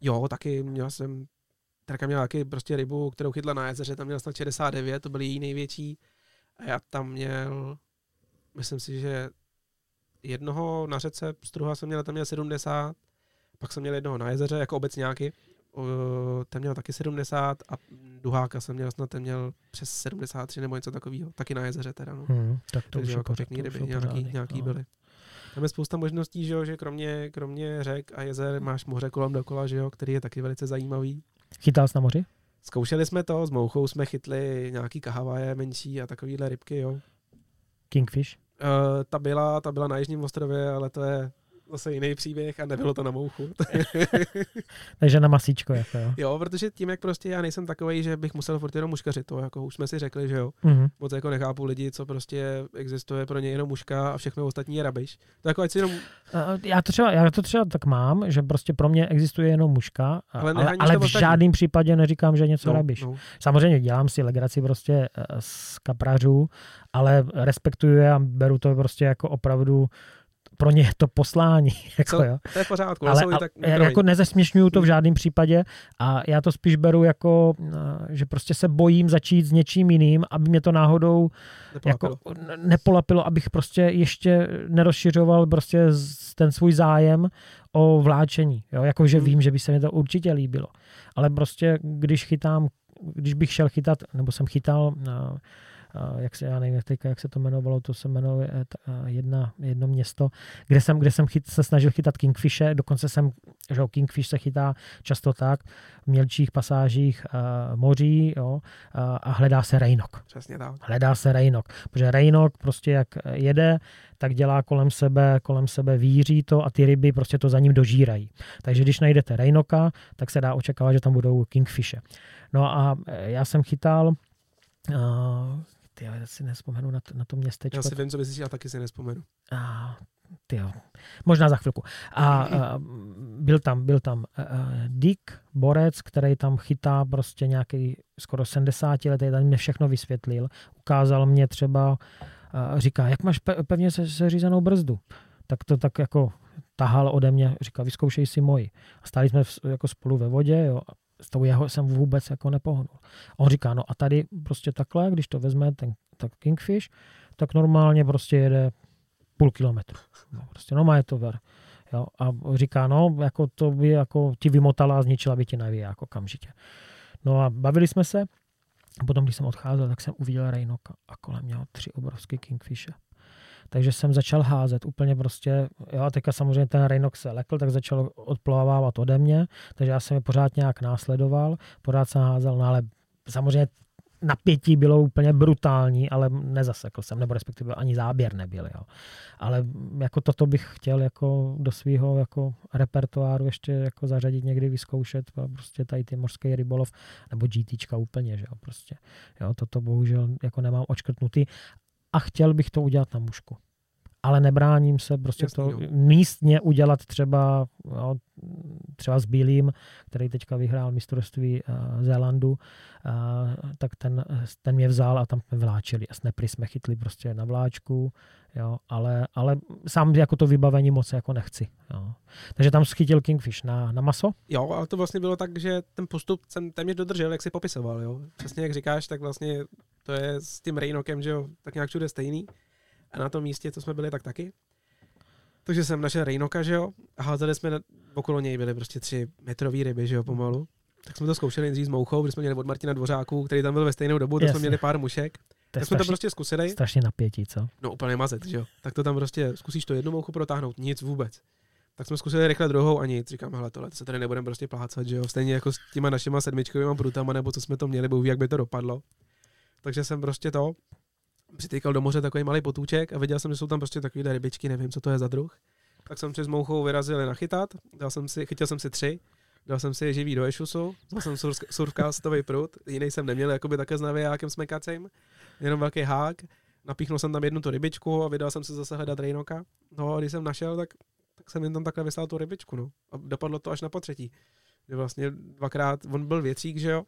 Jo, taky měl jsem Terka měl taky prostě rybu, kterou chytla na jezeře, tam měl snad 69, to byl její největší. A já tam měl, myslím si, že jednoho na řece struha jsem měl, tam měl 70, pak jsem měl jednoho na jezeře, jako obecňáky, ten měl taky 70 a duháka jsem měl snad, ten měl přes 73 nebo něco takového, taky na jezeře teda. No. Hmm, tak to Takže už jako pěkný ryby, nějaký, nějaký no. byly. Tam je spousta možností, že, jo, že kromě, kromě řek a jezer máš moře kolem dokola, že jo, který je taky velice zajímavý. Chytal jsi na moři? Zkoušeli jsme to, s mouchou jsme chytli nějaký kahavaje menší a takovýhle rybky, jo. Kingfish? Uh, ta byla, ta byla na Jižním ostrově, ale to je zase jiný příběh a nebylo to na mouchu. *laughs* Takže na masíčko, jako jo. Jo, protože tím, jak prostě já nejsem takový, že bych musel furt jenom muškařit, to jako už jsme si řekli, že jo. Mm-hmm. Moc jako nechápu lidi, co prostě existuje pro ně jenom muška a všechno ostatní je rabiš. To jako ať si jenom... Já to, třeba, já to třeba tak mám, že prostě pro mě existuje jenom muška, ale, ale, ale v žádném případě neříkám, že něco no, rabiš. No. Samozřejmě dělám si legraci prostě eh, z kaprařů, ale respektuju je a beru to prostě jako opravdu pro ně je to poslání. *laughs* Jako, to, jo. to je pořádku. Ale a, tak, jako nezesměšňuju to v žádném případě a já to spíš beru jako, eh, že prostě se bojím začít s něčím jiným, aby mě to náhodou nepolapilo, jako, nepolapilo abych prostě ještě nerozšiřoval prostě ten svůj zájem o vláčení. Jo? Jako, že hmm. vím, že by se mi to určitě líbilo. Ale prostě, když chytám, když bych šel chytat, nebo jsem chytal uh, jak se, já nevím, teďka, jak se to jmenovalo, to se jmenuje eh, jedna, jedno město, kde jsem, kde jsem chyt, se snažil chytat kingfishe, dokonce jsem, že kingfish se chytá často tak v mělčích pasážích uh, moří jo, uh, a hledá se rejnok. Přesně tak. Hledá se rejnok, protože rejnok prostě jak jede, tak dělá kolem sebe, kolem sebe víří to a ty ryby prostě to za ním dožírají. Takže když najdete rejnoka, tak se dá očekávat, že tam budou kingfishe. No a já jsem chytal uh, ty já si nespomenu na to, na to městečko. Já si vím, co myslíš, já taky si nespomenu. A, ty jo. Možná za chvilku. A, a byl tam, byl tam uh, Dick, borec, který tam chytá prostě nějaký skoro 70 let, tady mě všechno vysvětlil. Ukázal mě třeba, uh, říká, jak máš pe- pevně se, seřízenou brzdu. Tak to tak jako tahal ode mě, říká, vyzkoušej si moji. A stáli jsme v, jako spolu ve vodě, jo, s tou jeho jsem vůbec jako nepohnul. On říká, no a tady prostě takhle, když to vezme ten tak Kingfish, tak normálně prostě jede půl kilometru. No, prostě no má je to ver. Jo, a říká, no, jako to by jako ti vymotala a zničila by ti naví jako kamžitě. No a bavili jsme se. Potom, když jsem odcházel, tak jsem uviděl Rejnoka a kolem něho tři obrovské kingfishe. Takže jsem začal házet úplně prostě, jo, a teďka samozřejmě ten Rejnok se lekl, tak začal odplovávat ode mě, takže já jsem je pořád nějak následoval, pořád jsem házel, no ale samozřejmě napětí bylo úplně brutální, ale nezasekl jsem, nebo respektive ani záběr nebyl. Jo. Ale jako toto bych chtěl jako do svého jako repertoáru ještě jako zařadit někdy, vyzkoušet prostě tady ty mořský rybolov, nebo GTčka úplně, že jo, prostě. Jo, toto bohužel jako nemám očkrtnutý a chtěl bych to udělat na mušku. Ale nebráním se prostě Jasný, to jo. místně udělat třeba, jo, třeba s Bílým, který teďka vyhrál mistrovství uh, Zélandu, uh, tak ten, ten mě vzal a tam jsme vláčili a snepry jsme chytli prostě na vláčku, jo, ale, ale sám jako to vybavení moc jako nechci. Jo. Takže tam schytil Kingfish na, na maso? Jo, ale to vlastně bylo tak, že ten postup jsem téměř dodržel, jak si popisoval. Jo. Přesně jak říkáš, tak vlastně to je s tím Rejnokem, že jo, tak nějak všude stejný. A na tom místě, co jsme byli, tak taky. Takže jsem našel Rejnoka, že jo, a házeli jsme, na, okolo něj byly prostě tři metrový ryby, že jo, pomalu. Tak jsme to zkoušeli nejdřív s mouchou, když jsme měli od Martina Dvořáku, který tam byl ve stejnou dobu, tak jsme měli pár mušek. tak jsme to prostě zkusili. Strašně napětí, co? No úplně mazet, že jo. Tak to tam prostě zkusíš to jednu mouchu protáhnout, nic vůbec. Tak jsme zkusili rychle druhou a nic. Říkám, hele, tohle se tady nebudeme prostě plácat, že jo. Stejně jako s těma našima sedmičkovými brutama, nebo co jsme to měli, bůh jak by to dopadlo. Takže jsem prostě to přitýkal do moře takový malý potůček a viděl jsem, že jsou tam prostě takové rybičky, nevím, co to je za druh. Tak jsem přes mouchou vyrazil nachytat, dal jsem si, chytil jsem si tři, dal jsem si živý do ešusu, vzal jsem surf, surfkástový prut, jiný jsem neměl, jakoby také s navijákem smekacím, jenom velký hák, napíchnul jsem tam jednu tu rybičku a vydal jsem se zase hledat rejnoka. No a když jsem našel, tak, tak jsem jen tam takhle vyslal tu rybičku, no. A dopadlo to až na potřetí. Vlastně dvakrát, on byl větřík, že jo,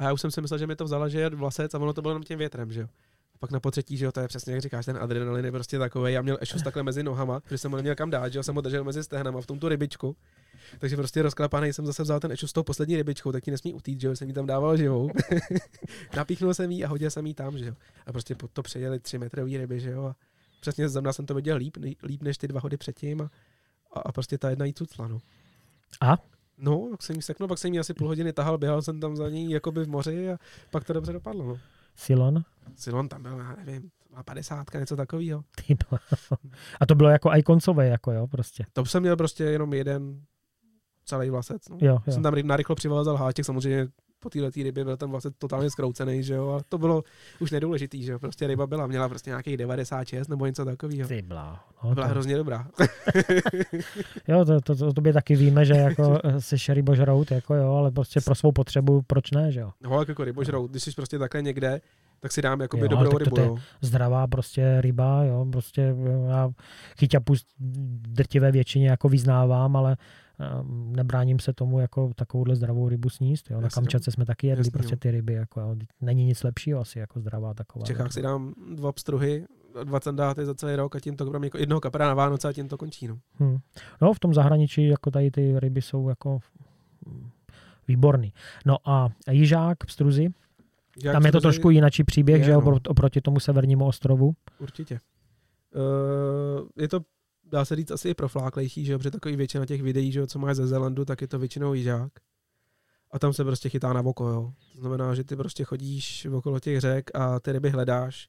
a já už jsem si myslel, že mi to vzala, že je vlasec a ono to bylo jenom tím větrem, že jo. A pak na potřetí, že jo, to je přesně jak říkáš, ten adrenalin je prostě takový. Já měl ešus takhle mezi nohama, protože jsem ho neměl kam dát, že jo, jsem ho držel mezi stehnama v tom tu rybičku. Takže prostě rozklapaný jsem zase vzal ten ešus s tou poslední rybičkou, tak ti nesmí utít, že jo, jsem jí tam dával živou. *laughs* Napíchnul jsem jí a hodil jsem jí tam, že jo. A prostě pod to přejeli tři metrový ryby, že jo. A přesně za jsem to viděl líp, líp než ty dva hody předtím a, a, a prostě ta jedna jí cucla, no. A? No, tak jsem jí seknul, pak jsem jí asi půl hodiny tahal, běhal jsem tam za ní jakoby v moři a pak to dobře dopadlo, no. Silon? Silon tam byl, já nevím, 50, něco takového. A to bylo jako i koncové, jako jo, prostě. To jsem měl prostě jenom jeden celý vlasec. No. Jo, jo. Jsem tam narychlo přivalil háček, samozřejmě po této rybě byl ten vlastně totálně zkroucený, že jo, a to bylo už nedůležitý, že jo, prostě ryba byla, měla prostě nějakých 96 nebo něco takového. Ty blá. No, byla to... hrozně dobrá. *laughs* jo, to, to, to, tobě taky víme, že jako *laughs* jsi rybožrout, jako jo, ale prostě pro svou potřebu, proč ne, že jo? No, ale jako rybožrout, když jsi prostě takhle někde, tak si dám jakoby jo, dobrou rybu. To je zdravá prostě ryba, jo, prostě já chyťapu drtivé většině jako vyznávám, ale nebráním se tomu jako takovouhle zdravou rybu sníst. Jo. Na Kamčatce jsme taky jedli jasný, prostě ty ryby. Jako, jo. Není nic lepšího asi jako zdravá taková. V Čechách si dám dva pstruhy, dva cendáty za celý rok a tím to kromě jako jednoho kapra na Vánoce a tím to končí. No. Hmm. no v tom zahraničí jako tady ty ryby jsou jako výborný. No a jižák, pstruzy, Jak tam je to trošku jináčí příběh, je, že no. oproti tomu severnímu ostrovu. Určitě. Uh, je to dá se říct asi i profláklejší, že jo, protože takový většina těch videí, že jo, co máš ze Zelandu, tak je to většinou jižák. A tam se prostě chytá na oko, jo. To znamená, že ty prostě chodíš okolo těch řek a ty ryby hledáš.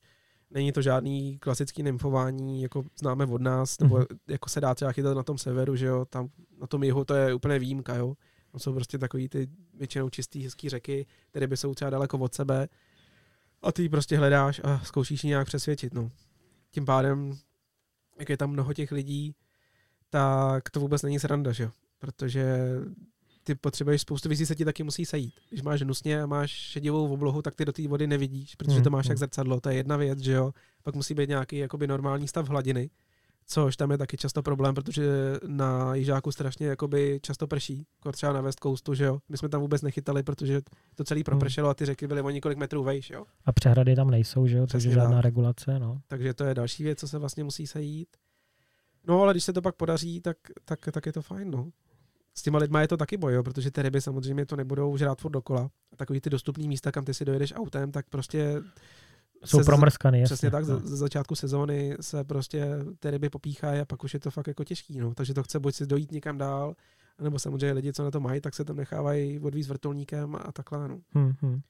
Není to žádný klasický nymfování, jako známe od nás, nebo mm-hmm. jako se dá třeba chytat na tom severu, že jo, tam na tom jihu to je úplně výjimka, jo. Tam jsou prostě takový ty většinou čistý, hezký řeky, které by jsou třeba daleko od sebe a ty prostě hledáš a zkoušíš nějak přesvědčit, no. Tím pádem jak je tam mnoho těch lidí, tak to vůbec není sranda, že jo? Protože ty potřebuješ spoustu věcí, se ti taky musí sejít. Když máš hnusně a máš šedivou oblohu, tak ty do té vody nevidíš, protože to máš jak mhm. zrcadlo, to je jedna věc, že jo. Pak musí být nějaký jakoby normální stav hladiny, což tam je taky často problém, protože na jižáku strašně jakoby často prší, jako třeba na West Coastu, že jo. My jsme tam vůbec nechytali, protože to celý propršelo a ty řeky byly o několik metrů vejš, jo. A přehrady tam nejsou, že jo, takže žádná tak. regulace, no. Takže to je další věc, co se vlastně musí sejít. No ale když se to pak podaří, tak, tak, tak je to fajn, no. S těma lidma je to taky boj, jo, protože ty ryby samozřejmě to nebudou žrát furt dokola. A takový ty dostupný místa, kam ty si dojedeš autem, tak prostě jsou se, promrskaný. Přesně jasně. tak, no. ze začátku sezóny se prostě ty ryby popíchají a pak už je to fakt jako těžký. No. Takže to chce buď si dojít někam dál, nebo samozřejmě lidi, co na to mají, tak se tam nechávají odvíz vrtulníkem a takhle. No. Hmm, hmm.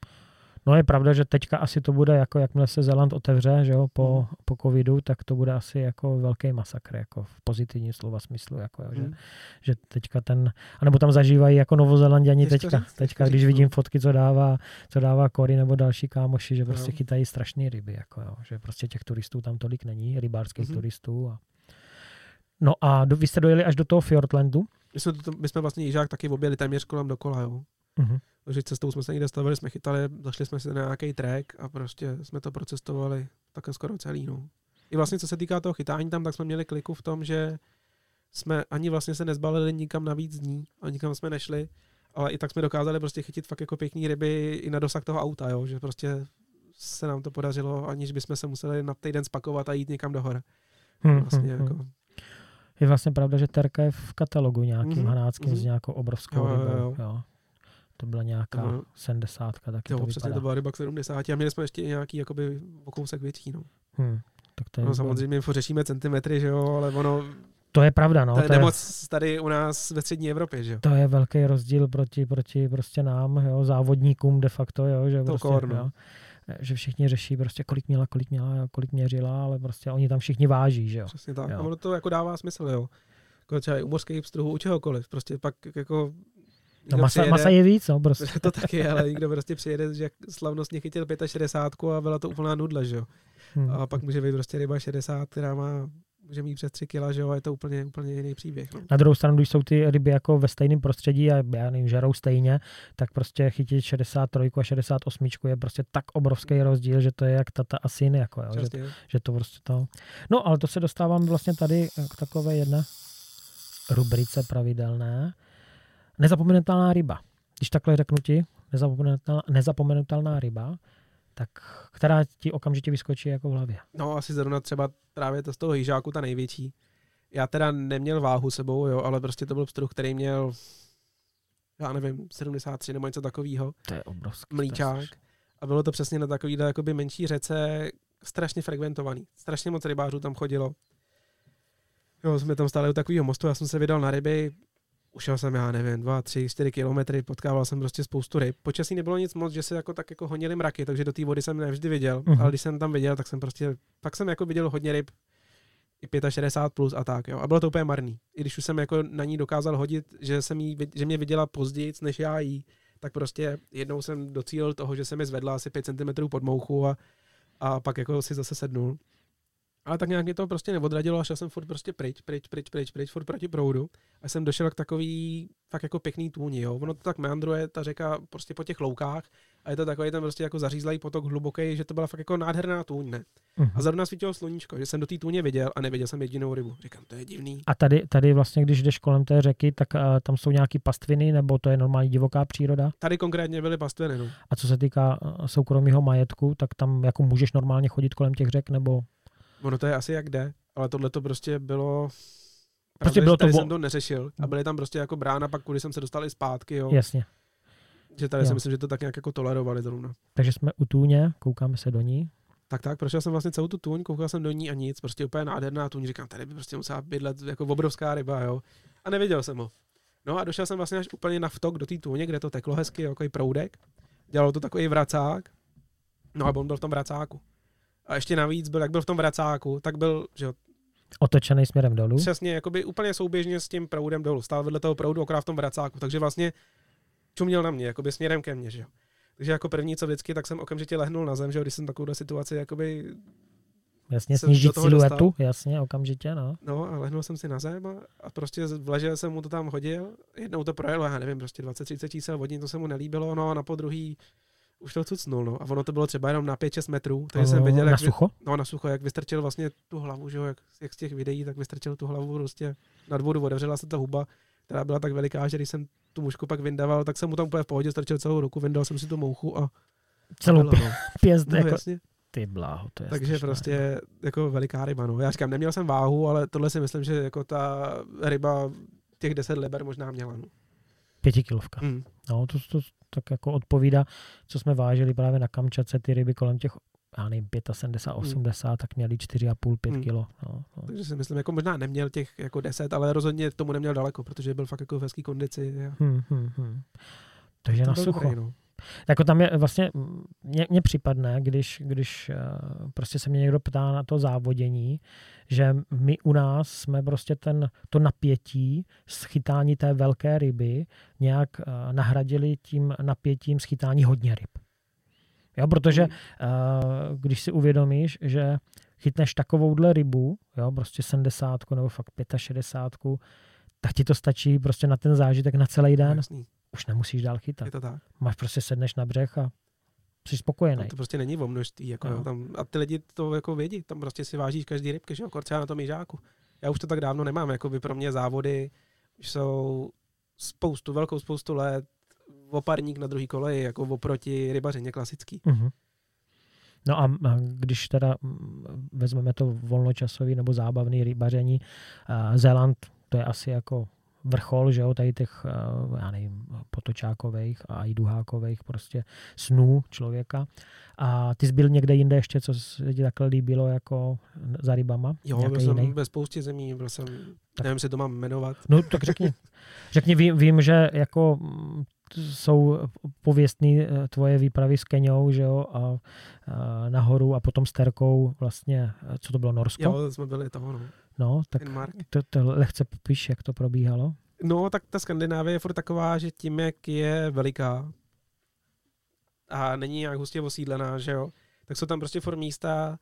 No je pravda, že teďka asi to bude, jako jakmile se Zeland otevře, že jo, po, hmm. po covidu, tak to bude asi jako velký masakr, jako v pozitivní slova smyslu, jako, jo, že, hmm. že teďka ten, anebo tam zažívají jako novozelanděni teďka, říct, teďka, když vidím fotky, co dává, co dává Kory nebo další kámoši, že prostě no. chytají strašné ryby, jako jo, že prostě těch turistů tam tolik není, rybářských hmm. turistů a No a do, vy jste dojeli až do toho Fjordlandu? My jsme, to, my jsme vlastně Jižák taky objeli téměř kolem dokola, jo. Uh-huh. Takže cestou jsme se někde stavili, jsme chytali, zašli jsme si na nějaký track a prostě jsme to procestovali také skoro celý. No. I vlastně co se týká toho chytání tam, tak jsme měli kliku v tom, že jsme ani vlastně se nezbalili nikam na víc dní a nikam jsme nešli, ale i tak jsme dokázali prostě chytit fakt jako pěkný ryby i na dosah toho auta, jo? že prostě se nám to podařilo, aniž bychom se museli na týden spakovat a jít někam do hor. Hmm, vlastně hmm, jako... Hmm. Je vlastně pravda, že Terka je v katalogu nějakým mm-hmm, hanáckým mm-hmm. s nějakou obrovskou jo, rybou. Jo, jo. Jo. To byla nějaká no. 70. Taky jo, to přesně to byla ryba k 70 a měli jsme ještě nějaký jakoby o kousek větší. No. Hmm, tak to je no, samozřejmě řešíme centimetry, že jo, ale ono to je pravda, no. To je to nemoc tady u nás ve střední Evropě, že jo. To je velký rozdíl proti, proti prostě nám, jo, závodníkům de facto, jo, že to prostě, no. jo, že všichni řeší prostě kolik měla, kolik měla, kolik měřila, ale prostě oni tam všichni váží, že jo. Přesně tak. Jo. A ono to jako dává smysl, jo. Jako třeba i u mořských pstruhů, u čehokoliv. Prostě pak jako No masa, přijede, masa je víc, no prostě. *laughs* to taky, ale někdo prostě přijede, že slavnostně chytil 65 a byla to úplná nudla, že jo. Hmm. A pak může být prostě ryba 60, která má může mít přes 3 kg, že jo, a je to úplně, úplně jiný příběh. No. Na druhou stranu, když jsou ty ryby jako ve stejném prostředí a já nevím, žerou stejně, tak prostě chytit 63 a 68 je prostě tak obrovský rozdíl, že to je jak tata a syn, jako, jo, že, že to prostě to... No, ale to se dostávám vlastně tady k takové jedné rubrice pravidelné. Nezapomenutelná ryba. Když takhle řeknu ti, nezapomenutelná, nezapomenutelná ryba, tak která ti okamžitě vyskočí jako v hlavě. No, asi zrovna třeba právě to z toho hýžáku ta největší. Já teda neměl váhu sebou, jo, ale prostě to byl pstruh, který měl, já nevím, 73 nebo něco takového, To je obrovský. mlíčák. A bylo to přesně na takovýhle jakoby menší řece, strašně frekventovaný. Strašně moc rybářů tam chodilo. Jo, jsme tam stáli u takového mostu, já jsem se vydal na ryby, ušel jsem, já nevím, dva, tři, čtyři kilometry, potkával jsem prostě spoustu ryb. Počasí nebylo nic moc, že se jako tak jako honili mraky, takže do té vody jsem nevždy viděl, Mhm. ale když jsem tam viděl, tak jsem prostě, pak jsem jako viděl hodně ryb, i 65 plus a tak, jo. A bylo to úplně marný. I když už jsem jako na ní dokázal hodit, že, jsem jí, že mě viděla později, než já jí, tak prostě jednou jsem docílil toho, že se mi zvedla asi 5 cm pod mouchu a, a pak jako si zase sednul. Ale tak nějak mě to prostě neodradilo a šel jsem furt prostě pryč, pryč, pryč, pryč, pryč, furt proti proudu. A jsem došel k takový fakt jako pěkný tůni, jo. Ono to tak meandruje, ta řeka prostě po těch loukách a je to takový ten prostě jako zařízlý potok hluboký, že to byla fakt jako nádherná tůň, ne. Mhm. A zrovna svítilo sluníčko, že jsem do té tůně viděl a neviděl jsem jedinou rybu. Říkám, to je divný. A tady, tady vlastně, když jdeš kolem té řeky, tak uh, tam jsou nějaký pastviny, nebo to je normální divoká příroda? Tady konkrétně byly pastviny, no. A co se týká uh, soukromého majetku, tak tam jako můžeš normálně chodit kolem těch řek, nebo Ono to je asi jak jde, ale tohle to prostě bylo... Prostě bylo to vo- jsem to neřešil a byly tam prostě jako brána, pak kudy jsem se dostal i zpátky, jo. jasně. Že tady Jo. si myslím, že to tak nějak jako tolerovali zrovna. Takže jsme u tůně, koukáme se do ní. Tak tak, prošel jsem vlastně celou tu tůň, koukal jsem do ní a nic, prostě úplně nádherná tůň, říkám, tady by prostě musela bydlet jako obrovská ryba, jo. A neviděl jsem ho. No a došel jsem vlastně až úplně na vtok do té tůně, kde to teklo hezky, jako proudek. Dělalo to takový vracák. No a on byl v tom vracáku. A ještě navíc byl, jak byl v tom vracáku, tak byl, že jo, Otočený směrem dolů. přesně jakoby úplně souběžně s tím proudem dolů. Stál vedle toho proudu, akorát v tom vracáku. Takže vlastně čuměl na mě, jakoby směrem ke mně, že jo. Takže jako první, co vždycky, tak jsem okamžitě lehnul na zem, že jo, když jsem takovou situaci jakoby Jasně, snížit siluetu, dostal. jasně, okamžitě, no. No a lehnul jsem si na zem a, a prostě vležel jsem mu to tam hodil. Jednou to projelo, já nevím, prostě 20-30 čísel vodní, to se mu nelíbilo, no a na podruhý už to cucnul, no. A ono to bylo třeba jenom na 5-6 metrů, takže jsem viděl, na jak, vy- sucho? no na sucho, jak vystrčil vlastně tu hlavu, že jo, jak, jak z těch videí, tak vystrčil tu hlavu prostě nad vodu, otevřela se ta huba, která byla tak veliká, že když jsem tu mušku pak vyndaval, tak jsem mu tam úplně v pohodě strčil celou ruku, vyndal jsem si tu mouchu a Celou bylo, no. *laughs* pěst, No, jako, jasně. ty bláho, to je Takže strašná prostě jako veliká ryba. No. Já říkám, neměl jsem váhu, ale tohle si myslím, že jako ta ryba těch 10 liber možná měla. No. Pětikilovka. Hmm. No, to, to tak jako odpovídá, co jsme vážili právě na Kamčatce, ty ryby kolem těch, já nevím, 75, 80, tak měli 4,5, 5 Hmm. kilo. No, no. Takže si myslím, jako možná neměl těch jako 10, ale rozhodně tomu neměl daleko, protože byl fakt jako v hezký kondici. A Hmm, hmm, hmm. Takže to na sucho. dobrý, no. Jako tam je vlastně, mně, mně připadne, když, když eh, prostě se mě někdo ptá na to závodění, že my u nás jsme prostě ten, to napětí schytání té velké ryby nějak eh, nahradili tím napětím schytání hodně ryb. Jo, protože Hmm. eh, když si uvědomíš, že chytneš takovouhle rybu, jo, prostě 70 nebo fakt 65, tak ti to stačí prostě na ten zážitek na celý No, den. jasný, Už nemusíš dál chytat. je to tak. Máš prostě sedneš na břeh a jsi spokojený. To prostě není o množství. Jako, No. tam, a ty lidi to jako vědí, tam prostě si vážíš každý rybky, že jo, kor třeba na tom jižáku. Já už to tak dávno nemám, jako by pro mě závody jsou spoustu, velkou spoustu let oparník na druhý koleji, jako oproti rybařině klasický. Mhm. No a když teda vezmeme to volnočasový nebo zábavný rybaření, Zéland, to je asi jako vrchol, že jo, tady těch, eh, já nevím, potočákových a i duhákových prostě snů člověka. A ty jsi byl někde jinde ještě, co se ti takhle líbilo jako za rybama? Jo, Nějaký byl jsem jiný? ve spoustě zemí, byl jsem, Tak. nevím, jestli to mám jmenovat. No tak řekni. *laughs* Řekni, vím, vím že jako mm, jsou pověstný eh, tvoje výpravy s Keňou, že jo, a, a nahoru a potom s Terkou vlastně, eh, co to bylo, Norsko? Jo, jsme byli toho, no. No, tak Denmark. to, to lehce popíš, jak to probíhalo. No, tak ta Skandinávie je furt taková, že tím, jak je veliká a není nějak hustě osídlená, že jo, tak jsou tam prostě furt místa,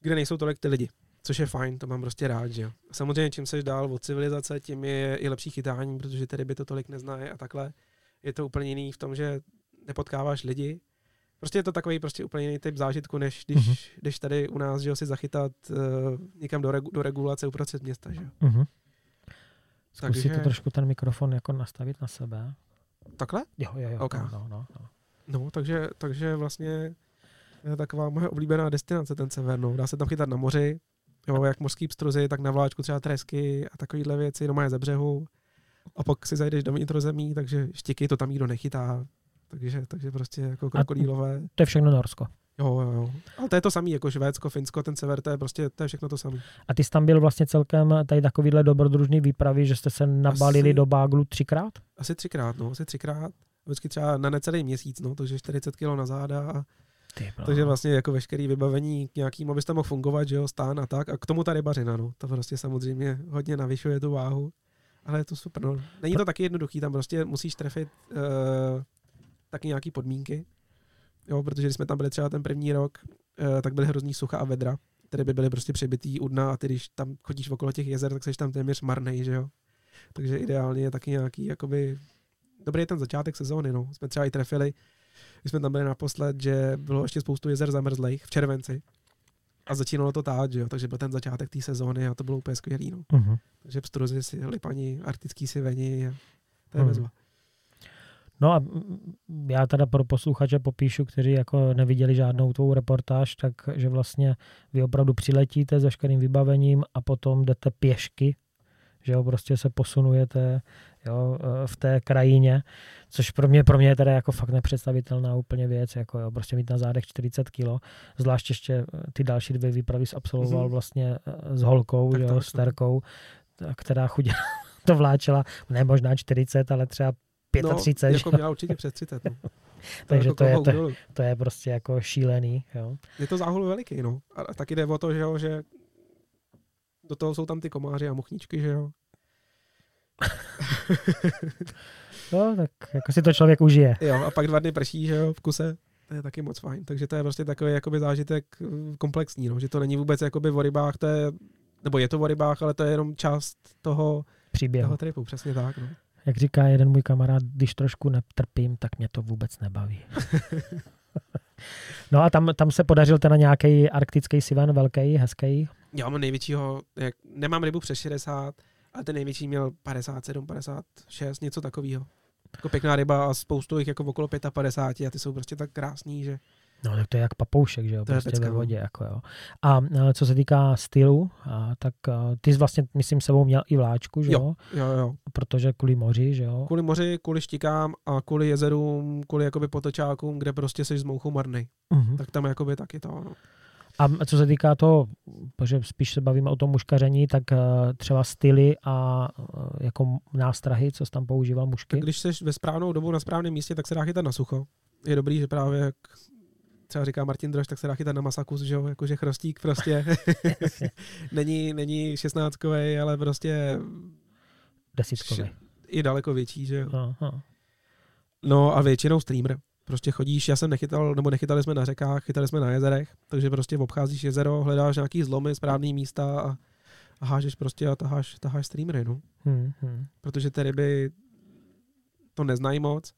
kde nejsou tolik ty lidi. Což je fajn, to mám prostě rád, že jo. Samozřejmě, čím seš dál od civilizace, tím je i lepší chytání, protože ty ryby to tolik neznají a takhle. Je to úplně jiný v tom, že nepotkáváš lidi. Prostě je to takový prostě úplně jiný typ zážitku, než když, uh-huh. když tady u nás, že jo, si zachytat uh, někam do, regu, do regulace uprostřed města, že jo. Uh-huh. Zkus si to trošku ten mikrofon jako nastavit na sebe. Takhle? Jo, jo, jo. Okay. No, no, no, no. no takže, takže vlastně je taková moje oblíbená destinace, ten sever. No. Dá se tam chytat na moři, jo, jak mořský pstruzy, tak na vláčku třeba tresky a takovéhle věci, no má ze břehu. A pak si zajdeš do vnitrozemí, takže štiky to tam nikdo nechytá. Takže, takže prostě jako krokodýlové. To je všechno Norsko. Jo, jo, jo. Ale to je to samé, jako Švédsko, Finsko, ten sever, to je prostě, to je všechno to samé. A ty jsi tam byl vlastně celkem tady takovýhle dobrodružný výpravy, že jste se nabalili asi, do Báglu třikrát? Asi třikrát, no, asi třikrát. Vždycky třeba na necelý měsíc, no, takže 40 kg na záda a takže vlastně jako veškerý vybavení k nějakým, tam mohl fungovat, že jo, stán a tak. A k tomu ta rybařina, no. To prostě samozřejmě hodně navyšuje tu váhu. Ale je to super, no. Není to taky jednoduchý, tam prostě musíš trefit uh, taky nějaký podmínky. Jo, protože když jsme tam byli třeba ten první rok, uh, tak byly hrozný sucha a vedra, které by byly prostě přibitý u dna a ty, když tam chodíš okolo těch jezer, tak jsi tam téměř marnej, že jo. Takže ideálně je taky nějaký, jakoby, dobrý je ten začátek sezóny, no. Jsme třeba i trefili, když jsme tam byli naposled, že bylo ještě spoustu jezer zamrzlých v červenci. A začínalo to tát, že jo, takže byl ten začátek té sezóny a to bylo úplně skvělý. No. Uh-huh. Takže pstruzy si lipani, arktický si veni a to je uh-huh. bezva. No a já teda pro posluchače popíšu, kteří jako neviděli žádnou tvou reportáž, tak že vlastně vy opravdu přiletíte s veškerým vybavením a potom jdete pěšky, že jo, prostě se posunujete jo, e, v té krajině, což pro mě, pro mě je teda jako fakt nepředstavitelná úplně věc, jako jo, prostě mít na zádech 40 kilo, zvlášť ještě e, ty další dvě výpravy absolvoval mm-hmm. vlastně e, s holkou, tak jo, s Terkou, která chudě *laughs* to vláčela, ne možná 40, ale třeba 35. No, jako měla určitě přes 30. No. *laughs* Takže to, jako to, je, to, to je prostě jako šílený. Jo. Je to záhul veliký, no. A taky jde o to, že, jo, že do toho jsou tam ty komáři a muchničky, že jo. *laughs* no, tak jako si to člověk užije. Jo, a pak dva dny prší, že jo, v kuse. To je taky moc fajn. Takže to je prostě takový jakoby zážitek eh, komplexní, no, že to není vůbec jakoby o rybách, to je, nebo je to o rybách, ale to je jenom část toho příběhu. Toho tripu, přesně tak. No. Jak říká jeden můj kamarád, když trošku netrpím, tak mě to vůbec nebaví. *laughs* no a tam, tam se podařil ten nějaký arktický sivan, velký, hezký? Já mám největšího, jak, nemám rybu přes 60, ale ten největší měl 57, 56, něco takového. Jako pěkná ryba a spoustu jich jako okolo 55 a ty jsou prostě tak krásný, že... No tak to je jak papoušek, že jo, to prostě pecka, ve no. vodě, jako jo. A co se týká stylu, a, tak a, ty jsi vlastně, myslím, sebou měl i vláčku, že jo? Jo, jo, Protože kvůli moři, že jo? Kvůli moři, kvůli štikám a kvůli jezerům, kvůli jakoby potočákům, kde prostě jsi s mouchou marný. Uh-huh. Tak tam jakoby taky to, no. A co se týká toho, protože spíš se bavíme o tom muškaření, tak eh, třeba styly a eh, jako nástrahy, co jsi tam používal mušky? Když jsi ve správnou dobu na správném místě, tak se dá chytat na sucho. Je dobrý, že právě jak třeba říká Martin Drož, tak se dá chytat na masakus, že jo, jakože chrostík prostě. *laughs* *laughs* není, není šestnáctkový, ale prostě desítkový. I daleko větší, že jo. Aha. No a většinou streamer. Prostě chodíš, já jsem nechytal, nebo nechytali jsme na řekách, chytali jsme na jezerech, takže prostě obcházíš jezero, hledáš nějaký zlomy, správný místa a, a hážeš prostě a taháš, taháš streamery, no. Hmm, hmm. Protože ty ryby to neznají moc,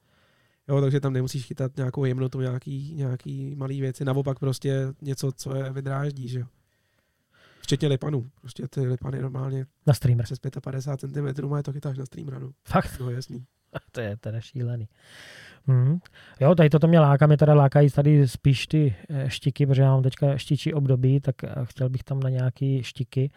jo, takže tam nemusíš chytat nějakou jemnotu, nějaký, nějaký malý věci, naopak prostě něco, co je vydráždí, že jo. Včetně lipanů. Prostě ty lipany normálně na streamer. přes 55 cm má to chytáš na streamer, no. Fakt? No jasný. *laughs* to je teda šílený. Hmm. Jo, tady toto mě láká, mě teda lákají tady spíš ty eh, štiky, protože já mám teďka štičí období, tak eh, chtěl bych tam na nějaký štiky,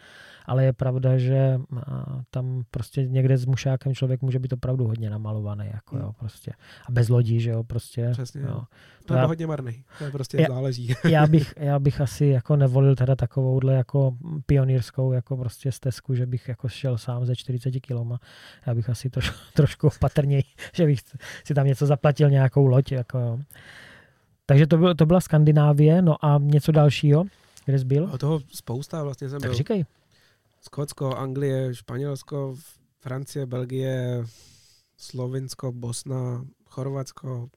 ale je pravda, že eh, tam prostě někde s mušákem člověk může být opravdu hodně namalovaný, jako jo, hmm. prostě. A bez lodí, že jo, prostě. Přesně, jo. To je hodně marný, to je prostě já, záleží. *laughs* já, bych, *laughs* já bych asi jako nevolil teda takovouhle jako pionýrskou jako prostě stezku, že bych jako šel sám ze 40 kiloma. Já bych asi troš, *laughs* trošku opatrněji, že bych si tam něco zaplatil, nějakou loď. Jako, jo. Takže to, bylo, to byla Skandinávie, no a něco dalšího, kde jsi byl? A toho spousta vlastně jsem tak byl. říkej. Skotsko, Anglie, Španělsko, Francie, Belgie, Slovinsko, Bosna, Chorvatsko,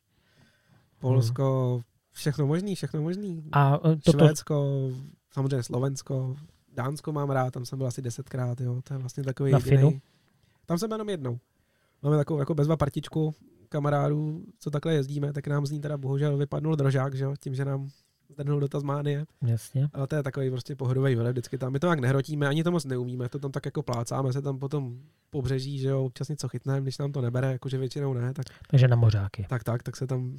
Polsko, hmm. všechno možný, všechno možný. A toto... Švédsko, samozřejmě Slovensko, Dánsko mám rád, tam jsem byl asi desetkrát, jo, to je vlastně takový Na jedinej. Finu? Tam jsem jenom jednou. Máme takovou jako bezva partičku kamarádů, co takhle jezdíme, tak nám z ní teda bohužel vypadnul drožák, že jo, tím, že nám zdrhnul do Tasmánie. Jasně. Ale to je takový prostě pohodový výlet vždycky tam. My to tak nehrotíme, ani to moc neumíme, to tam tak jako plácáme se tam potom pobřeží, že jo, občas něco chytneme, když nám to nebere, jakože většinou ne, tak Takže na mořáky. tak, tak, tak se tam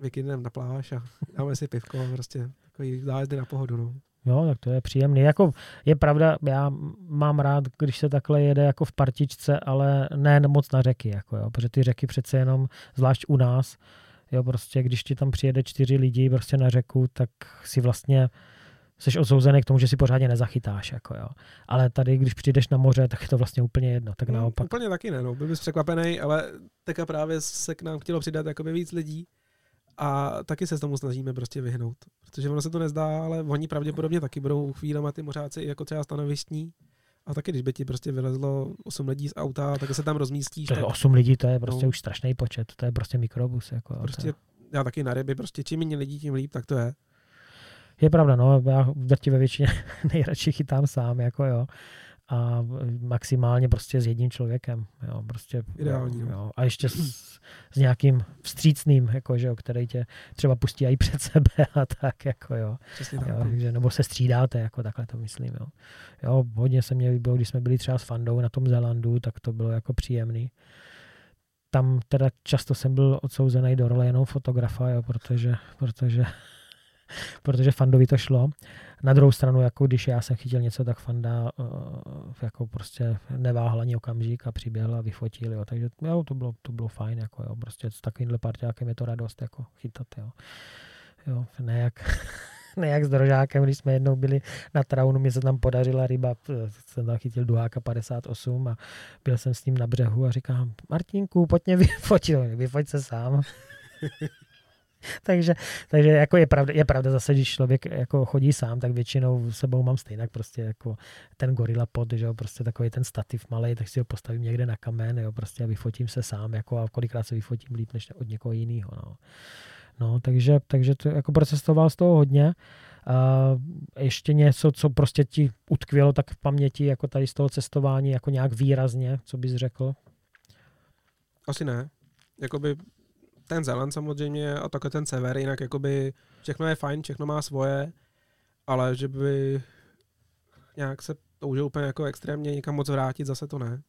vykydneme na pláž a dáme si pivko a prostě takový zájezdy na pohodu, no. Jo, tak to je příjemný. Jako je pravda, já mám rád, když se takhle jede jako v partičce, ale ne moc na řeky, jako jo, protože ty řeky přece jenom, zvlášť u nás, jo, prostě když ti tam přijede čtyři lidi prostě na řeku, tak si vlastně jsi odsouzený k tomu, že si pořádně nezachytáš, jako jo. Ale tady, když přijdeš na moře, tak je to vlastně úplně jedno, tak Mm, naopak. Úplně taky ne, no. byl bys překvapený, ale teďka právě se k nám chtělo přidat jakoby víc lidí a taky se tomu snažíme prostě vyhnout. Protože ono se to nezdá, ale oni pravděpodobně taky budou chvílema ty mořáci jako třeba stanovištní. A taky, když by ti prostě vylezlo 8 lidí z auta, tak se tam rozmístíš. To je tak 8 lidí, to je prostě No. už strašný počet, to je prostě mikrobus. Jako, prostě, je, já taky na ryby, prostě čím méně lidí, tím líp, tak to je. je pravda, no, já v drtivé většině *laughs* nejradši chytám sám, jako jo. A maximálně prostě s jedním člověkem, jo, prostě. Ideální, Jo, no. jo. A ještě s, s nějakým vstřícným, jako, že jo, který tě třeba pustí i před sebe a tak, jako jo. Přesně tak. jo takže, nebo se střídáte, jako takhle to myslím, jo. Jo, hodně se mě líbilo, když jsme byli třeba s Fandou na tom Zelandu, tak to bylo jako příjemný. Tam teda často jsem byl odsouzený do role jenom fotografa, jo, protože, protože, protože Fandovi to šlo. Na druhou stranu, jako když já jsem chytil něco, tak Fanda uh, jako prostě neváhal ani okamžik a přiběhl a vyfotil, jo. takže jo, to bylo, to bylo fajn, jako jo, prostě s takovýmhle parťákem je to radost jako chytat, jo. Jo, ne jak, *laughs* ne jak s Drožákem, když jsme jednou byli na Traunu, mi se tam podařila ryba, p- jsem tam chytil duháka 58 a byl jsem s ním na břehu a říkám, Martinku, pojď mě vyfotit, *laughs* vyfoť se sám. *laughs* *laughs* takže, takže jako je pravda, je pravda zase, když člověk jako chodí sám, tak většinou sebou mám stejnak prostě jako ten gorila pod, že jo, prostě takový ten stativ malý, tak si ho postavím někde na kamen, jo, prostě a vyfotím se sám, jako a kolikrát se vyfotím líp než od někoho jiného, no. No, takže, takže to jako procestoval z toho hodně. A ještě něco, co prostě ti utkvělo tak v paměti, jako tady z toho cestování, jako nějak výrazně, co bys řekl? Asi ne. Jakoby ten Zeland samozřejmě a také ten sever, jinak jakoby všechno je fajn, všechno má svoje, ale že by nějak se toužil úplně jako extrémně někam moc vrátit, zase to ne.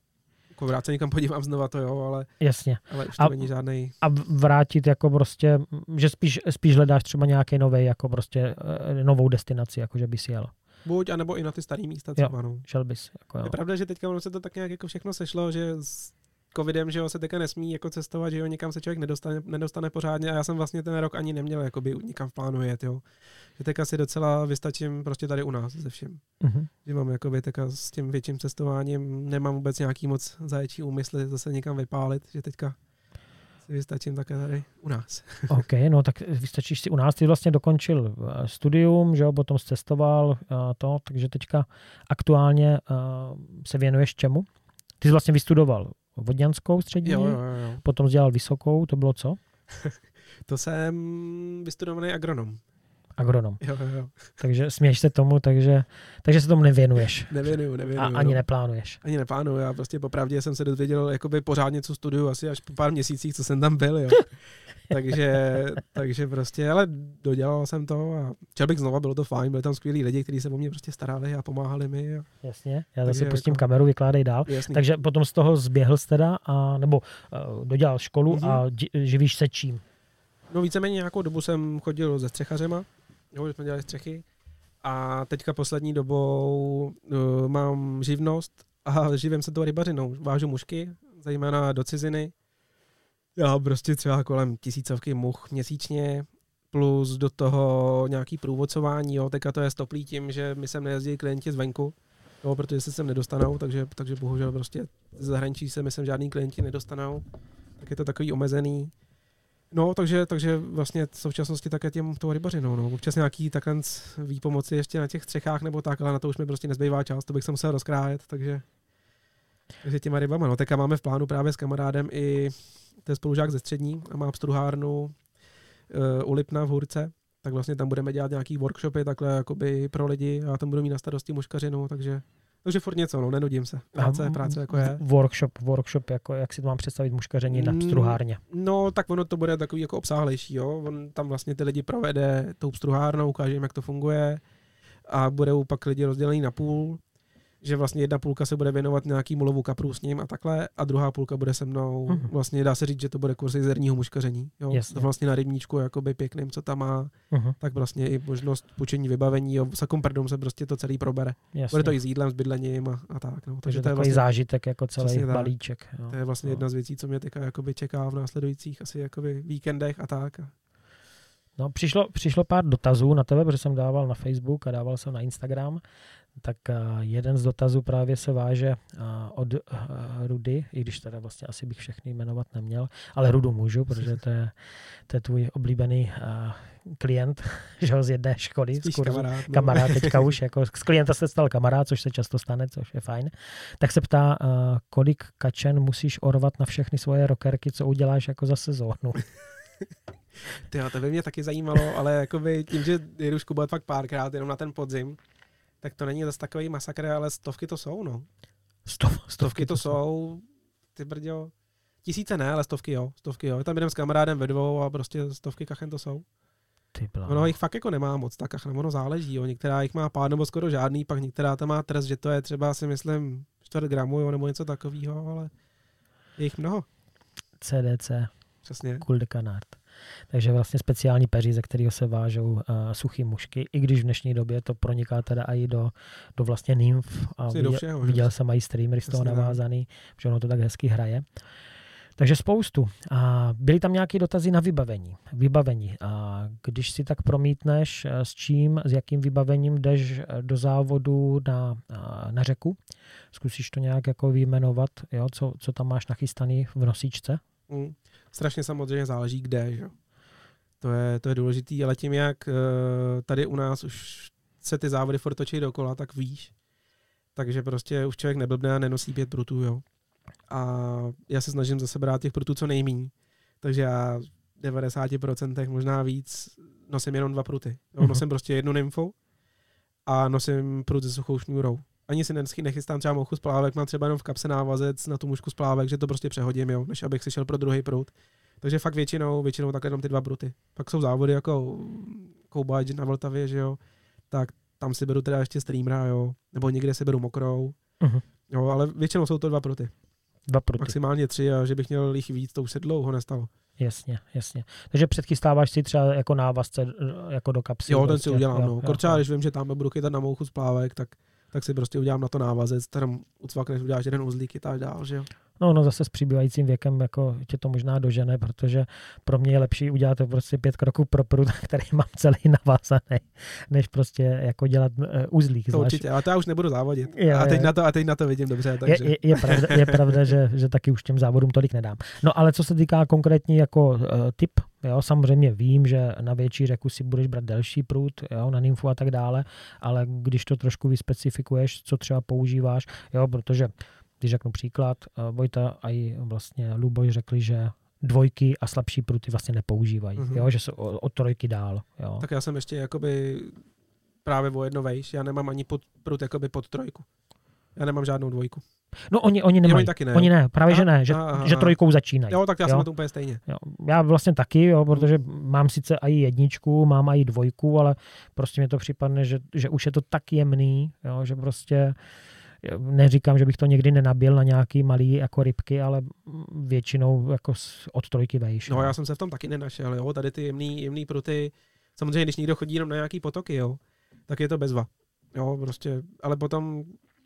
Jako vrát se někam *laughs* podívám znova, to jo, ale, Jasně. ale už to A- není žádný. A vrátit jako prostě, že spíš, spíš hledáš třeba nějaký nový, jako prostě eh, novou destinaci, jako že bys jel. Buď, anebo i na ty staré místa Jo. třeba, no. Šel bys. Jako, jo. Je pravda, že teďka ono se to tak nějak jako všechno sešlo, že covidem, že jo, se teďka nesmí jako cestovat, že jo, někam se člověk nedostane, nedostane pořádně a já jsem vlastně ten rok ani neměl jakoby nikam v plánu jet, jo. Že teďka si docela vystačím prostě tady u nás se vším. Mhm. Že mám jakoby teďka s tím větším cestováním, nemám vůbec nějaký moc zaječí úmysly zase někam vypálit, že teďka si vystačím také tady u nás. *laughs* OK, no tak vystačíš si u nás. Ty vlastně dokončil eh, studium, že jo, potom cestoval a to, takže teďka aktuálně eh, se věnuješ čemu? Ty jsi vlastně vystudoval vodňanskou střední, Jo, jo, jo, potom dělal vysokou, to bylo co? *laughs* To jsem vystudovaný agronom. Agronom. Jo, jo. Takže směješ se tomu, takže, takže se tomu nevěnuješ Nevěnuju, a nevěnuju. ani no. neplánuješ. Ani neplánuju, já prostě popravdě jsem se dozvěděl jakoby pořádně, co studuju, asi až po pár měsících, co jsem tam byl, jo. *laughs* takže, takže prostě, ale dodělal jsem to a chtěl bych znova, bylo to fajn, byli tam skvělí lidi, kteří se o mě prostě starali a pomáhali mi. A Jasně, já zase pustím jako- kameru, vykládej dál. jasný. Takže potom z toho zběhl jsi teda, a, nebo uh, dodělal školu Mhm. a di- živíš se čím? No víceméně nějakou dobu jsem chodil se střechařema, jo, že jsme dělali střechy. A teďka poslední dobou uh, mám živnost a *laughs* živím se tou rybařinou. Vážu mušky, zejména do ciziny. Já prostě třeba kolem tisícovky much měsíčně, plus do toho nějaký průvodcování, jo, teďka to je stoplý tím, že my sem nejezdí klienti zvenku, jo, protože se sem nedostanou, takže, takže bohužel prostě zahraničí se mi sem žádný klienti nedostanou, tak je to takový omezený. No, takže, takže vlastně v současnosti také těm tou rybařinou, no. Občas nějaký takhle výpomoci ještě na těch střechách nebo tak, ale na to už mi prostě nezbývá čas, to bych se musel rozkrájet, takže takže těma rybama. No, teďka máme v plánu právě s kamarádem i, je spolužák ze střední a má pstruhárnu uh, u Lipna v Hůrce, tak vlastně tam budeme dělat nějaký workshopy takhle jakoby pro lidi a tam budu mít na starosti muškařinu, takže takže furt něco, no, nenudím se. Práce, práce jako je. Workshop, workshop, jako jak si to mám představit muškaření na struhárně? No, tak ono to bude takový jako obsáhlejší, jo. On tam vlastně ty lidi provede tou struhárnou, ukáže jim, jak to funguje a budou pak lidi rozdělení na půl že vlastně jedna půlka se bude věnovat nějaký lovu kaprů s ním a takhle a druhá půlka bude se mnou. Uh-huh. Vlastně dá se říct, že to bude kurz zerního muškaření. Jo? To vlastně na rybníčku jakoby pěkným, co tam má, uh-huh. tak vlastně i možnost půjčení vybavení. Jo? Sakom pardon se prostě to celý probere. Jasně. Bude to i s jídlem, s bydlením a, a tak. No. Takže, Takže to je vlastně, zážitek jako celý balíček. Jo. To je vlastně no. jedna z věcí, co mě teďka jakoby čeká v následujících asi jakoby víkendech a tak. No, přišlo, přišlo pár dotazů na tebe, protože jsem dával na Facebook a dával jsem na Instagram tak eh, jeden z dotazů právě se váže eh, od eh, Rudy, i když teda vlastně asi bych všechny jmenovat neměl, ale Rudu můžu, protože to je, to je tvůj oblíbený klient, *laughs* že ho z jedné školy, z kurzu, kamarád, no. kamarád teďka už, *laughs* jako z klienta se stal kamarád, což se často stane, což je fajn, tak se ptá, kolik kačen musíš orvat na všechny svoje rokerky, co uděláš jako za sezónu. *laughs* Ty to by mě taky zajímalo, ale jakoby tím, že jedu škubat fakt párkrát jenom na ten podzim, tak to není zase takový masakr, ale stovky to jsou, no. Stov, stovky, stovky to, to jsou, ty brďo. Tisíce ne, ale stovky jo, stovky jo. Tam jdem s kamarádem ve dvou a prostě stovky kachen to jsou. Ty ono jich fakt jako nemá moc, tak kachna, ono záleží, jo. Některá jich má pár nebo skoro žádný, pak některá tam má trest, že to je třeba si myslím čtvrt gramu, jo, nebo něco takového, ale je jich mnoho. CDC. Přesně. Cool de Canard. Takže vlastně speciální peří, ze kterého se vážou uh, suchý mušky, i když v dnešní době to proniká teda i do, do vlastně nymf. A viděl, všeho, viděl jsem i streamery z toho navázaný, že ono to tak hezky hraje. Takže spoustu. A byly tam nějaké dotazy na vybavení. Vybavení. A když si tak promítneš, eh, s čím, s jakým vybavením jdeš eh, do závodu na, na řeku, zkusíš to nějak jako vyjmenovat, jo? Co, co tam máš nachystaný v nosičce? Mm strašně samozřejmě záleží kde, že? To je, to je důležitý, ale tím, jak uh, tady u nás už se ty závody furt točí dokola, tak víš. Takže prostě už člověk neblbne a nenosí pět prutů, jo. A já se snažím zase brát těch prutů co nejméně. Takže já v 90% možná víc nosím jenom dva pruty. Jo, mm-hmm. Nosím prostě jednu nymfu a nosím prut se suchou šňůrou ani si nechystám třeba mouchu z plávek, mám třeba jenom v kapse návazec na tu mužku z plávek, že to prostě přehodím, jo, než abych si šel pro druhý prout. Takže fakt většinou, většinou takhle jenom ty dva bruty. Pak jsou závody jako Koubáč na Vltavě, že jo, tak tam si beru teda ještě streamera, jo, nebo někde si beru mokrou, uh-huh. jo, ale většinou jsou to dva pruty. Dva pruty. Maximálně tři a že bych měl jich víc, to už se dlouho nestalo. Jasně, jasně. Takže předchystáváš si třeba jako návazce jako do kapsy. Jo, ten prostě. si udělám, jo, no. Jo, třeba, když vím, že tam budu chytat na mouchu z plávek, tak tak si prostě udělám na to návazec, tam ucvakneš, uděláš jeden uzlík, chytáš dál, že jo. No, no zase s přibývajícím věkem jako tě to možná dožene, protože pro mě je lepší udělat prostě pět kroků pro prut, *laughs* který mám celý navázaný, než prostě jako dělat uh, uzlík. To zvlášť. určitě, ale to já už nebudu závodit. Je, a, teď na to, a teď na to vidím dobře. Takže. Je, je, je, pravda, je pravda že, že taky už těm závodům tolik nedám. No ale co se týká konkrétní jako uh, typ, jo, samozřejmě vím, že na větší řeku si budeš brát delší prut, jo, na nymfu a tak dále, ale když to trošku vyspecifikuješ, co třeba používáš, jo, protože když řeknu příklad, eh, Vojta a i vlastně Luboš řekli, že dvojky a slabší pruty vlastně nepoužívají, mm-hmm. jo, že jsou od trojky dál. Jo. Tak já jsem ještě jakoby právě o jedno vejš, já nemám ani pod, prut jakoby pod trojku. Já nemám žádnou dvojku. No oni, oni nemají. Oni, taky ne. oni ne, právě aha, že ne, že, aha, aha. že trojkou začínají. Jo, tak já jo? jsem na to úplně stejně. Jo. Já vlastně taky, jo, protože mám sice i jedničku, mám i dvojku, ale prostě mi to připadne, že, že už je to tak jemný, jo, že prostě neříkám, že bych to někdy nenabil na nějaký malý jako rybky, ale většinou jako od trojky vejš. No, já jsem se v tom taky nenašel, jo, tady ty jemný, jemný pruty, samozřejmě, když někdo chodí jenom na nějaký potoky, jo, tak je to bezva. Jo, prostě, ale potom,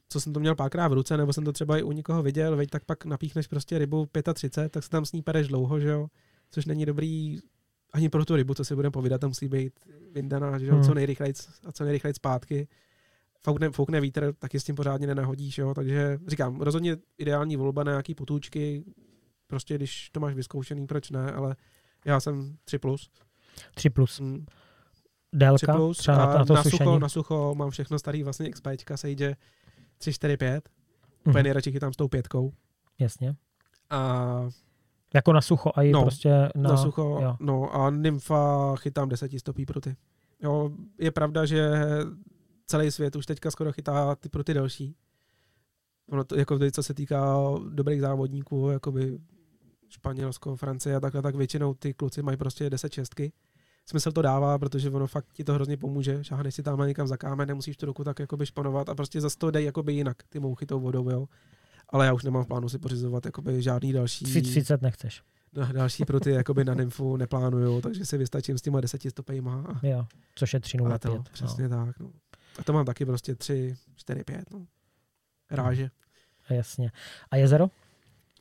co jsem to měl párkrát v ruce, nebo jsem to třeba i u někoho viděl, veď, tak pak napíchneš prostě rybu 35, tak se tam s ní pereš dlouho, že jo, což není dobrý ani pro tu rybu, co si budeme povídat, tam musí být vyndaná, že jo, hmm. co nejrychleji a co nejrychleji zpátky foukne, foukne vítr, taky s tím pořádně nenahodíš, jo? takže říkám, rozhodně ideální volba na nějaký potůčky, prostě když to máš vyzkoušený, proč ne, ale já jsem 3+. Plus. 3+. Plus. Hmm. Délka? 3 plus třeba na, na, to na, sucho, na sucho mám všechno starý vlastně XPčka, Sage 3, 4, 5. Mm. Úplně nejradši chytám s tou pětkou. Jasně. A jako na sucho a i no, prostě na... na sucho, jo. no a nymfa chytám desetistopí pro ty. Jo, je pravda, že celý svět už teďka skoro chytá ty pro ty další. Ono to, jako co se týká dobrých závodníků, jakoby Španělsko, Francie a takhle, tak většinou ty kluci mají prostě 10 šestky. Smysl to dává, protože ono fakt ti to hrozně pomůže. Šáhneš si tam někam za kámen, nemusíš tu ruku tak jakoby španovat a prostě zase to dej jakoby jinak, ty mouchy tou vodou, jo. Ale já už nemám v plánu si pořizovat jakoby žádný další... 30 nechceš. Na další pro ty jakoby na nymfu neplánuju, takže si vystačím s těma deseti stopejma. A, Jo, což je 3 a 0 to, přesně tak. No. A to mám taky prostě 3, 4, 5. No. Ráže. No, jasně. A jezero?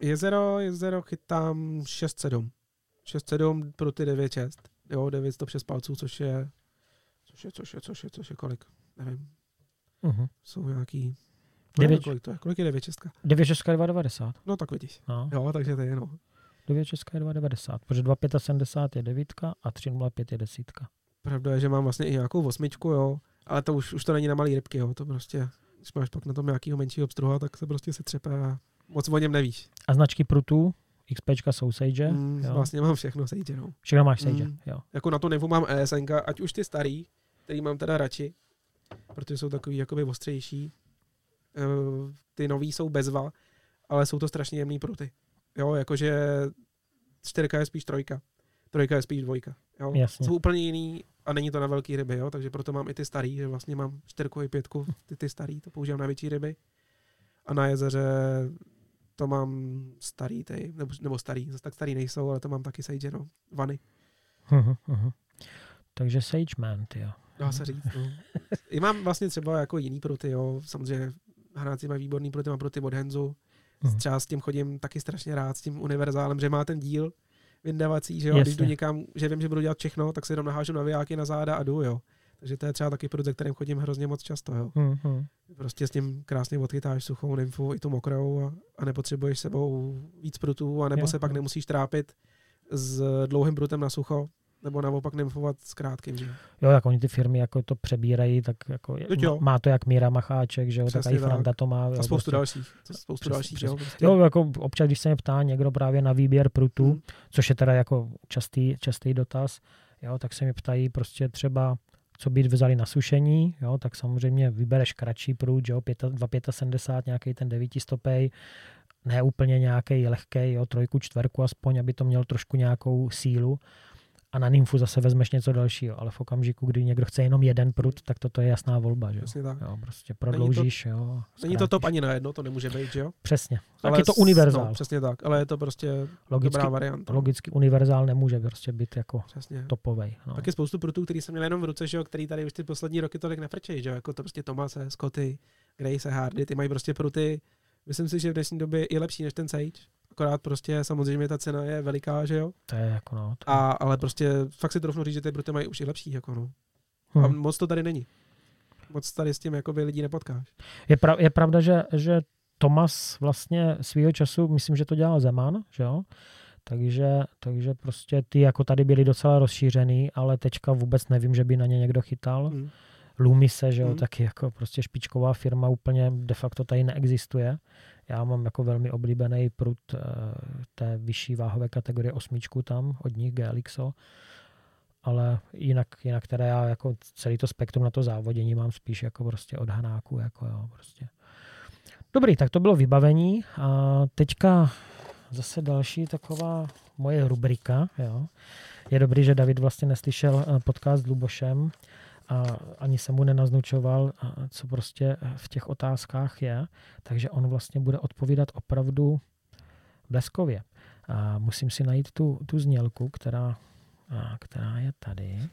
Jezero, jezero chytám 6-7. 6-7 pro ty 9-6. Jo, 9 stop 6 palců, což je, což je, což je, což je, což je kolik? Nevím. Uh-huh. Jsou nějaký... Devět- Nevím, kolik to je? Kolik je 9 6? 9 6 je 2,90. No tak vidíš. No. Jo, takže to je no. 9 6 je 2,90. Protože 2,75 je 9 a 3,05 je desítka. Pravda je, že mám vlastně i nějakou osmičku, jo. Ale to už, už to není na malý rybky, jo. To prostě, když máš pak na tom nějakýho menšího obstruha, tak se prostě se třepe a moc o něm nevíš. A značky prutů, XPčka jsou Sage, Mm, jo. vlastně mám všechno sejde, no. Všechno máš Sage, Mm. jo. Jako na to nevu mám ESN, ať už ty starý, který mám teda radši, protože jsou takový jakoby ostřejší. Eh, Ty nový jsou bezva, ale jsou to strašně jemný pruty. Jo, jakože čtyřka je spíš trojka, trojka je spíš dvojka. Jo. Jasně. Jsou úplně jiný a není to na velký ryby, jo, takže proto mám i ty starý, že vlastně mám čtyřku i pětku, ty, ty starý, to používám na větší ryby. A na jezeře to mám starý, ty, nebo, nebo starý, zase tak starý nejsou, ale to mám taky sage, no, vany. Takže Sage Man, ty jo. Dá se říct, no. I mám vlastně třeba jako jiný pruty, jo. Samozřejmě hráci mají výborný pruty, mám pruty od Henzu. Mhm. Třeba s tím chodím taky strašně rád, s tím univerzálem, že má ten díl vyndavací, že jo. A Když Jasně. jdu někam, že vím, že budu dělat všechno, tak si jenom nahážu navijáky na záda a jdu, jo. Takže to je třeba taky ze kterým chodím hrozně moc často, jo. Mhm. Prostě s tím krásně odchytáš suchou nymfu i tu mokrou a, a nepotřebuješ sebou víc prutů, a nebo Jo, se pak jo. nemusíš trápit s dlouhým prutem na sucho, nebo naopak nymfovat s krátkým, že jo. Tak oni ty firmy jako to přebírají, tak jako jo. má to jak Míra Macháček, že jo, tak i Franta to má. A spoustu prostě. dalších. Spoustu Přesně, dalších, přesně. jo. Prostě. Jo, jako občas, když se mě ptá někdo právě na výběr prutů, Hmm. což je teda jako častý, častý dotaz, jo, tak se mi ptají prostě třeba, co být vzali na sušení, jo, tak samozřejmě vybereš kratší prut, jo, 2,75, nějaký ten 9 stopej, ne úplně nějaký lehký, jo, trojku, čtverku aspoň, aby to měl trošku nějakou sílu. A na nymfu zase vezmeš něco dalšího, ale v okamžiku, kdy někdo chce jenom jeden prut, tak toto je jasná volba, že. Přesně tak. Jo, prostě prodloužíš, jo. Není to top ani na jedno, to nemůže být, že jo? Přesně. Tak Ale je to s- univerzál. No, přesně tak, ale je to prostě Logicky, dobrá varianta. logicky univerzál nemůže prostě být jako Přesně. topovej. No. Pak je spoustu prutů, který jsem měl jenom v ruce, že jo, který tady už ty poslední roky tolik nefrčejí, že jo, jako to prostě Tomase, Scotty, Grace, Hardy, ty mají prostě pruty, myslím si, že v dnešní době je lepší než ten Sage, akorát prostě samozřejmě ta cena je veliká, že jo, To je jako no. To... a, ale prostě fakt si trofnu říct, že ty pruty mají už i lepší, jako no. A hm. moc to tady není. Moc tady s tím jako by lidí nepotkáš. je, prav, je pravda, že, že Tomas vlastně svýho času, myslím, že to dělal Zeman, že jo? Takže, takže prostě ty jako tady byly docela rozšířený, ale teďka vůbec nevím, že by na ně někdo chytal. Hmm. Lumise, že jo, Hmm. taky jako prostě špičková firma úplně de facto tady neexistuje. Já mám jako velmi oblíbený prut eh, té vyšší váhové kategorie osmičku tam od nich GLXO, ale jinak, jinak teda já jako celý to spektrum na to závodění mám spíš jako prostě od Hanáku, jako jo, prostě. Dobrý, tak to bylo vybavení a teďka zase další taková moje rubrika, jo. Je dobrý, že David vlastně neslyšel eh, podcast s Lubošem, a ani se mu nenaznučoval, co prostě v těch otázkách je, takže on vlastně bude odpovídat opravdu bleskově. A musím si najít tu, tu znělku, která, a, která je tady,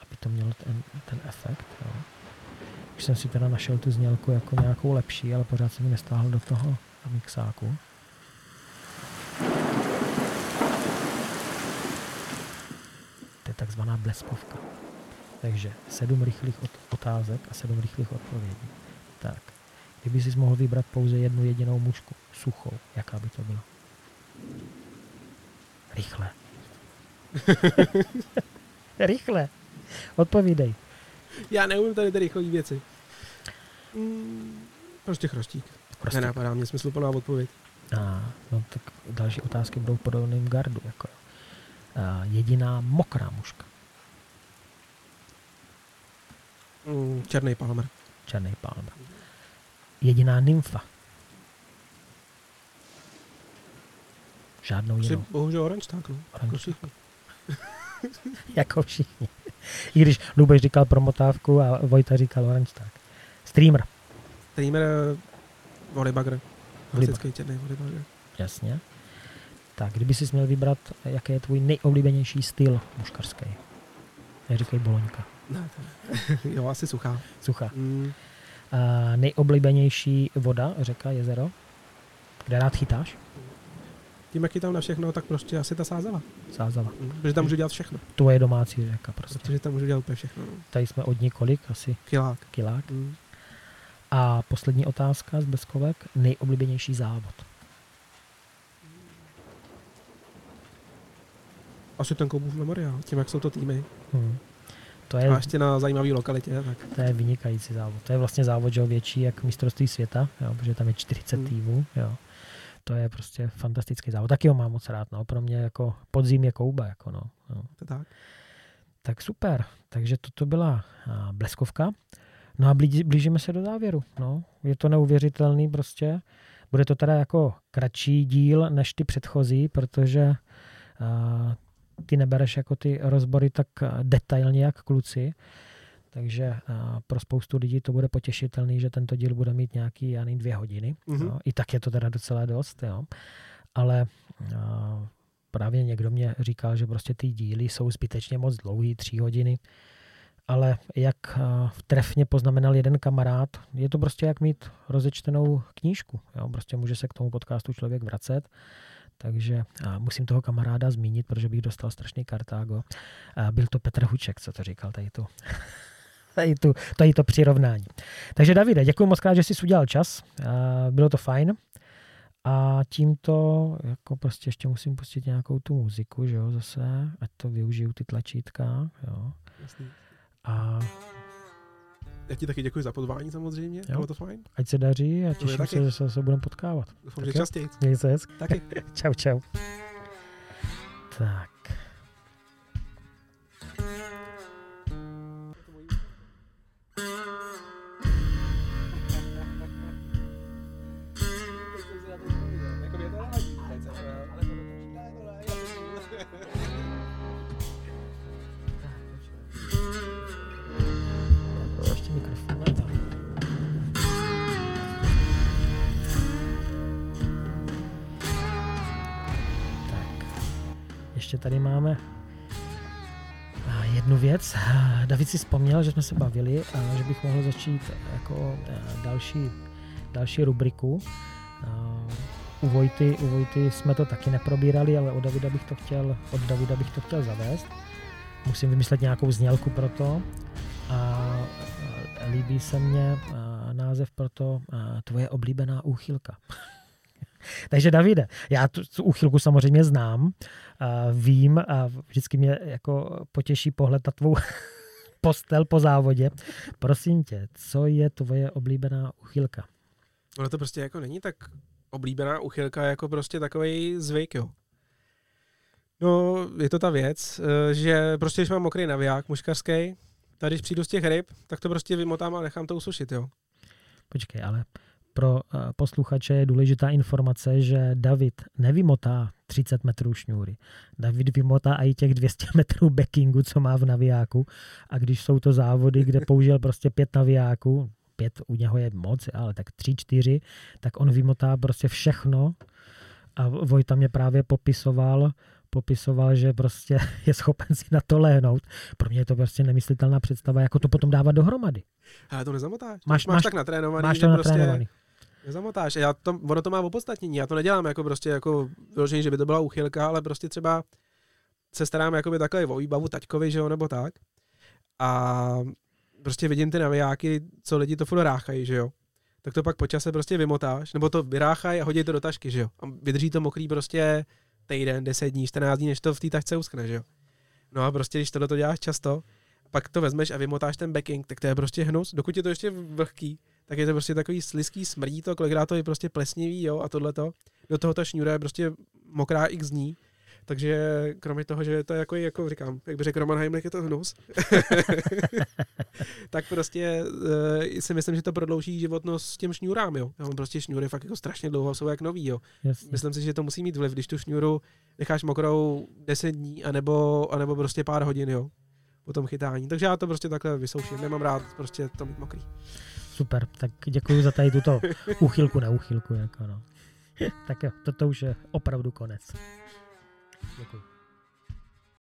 aby to mělo ten, ten efekt. Jo. Už jsem si teda našel tu znělku jako nějakou lepší, ale pořád se mi nestáhl do toho mixáku. To je takzvaná bleskovka. Takže sedm rychlých ot- otázek a sedm rychlých odpovědí. Tak, kdyby si mohl vybrat pouze jednu jedinou mužku, suchou, jaká by to byla? Rychle. *laughs* Rychle. Odpovídej. Já neumím tady ty rychlé věci. Mm, prostě chrostík. Prostě. Nenapadá mě smysluplná odpověď. A, no tak další otázky budou v podobném gardu. Jako. A, jediná mokrá mužka. Mm, černý palmer. Černý palmer. Jediná nymfa. Žádnou jinou. bohužel orange tak, no. Orange Jako všichni. *laughs* Jako všichni. I když Lubeš říkal promotávku a Vojta říkal orange tak. Streamer. Streamer eh. Volleybag. Klasický černý volleybagger. Jasně. Tak, kdyby si měl vybrat, jaký je tvůj nejoblíbenější styl muškarský? Neříkej boloňka. Ne, *laughs* to jo, asi suchá. Suchá. Mm. A nejoblíbenější voda, řeka, jezero? Kde rád chytáš? Tím, jak je tam na všechno, tak prostě asi ta sázela. Sázava. Mm. Protože tam můžu dělat všechno. Tvoje domácí řeka prostě. Protože tam můžu dělat úplně všechno. No. Tady jsme od několik, asi Kilák. kilák. Mm. A poslední otázka z Beskovek. Nejoblíbenější závod. Asi ten Koubův memoriál, tím, jak jsou to týmy. Hmm. To A je, ještě na zajímavé lokalitě, tak to je vynikající závod. To je vlastně závod, že jo, větší jak mistrovství světa, jo, protože tam je 40 Hmm. týmů. Jo. To je prostě fantastický závod. Taky ho mám moc rád. No. Pro mě jako podzim je kouba. Jako no. No. to tak. Tak super. Takže toto byla a, bleskovka. No a blížíme se do závěru. No. Je to neuvěřitelný prostě. Bude to teda jako kratší díl než ty předchozí, protože a, ty nebereš jako ty rozbory tak a, detailně jak kluci. Takže a, pro spoustu lidí to bude potěšitelný, že tento díl bude mít nějaký, já nevím, dvě hodiny. Mhm. Jo. I tak je to teda docela dost, jo. Ale a, právě někdo mě říkal, že prostě ty díly jsou zbytečně moc dlouhý, tři hodiny. Ale jak a, trefně poznamenal jeden kamarád, je to prostě jak mít rozečtenou knížku. Jo. Prostě může se k tomu podcastu člověk vracet. Takže musím toho kamaráda zmínit, protože bych dostal strašný kartágo. Byl to Petr Huček, co to říkal tady tu. *laughs* tady, tu, tady to přirovnání. Takže Davide, děkuji moc krát, že jsi udělal čas. Bylo to fajn. A tímto jako prostě ještě musím pustit nějakou tu muziku, že jo, zase, ať to využiju ty tlačítka, jo. Jasný. A Já ti taky děkuji za pozvání samozřejmě, Jo. bylo to fajn. ať se daří a těším se, že se zase budeme potkávat. Doufám, že častěji. Měj se hezky. Taky. *laughs* Čau, čau. Tak. *laughs* tady máme jednu věc. David si vzpomněl, že jsme se bavili a že bych mohl začít jako další, další rubriku. U Vojty, u Vojty jsme to taky neprobírali, ale od Davida bych to chtěl, od Davida bych to chtěl zavést. Musím vymyslet nějakou znělku pro to. A, líbí se mně název pro to tvoje oblíbená úchylka. *laughs* *laughs* Takže Davide, já tu, tu úchylku samozřejmě znám, a vím a vždycky mě jako potěší pohled na tvou *laughs* postel po závodě. Prosím tě, co je tvoje oblíbená úchylka? Ono to prostě jako není tak oblíbená uchylka, jako prostě takový zvyk, jo. No, je to ta věc, eh, že prostě, když mám mokrý naviják muškarský, tady když přijdu z těch ryb, tak to prostě vymotám a nechám to usušit, jo. Počkej, ale pro uh, posluchače je důležitá informace, že David nevymotá 30 metrů šňůry. David vymotá i těch 200 *laughs* metrů backingu, co má v navijáku. A když jsou to závody, kde *laughs* použil prostě pět navijáků, pět u něho je moc, ale tak tři, čtyři, tak on vymotá prostě všechno. A Vojta mě právě popisoval, popisoval, že prostě *laughs* je schopen si na to lehnout. Pro mě je to prostě nemyslitelná představa, jako to potom dávat dohromady. Ale to nezamotáš. Máš- máš, máš tak natrénovaný, Máš to prostě natrénovaný. nezamotáš. A Já to, ono to má opodstatnění. Já to nedělám jako prostě jako vyložení, že by to byla úchylka, ale prostě třeba se starám jakoby takhle o výbavu taťkovi, že jo, nebo tak. A prostě vidím ty navijáky, co lidi to furt ráchají, že jo. Tak to pak po čase prostě vymotáš, nebo to vyráchají a hodí to do tašky, že jo. A vydrží to mokrý prostě týden, 10 dní, 14 dní, než to v té tašce uskne, že jo. No a prostě, když tohle to děláš často, pak to vezmeš a vymotáš ten backing, tak to je prostě hnus. Dokud je to ještě vlhký, tak je to prostě takový sliský, smrdí to, kolikrát to je prostě plesnivý, jo, a tohleto. Do toho ta šňůra je prostě mokrá x dní. Takže kromě toho, že to je jako, jako říkám, jak by řekl Roman Heimlich, je to hnus, *laughs* tak prostě uh, si myslím, že to prodlouží životnost těm šňůrám, jo. Já mám prostě šňůry fakt jako strašně dlouho, jsou jak nový, jo. Jasně. Myslím si, že to musí mít vliv, když tu šňůru necháš mokrou 10 dní, anebo, anebo prostě pár hodin, jo po tom chytání. Takže já to prostě takhle vysouším. Nemám rád prostě to mít mokrý. Super, tak děkuji za tady tuto úchylku na úchylku. Jako no. tak jo, toto už je opravdu konec. Děkuji.